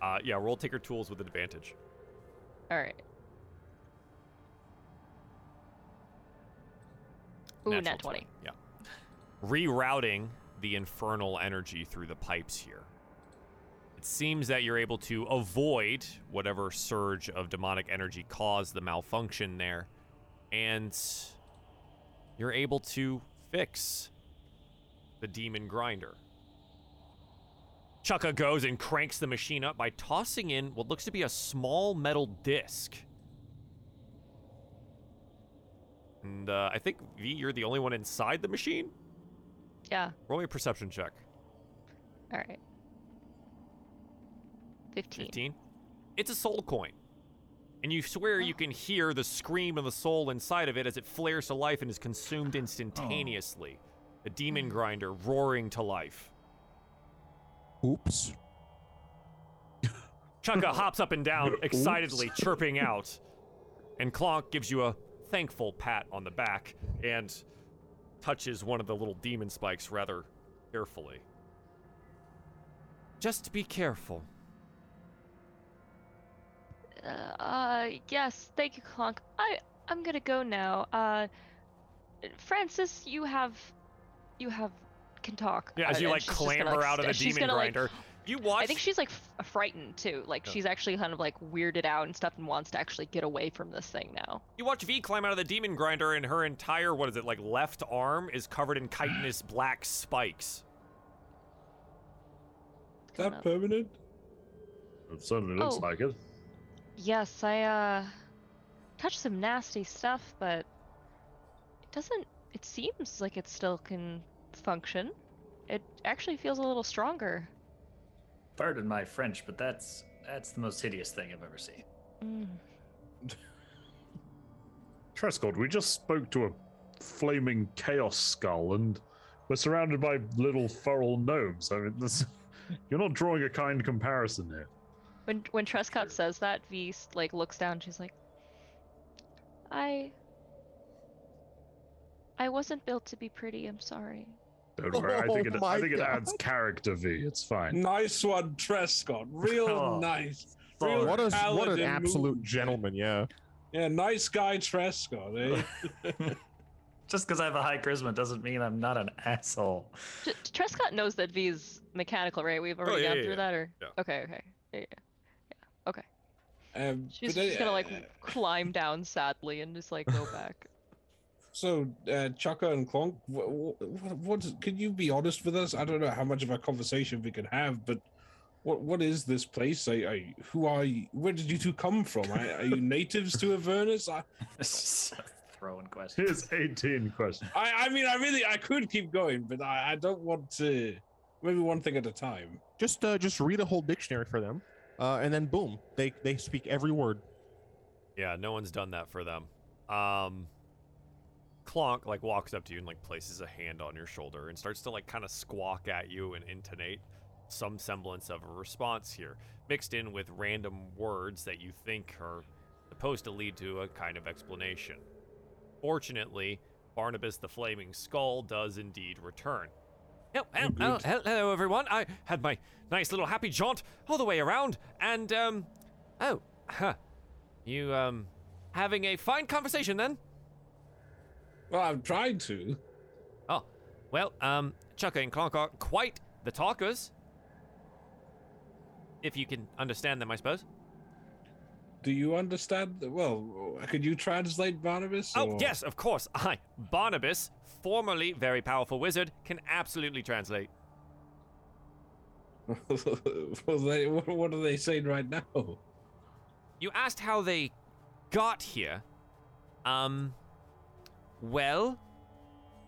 Uh, yeah, roll Tinker Tools with advantage. All right. Ooh, Natural nat 20. Yeah. Rerouting the infernal energy through the pipes here. It seems that you're able to avoid whatever surge of demonic energy caused the malfunction there, and you're able to fix the demon grinder. Chukka goes and cranks the machine up by tossing in what looks to be a small metal disc. And uh, I think V, you're the only one inside the machine. Yeah. Roll me a perception check. All right. 15. 15. It's a soul coin. And you swear you Oh. can hear the scream of the soul inside of it as it flares to life and is consumed instantaneously. A demon grinder roaring to life. Oops. Chukka *laughs* hops up and down, excitedly chirping out. And Clonk gives you a thankful pat on the back and touches one of the little demon spikes rather carefully. Just be careful. Uh, uh, yes, thank you, Clonk. I I'm gonna go now. Uh, Francis, you have, you have, can talk. Yeah, as uh, you and like she's just gonna, clamber like, out of the demon gonna, like, grinder. You watch. I think she's like f- frightened too. Like Yeah. she's actually kind of like weirded out and stuff, and wants to actually get away from this thing now. You watch V climb out of the demon grinder, and her entire what is it like left arm is covered in chitinous *gasps* black spikes. Is that permanent? It certainly looks Oh. like it. Yes, I uh touched some nasty stuff, but it doesn't. It seems like it still can function. It actually feels a little stronger. Pardon my French, but that's that's the most hideous thing I've ever seen. Mm. Trescott, we just spoke to a flaming chaos skull, and we're surrounded by little feral gnomes. I mean, this, *laughs* you're not drawing a kind comparison here. When when Trescott says that, V s- like looks down. She's like, "I, I wasn't built to be pretty. I'm sorry." Don't worry. I think Oh it, my I think it adds character, V. It's fine. Nice one, Trescott. Real *laughs* Oh, nice. Real What a what an absolute move. gentleman, yeah. Yeah, nice guy, Trescott. Eh? *laughs* *laughs* Just because I have a high charisma doesn't mean I'm not an asshole. T- Trescott knows that V is mechanical, right? We've already Oh, yeah, gone yeah, through yeah. that, or Yeah. okay, okay, yeah, yeah, yeah. Okay. um, She's but, just gonna like uh, climb down sadly and just like go back. So, uh, Chukka and Clonk, what, what, what, could you be honest with us? I don't know how much of a conversation we can have, but what what is this place? I, I who are you? Where did you two come from? Are, are you natives to Avernus? I, *laughs* It's throwing questions. Here's 18 questions. I, I mean, I really, I could keep going, but I, I don't want to. Maybe one thing at a time. Just uh, just read a whole dictionary for them, uh, and then boom, they they speak every word. Yeah, no one's done that for them. Um, Clonk like walks up to you and like places a hand on your shoulder and starts to like kind of squawk at you and intonate some semblance of a response here, mixed in with random words that you think are supposed to lead to a kind of explanation. Fortunately, Barnabas the Flaming Skull does indeed return. Oh, oh, oh, hello, everyone. I had my nice little happy jaunt all the way around, and um, oh, huh. You um, having a fine conversation then? Well, I've tried to. Oh, well, um, Chukka and Clonk are quite the talkers. If you can understand them, I suppose. Do you understand? Well, could you translate Barnabas? Oh, yes, of course. *laughs* I, Barnabas, formerly very powerful wizard, can absolutely translate. *laughs* well, they, what, what are they saying right now? You asked how they got here. Um, well,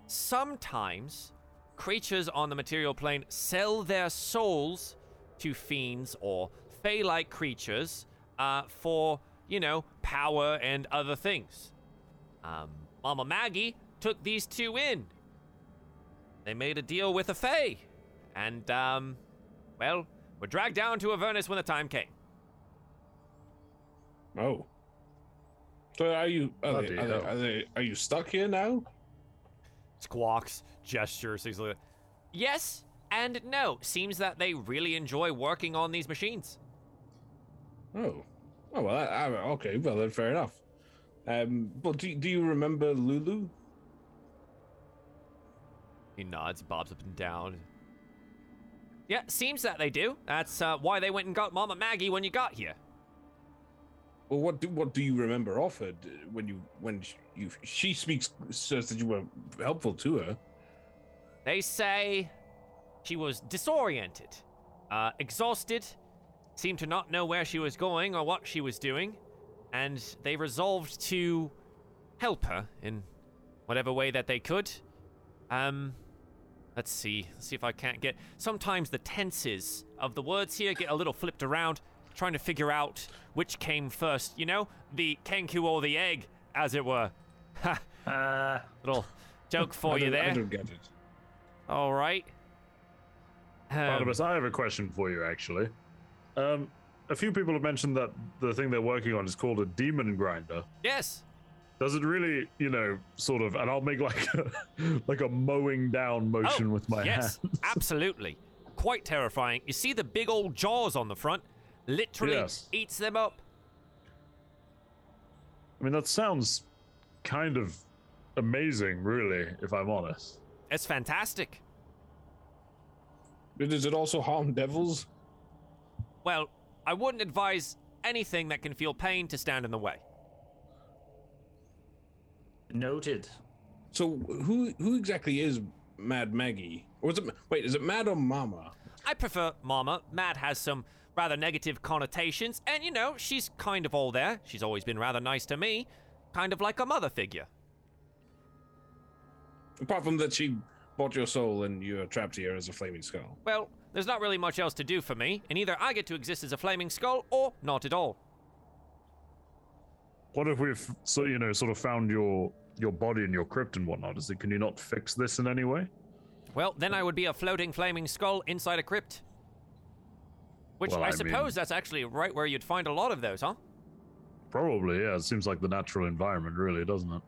sometimes creatures on the material plane sell their souls to fiends or fey like creatures uh, for, you know, power and other things. Um, Mama Maggie took these two in. They made a deal with a fey. And, um, well, were dragged down to Avernus when the time came. Oh. So are you? Are, they, are, they, are they? Are you stuck here now? squawks, gestures, things like that. Yes and no. Seems that they really enjoy working on these machines. Oh. Oh well. I, I, okay. Well then, fair enough. Um. But do do you remember Lulu? He nods, bobs up and down. Yeah, seems that they do. That's uh, why they went and got Mama Maggie when you got here. Well, what do what do you remember of her when you when sh- you she speaks says that you were helpful to her? They say she was disoriented, uh, exhausted, seemed to not know where she was going or what she was doing, and they resolved to help her in whatever way that they could. Um, let's see. Let's see if I can't get. Sometimes the tenses of the words here get a little flipped around, trying to figure out which came first. You know, the kenku or the egg, as it were. *laughs* Ha! Uh, Little joke for you don't- I don't get it. All right. Um, Barnabas, I have a question for you, actually. Um, a few people have mentioned that the thing they're working on is called a demon grinder. yes. Does it really, you know, sort of? And I'll make like *laughs* a, like a mowing down motion oh, with my hands. yes, *laughs* absolutely. Quite terrifying. You see the big old jaws on the front? Literally Yes. eats them up. I mean, that sounds kind of amazing, really, if I'm honest. It's fantastic. But Does it also harm devils? Well, I wouldn't advise anything that can feel pain to stand in the way. Noted. So who who exactly is Mad Maggie? Or is it wait? Is it Mad or Mama? I prefer Mama. Mad has some rather negative connotations, and you know, she's kind of all there. She's always been rather nice to me, kind of like a mother figure. Apart from that, she bought your soul and you're trapped here as a flaming skull. Well, there's not really much else to do for me, and either I get to exist as a flaming skull or not at all. What if we've so you know sort of found your your body and your crypt and whatnot? Is it can you not fix this in any way? Well, then I would be a floating flaming skull inside a crypt. Which Well, I, I suppose mean- that's actually right where you'd find a lot of those, huh? Probably, yeah. It seems like the natural environment, really, doesn't it?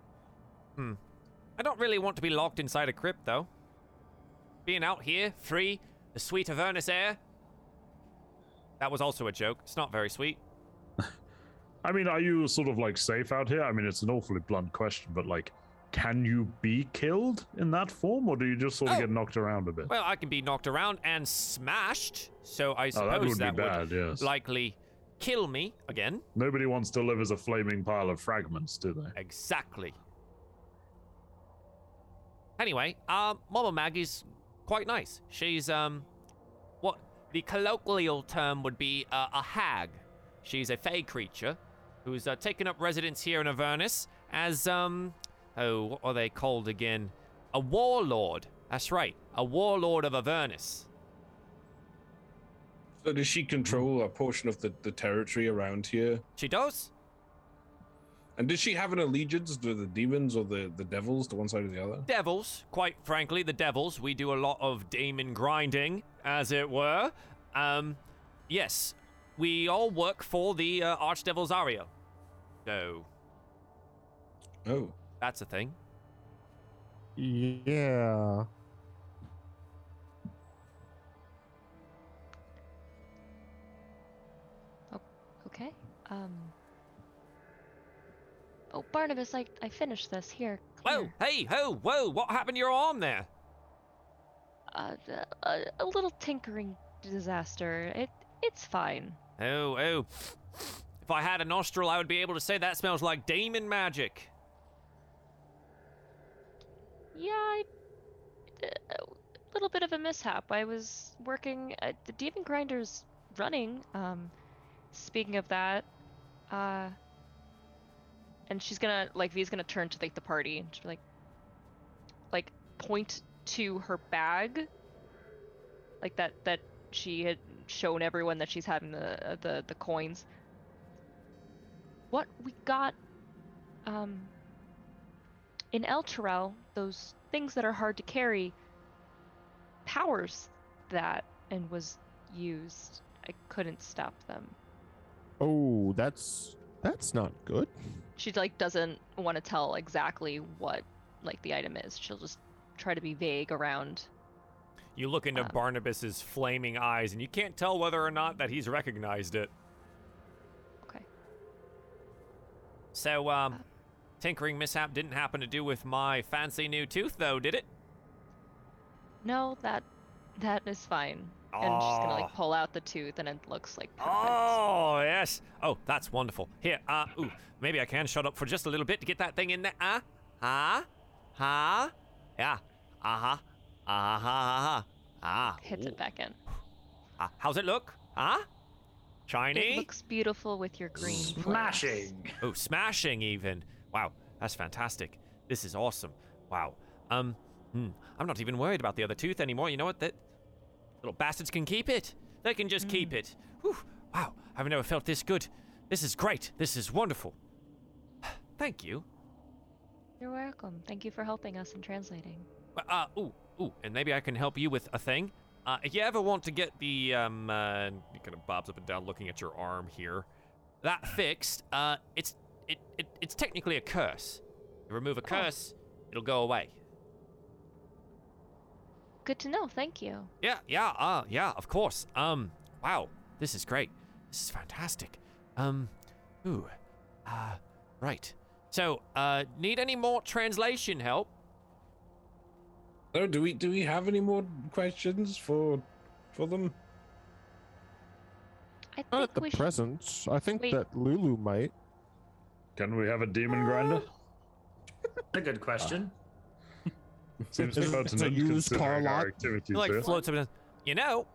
Hmm. I don't really want to be locked inside a crypt, though. Being out here, free, the sweet Avernus air. That was also a joke. It's not very sweet. *laughs* I mean, are you sort of like safe out here? I mean, it's an awfully blunt question, but like, can you be killed in that form, or do you just sort of Oh. get knocked around a bit? Well, I can be knocked around and smashed, so I oh, suppose that would that bad. yes. likely kill me again. Nobody wants to live as a flaming pile of fragments, do they? Exactly. Anyway, um, Mama Maggie's quite nice. She's um, what the colloquial term would be uh, a hag. She's a fey creature who's uh, taken up residence here in Avernus as um, oh, what are they called again? A warlord. That's right, a warlord of Avernus. So does she control a portion of the, the territory around here? She does. And does she have an allegiance to the demons or the, the devils, to one side or the other? devils, quite frankly, the devils. We do a lot of demon grinding, as it were. Um, yes, we all work for the uh, Archdevil Zariel. So, Oh. That's a thing. Yeah. Okay. Um. Oh, Barnabas, I I finished this here. Whoa, hey, ho, whoa, what happened to your arm there? Uh, a, a little tinkering disaster. It it's fine. Oh, oh. If I had a nostril, I would be able to say that smells like demon magic. Yeah, I, a little bit of a mishap. I was working at the demon grinders running. Um, speaking of that, uh, and she's gonna like V's gonna turn to like the party and she's like, like point to her bag, like that that she had shown everyone that she's having the uh, the the coins. What we got, um, in Elturel, those things that are hard to carry powers that and was used. I couldn't stop them. Oh, that's that's not good. She like doesn't want to tell exactly what like the item is. She'll just try to be vague around. You look into Um. Barnabas's flaming eyes, and you can't tell whether or not that he's recognized it. Okay. So, um, tinkering mishap didn't happen to do with my fancy new tooth, though, did it? No, that that is fine. And she's gonna like pull out the tooth and it looks like perfect. Oh, yes. Oh, that's wonderful. Here, uh, ooh, maybe I can shut up for just a little bit to get that thing in there. Uh, huh? Huh? Yeah. Uh-huh. Uh-huh. uh huh, Ah. Hits ooh. it back in. Uh, how's it look? Huh? Shiny? It looks beautiful with your green. flames. Smashing. Oh, smashing even. Wow, that's fantastic. This is awesome. Wow. Um, hmm, I'm not even worried about the other tooth anymore. You know what? That little bastards can keep it. They can just keep it. Whew. Wow, I've never felt this good. This is great. This is wonderful. *sighs* Thank you. You're welcome. Thank you for helping us in translating. Uh, ooh, ooh, and maybe I can help you with a thing. Uh, if you ever want to get the, um, uh, kind of bobs up and down looking at your arm here, that fixed, uh, it's, it, it, it's technically a curse. You remove a curse, it'll go away. Good to know. Thank you. Yeah, yeah, uh, yeah, of course. Um, wow, this is great. This is fantastic. Um, ooh, uh, right. So, uh, need any more translation help? No, do we do we have any more questions for for them? I Not at the we should. present. I think Wait. that Lulu might. Can we have a demon grinder? *laughs* A good question. *laughs* Seems Is it- pertinent is it used car considering our lot? activities like here. floats up and you know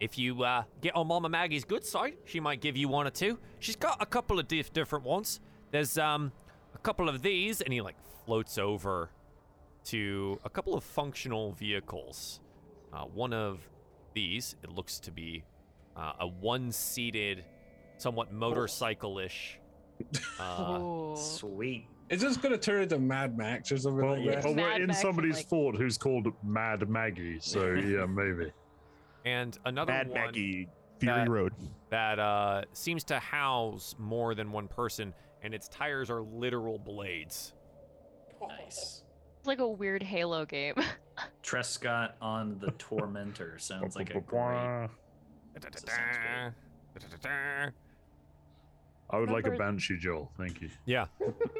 if you uh, get on mama maggie's good side she might give you one or two she's got a couple of diff- different ones there's um a couple of these and he like floats over to a couple of functional vehicles uh, one of these it looks to be uh, a one-seated somewhat motorcycle-ish uh, Sweet. Is this gonna turn into Mad Max or something Well, like Yeah. that? well, we're Mad in Max is somebody's like- fort who's called Mad Maggie, so *laughs* yeah, maybe. and another Bad one Maggie, Fury that- Road. that uh, seems to house more than one person, and its tires are literal blades. Nice. It's like a weird Halo game. *laughs* Trescott on the Tormentor sounds like a great. *laughs* I would like a banshee, Joel. Thank you. Yeah.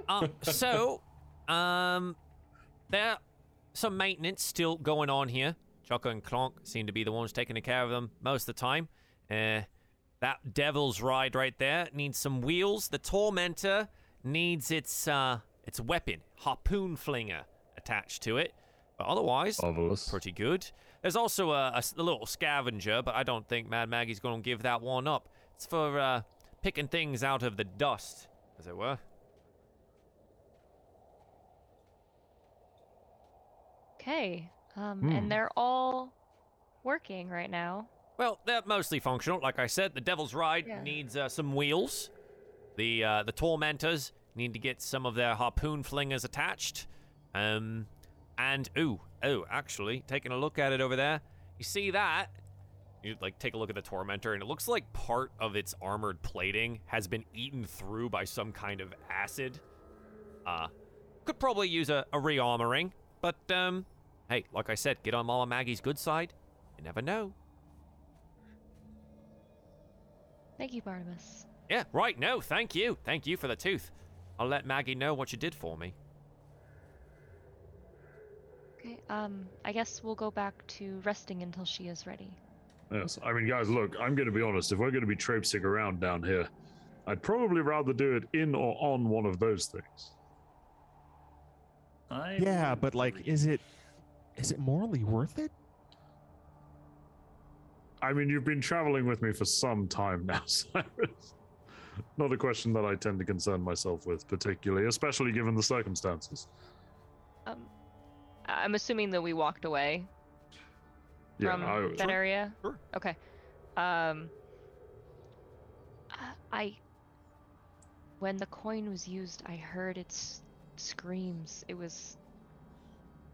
uh, so, um, there some maintenance still going on here. Chukka and Clonk seem to be the ones taking care of them most of the time. Uh, that Devil's Ride right there needs some wheels. The Tormentor needs its uh its weapon, harpoon flinger, attached to it. But otherwise, Marvelous. pretty good. There's also a little scavenger, but I don't think Mad Maggie's going to give that one up. It's for uh, picking things out of the dust, as it were. okay. Um, Hmm. and they're all working right now. Well, they're mostly functional. Like I said, the Devil's Ride Yeah. needs uh, some wheels. The uh, the Tormentors need to get some of their harpoon flingers attached. Um, and ooh, oh, actually, taking a look at it over there, you see that? You like take a look at the Tormentor, and it looks like part of its armored plating has been eaten through by some kind of acid. Uh, could probably use a, a rearmoring, but um, hey, like I said, get on Mama Maggie's good side. You never know. Thank you, Barnabas. Yeah, right. No, thank you. Thank you for the tooth. I'll let Maggie know what you did for me. Okay. Um, I guess we'll go back to resting until she is ready. Yes. I mean, guys, look, I'm going to be honest. If we're going to be traipsing around down here, I'd probably rather do it in or on one of those things. I Yeah, would but like, is it is it morally worth it? I mean, you've been traveling with me for some time now, *laughs* Cyrus. Not a question that I tend to concern myself with, particularly, especially given the circumstances. Um, I'm assuming that we walked away Yeah, from I, that area. Sure. Okay. Um, I when the coin was used, I heard its screams. It was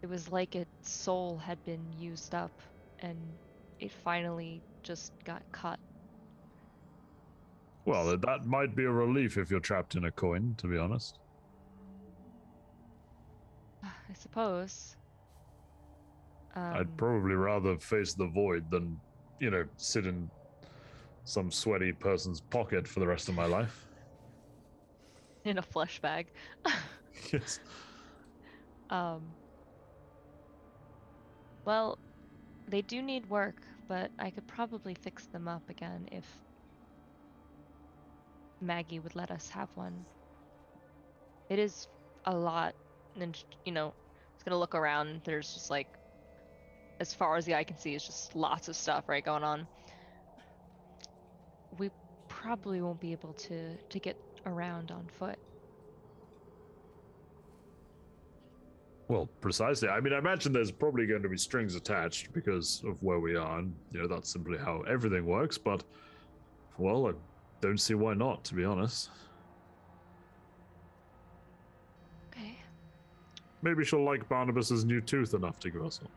it was like its soul had been used up and it finally just got cut. well, that- that might be a relief if you're trapped in a coin, to be honest. *sighs* I suppose. Um, I'd probably rather face the void than, you know, sit in some sweaty person's pocket for the rest of my life. *laughs* in a flesh bag. *laughs* *laughs* yes. Um. Well, they do need work, but I could probably fix them up again if Maggie would let us have one. It is a lot, and you know, it's gonna look around. There's just like, as far as the eye can see, is just lots of stuff right going on. We probably won't be able to to get around on foot. Well, precisely. I mean, I imagine there's probably going to be strings attached because of where we are, and you know that's simply how everything works. But, well, I don't see why not, to be honest. Okay. Maybe she'll like Barnabas's new tooth enough to give us one.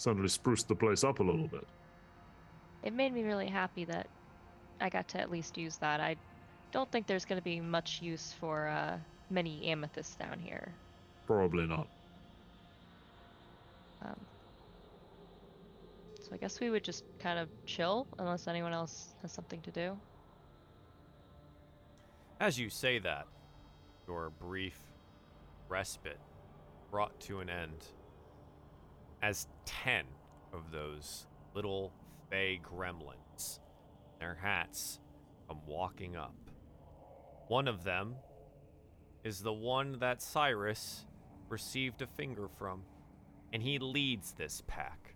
Suddenly spruced the place up a little bit. it made me really happy that I got to at least use that. I don't think there's going to be much use for uh, many amethysts down here. Probably not. Um, so I guess we would just kind of chill unless anyone else has something to do. As you say that, your brief respite brought to an end as 10 of those little fey gremlins, their hats, come walking up. One of them is the one that Cyrus received a finger from, and he leads this pack.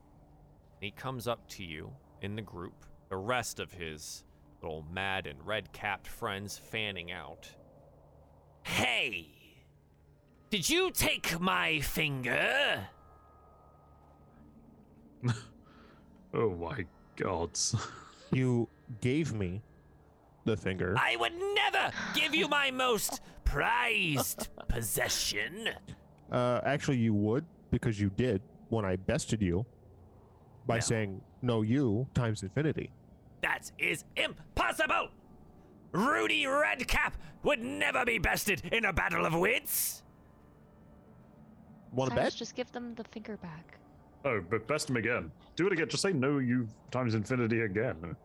He comes up to you in the group, the rest of his little mad and red capped friends fanning out. Hey! Did you take my finger? *laughs* Oh my gods. *laughs* You gave me the finger. I would never give you my most prized possession. Uh, actually, you would because you did when I bested you by No. saying no, you times infinity. That is impossible! Rudy Redcap would never be bested in a battle of wits! Want to bet? just give them the finger back. Oh, but best him again. Do it again. Just say no, you times infinity again.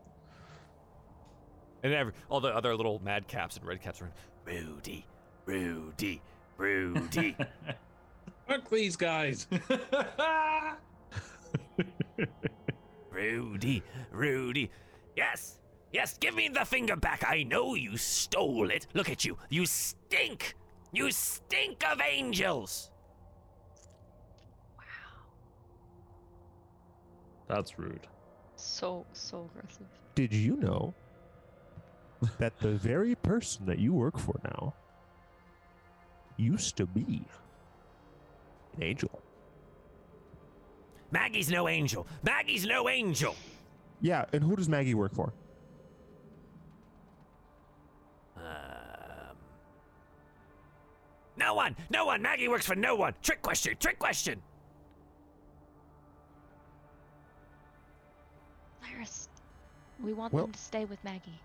And every, all the other little mad caps and red caps are in. Rudy, Rudy, Rudy. *laughs* Fuck these guys. *laughs* Rudy, Rudy. Yes, yes, give me the finger back. I know you stole it. Look at you. You stink. You stink of angels. That's rude. So so aggressive. Did you know that the *laughs* very person that you work for now used to be an angel? Maggie's no angel. Maggie's no angel. Yeah, and who does Maggie work for? Um, no one. No one. Maggie works for no one. Trick question. Trick question. Cyrus, we want Well- them to stay with Maggie.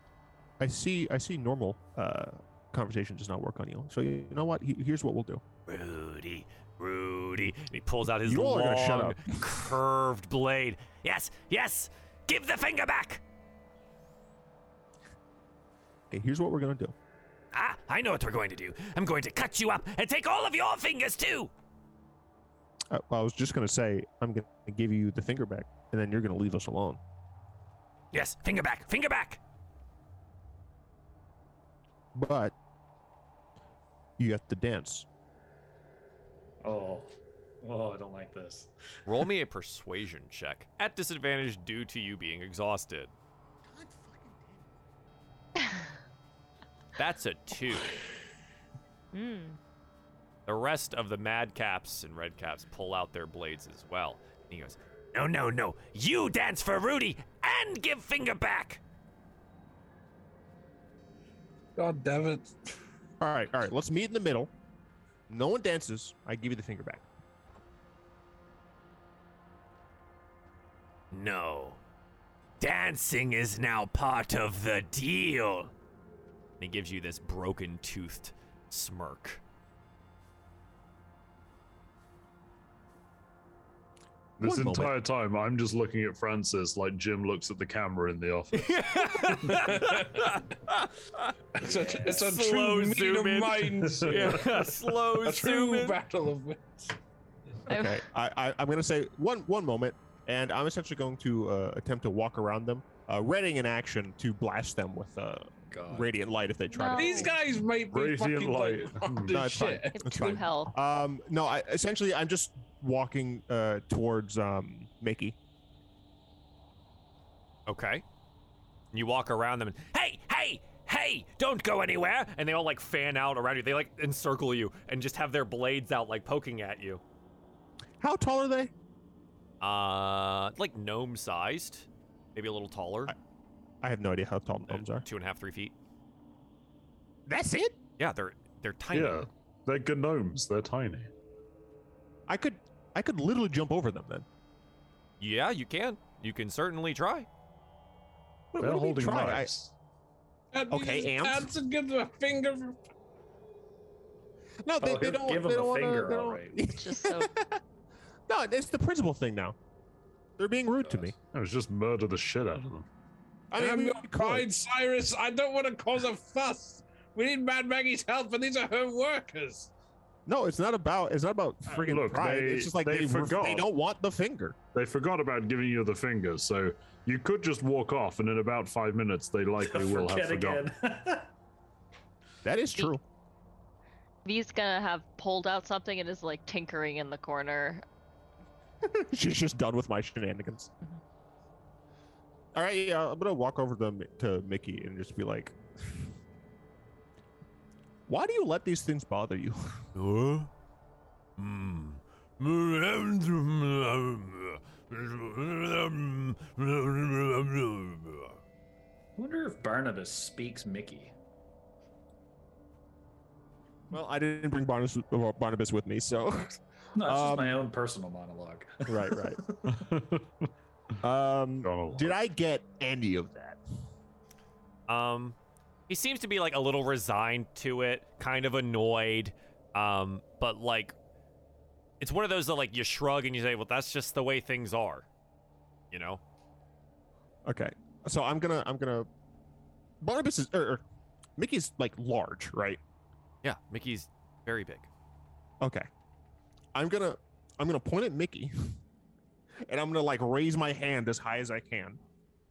I see. I see. Normal uh, conversation does not work on you. So you know what? Here's what we'll do. Rudy, Rudy. And he pulls out his You're gonna shut long, up. *laughs* curved blade. Yes, yes. Give the finger back. Okay, here's what we're gonna do. Ah, I know what we're going to do. I'm going to cut you up and take all of your fingers too. Uh, I was just gonna say I'm gonna give you the finger back, and then you're gonna leave us alone. Yes, finger back, finger back. But you have to dance. Oh, oh, I don't like this. Roll me a *laughs* persuasion check at disadvantage due to you being exhausted. God. *laughs* That's a two. Hmm. The rest of the madcaps and redcaps pull out their blades as well. And he goes, No, no, no. You dance for Rudy and give finger back. God damn it. All right, all right. Let's meet in the middle. No one dances. I give you the finger back. No. Dancing is now part of the deal. And he gives you this broken toothed smirk. This One moment. entire time, I'm just looking at Francis like Jim looks at the camera in the office. *laughs* It's a, it's a Slow true meet zoom of in. minds. *laughs* yeah, slow A zoom true in. battle of wits. Okay. I, I I'm gonna say one one moment, and I'm essentially going to uh, attempt to walk around them, uh, readying an action to blast them with uh, radiant light if they try. No. to These guys might be Radiant fucking light. like No, as it's fine. shit. It's fine. hell. Um, no, I essentially I'm just walking uh towards um Mickey. Okay. You walk around them and, hey, hey, hey, don't go anywhere. And they all like fan out around you. They like encircle you and just have their blades out, like poking at you. How tall are they? Uh, like gnome sized, maybe a little taller. I have no idea how tall gnomes are. Two and a half, three feet. That's it. Yeah, they're they're tiny. yeah, they're gnomes. They're tiny. I could I could literally jump over them then. Yeah, you can. You can certainly try. What, They're what you mean holding try? I- knives. And Okay, he and? just Dance and give them a finger. no, they, Oh, they don't. give they him a don't wanna- finger, they all right. *laughs* It's just so no, it's the principal thing now. They're being rude to me. It was just murder the shit out of mm-hmm. them. I mean, I'm not your could. pride, Cyrus. I don't want to cause a fuss, We need Mad Maggie's help, and these are her workers. No, it's not about it's not about Uh, friggin' look, pride. they- it's just like they they, forgot. they don't want the finger. They forgot about giving you the finger, so you could just walk off, and in about five minutes, they likely *laughs* will have Forget forgotten. *laughs* That is true. V's gonna have pulled out something and is like tinkering in the corner. *laughs* She's just done with my shenanigans. All right, yeah, I'm gonna walk over to, to Mickey and just be like, "Why do you let these things bother you?" *laughs* Huh? Hmm. I wonder if Barnabas speaks Mickey. Well, I didn't bring Barnabas, uh, Barnabas with me, so No, it's Um, just my own personal monologue. right, right. *laughs* Um, did I get any of that? Um, he seems to be like a little resigned to it, kind of annoyed. Um, but like, it's one of those that like you shrug and you say, "Well, that's just the way things are," you know. Okay, so I'm gonna, I'm gonna. Barnabas is, or, or Mickey's like large, right? Yeah, Mickey's very big. Okay. I'm gonna I'm gonna point at Mickey *laughs* and I'm gonna like raise my hand as high as I can.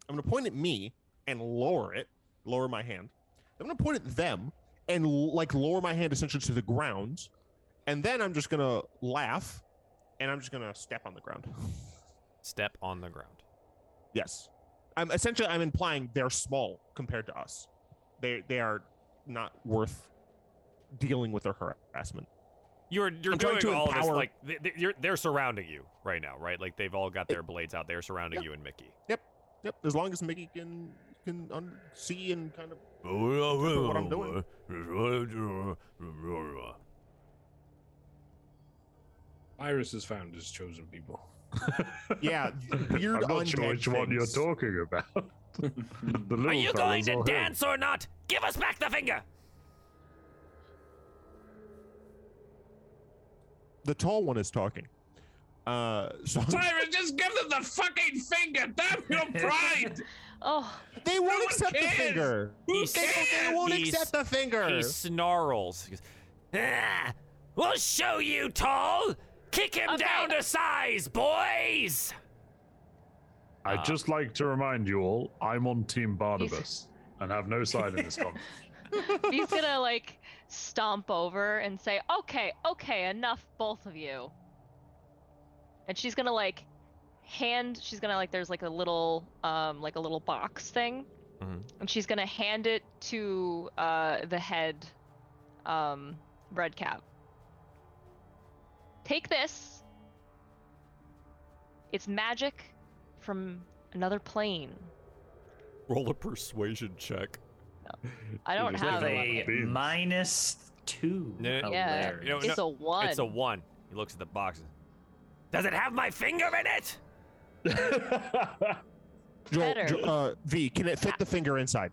I'm gonna point at me and lower it, lower my hand. I'm gonna point at them and like lower my hand essentially to the ground. And then I'm just gonna laugh and I'm just gonna step on the ground. *laughs* Step on the ground. Yes. I'm essentially I'm implying they're small compared to us. They they are not worth dealing with their harassment. You're you're I'm doing to all this like they, they- you're, they're surrounding you right now, right? Like they've all got their blades out. They're surrounding you and Mickey. Yep. Yep. As long as Mickey can can un- see and kind of *laughs* what I'm doing. Iris has found his chosen people. *laughs* yeah *laughs* weird I'm not sure undead which one you're talking about. the little Are you going to or him? dance or not? Give us back the finger. The tall one is talking. Uh, so Cyrus, just give them the fucking finger. Damn your *laughs* pride. Oh, they won't one accept the finger. Who He's- They, don't- they won't He's- accept the finger. He snarls. He goes, ah, we'll show you, tall. Kick him Okay. down to size, boys. I'd Uh, just like to remind you all, I'm on Team Barnabas and have no side in this *laughs* conflict. He's gonna like stomp over and say, "Okay, okay, enough, both of you." And she's gonna like hand. She's gonna like. There's like a little, um, like a little box thing, Mhm. and she's gonna hand it to uh the head, um, red cap. Take this. It's magic from another plane. Roll a persuasion check. I don't have like it. a- a minus two. No, no, Yeah, Hilarious. You know, It's a one. It's a one. He looks at the box. Does it have my finger in it? *laughs* Joel, better. Jo- uh, V, can it fit the finger inside?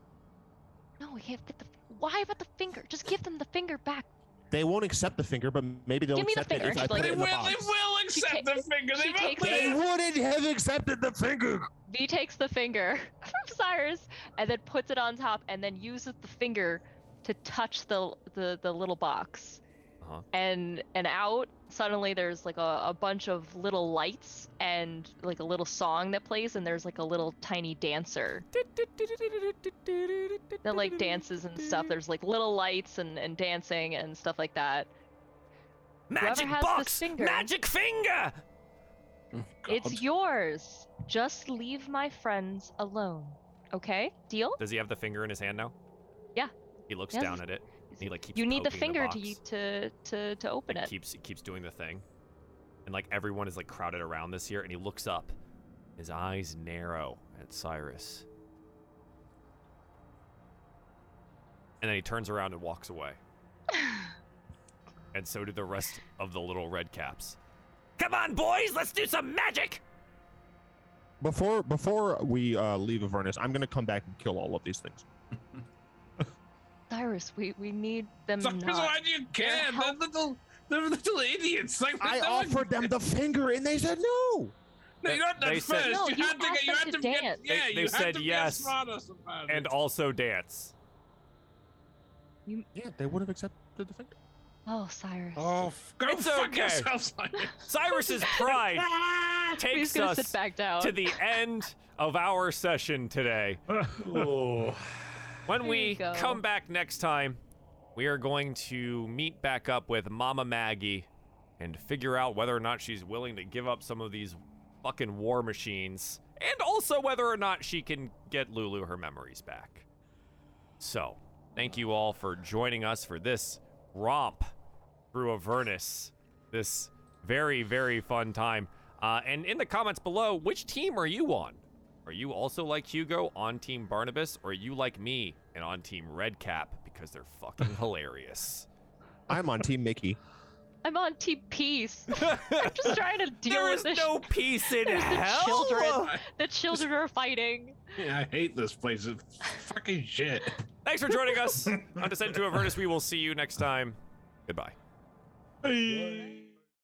No, we can't fit the. Why about the finger? Just give them the finger back. They won't accept the finger, but maybe they'll Give me the accept it if I put like- it They in will, the they box. will accept ta- the finger. They will. takes They wouldn't have accepted the finger. V takes the finger *laughs* from Cyrus and then puts it on top, and then uses the finger to touch the the, the little box. Uh-huh. And and out suddenly there's like a, a bunch of little lights and like a little song that plays, and there's like a little tiny dancer that like dances and stuff. There's like little lights and, and dancing and stuff like that. Magic has box. finger- Magic finger. God. It's yours. Just leave my friends alone. Okay? Deal? Does he have the finger in his hand now? Yeah. He looks Yes. down at it. And He like keeps. you need the finger to, box. to to to open it. keeps he keeps doing the thing, and like everyone is like crowded around this here, and he looks up. His eyes narrow at Cyrus, and then he turns around and walks away. *laughs* and so do the rest of the little red caps. Come on, boys, let's do some magic. Before before we uh, leave Avernus, I'm gonna come back and kill all of these things. *laughs* Cyrus, we we need them Cyrus, not. why do you care? They're little, they're little idiots. Like I no offered them the finger and they said no. No, you got that They said- first. No, you you had to get. You had to to get. dance. Yeah, They- you they had said to yes, Get smarter And also dance. Yeah, they would have accepted the finger. Oh, Cyrus. Oh, f- go It's fuck okay. yourself, Simon. Cyrus's pride *laughs* takes us back down. to the end of our session today. *laughs* oh. When There we come back next time, we are going to meet back up with Mama Maggie and figure out whether or not she's willing to give up some of these fucking war machines and also whether or not she can get Lulu her memories back. So, thank you all for joining us for this romp through Avernus. This very, very fun time. Uh, and in the comments below, which team are you on? Are you also like Hugo on Team Barnabas, or are you like me and on Team Redcap because they're fucking *laughs* hilarious? I'm on Team Mickey. *laughs* I'm on Team Peace. *laughs* I'm just trying to deal there with is this. no peace in There's the hell. children. The children are fighting. Yeah, I hate this place. It's fucking shit. Thanks for joining us on Descent to Avernus. We will see you next time. Goodbye. Hey.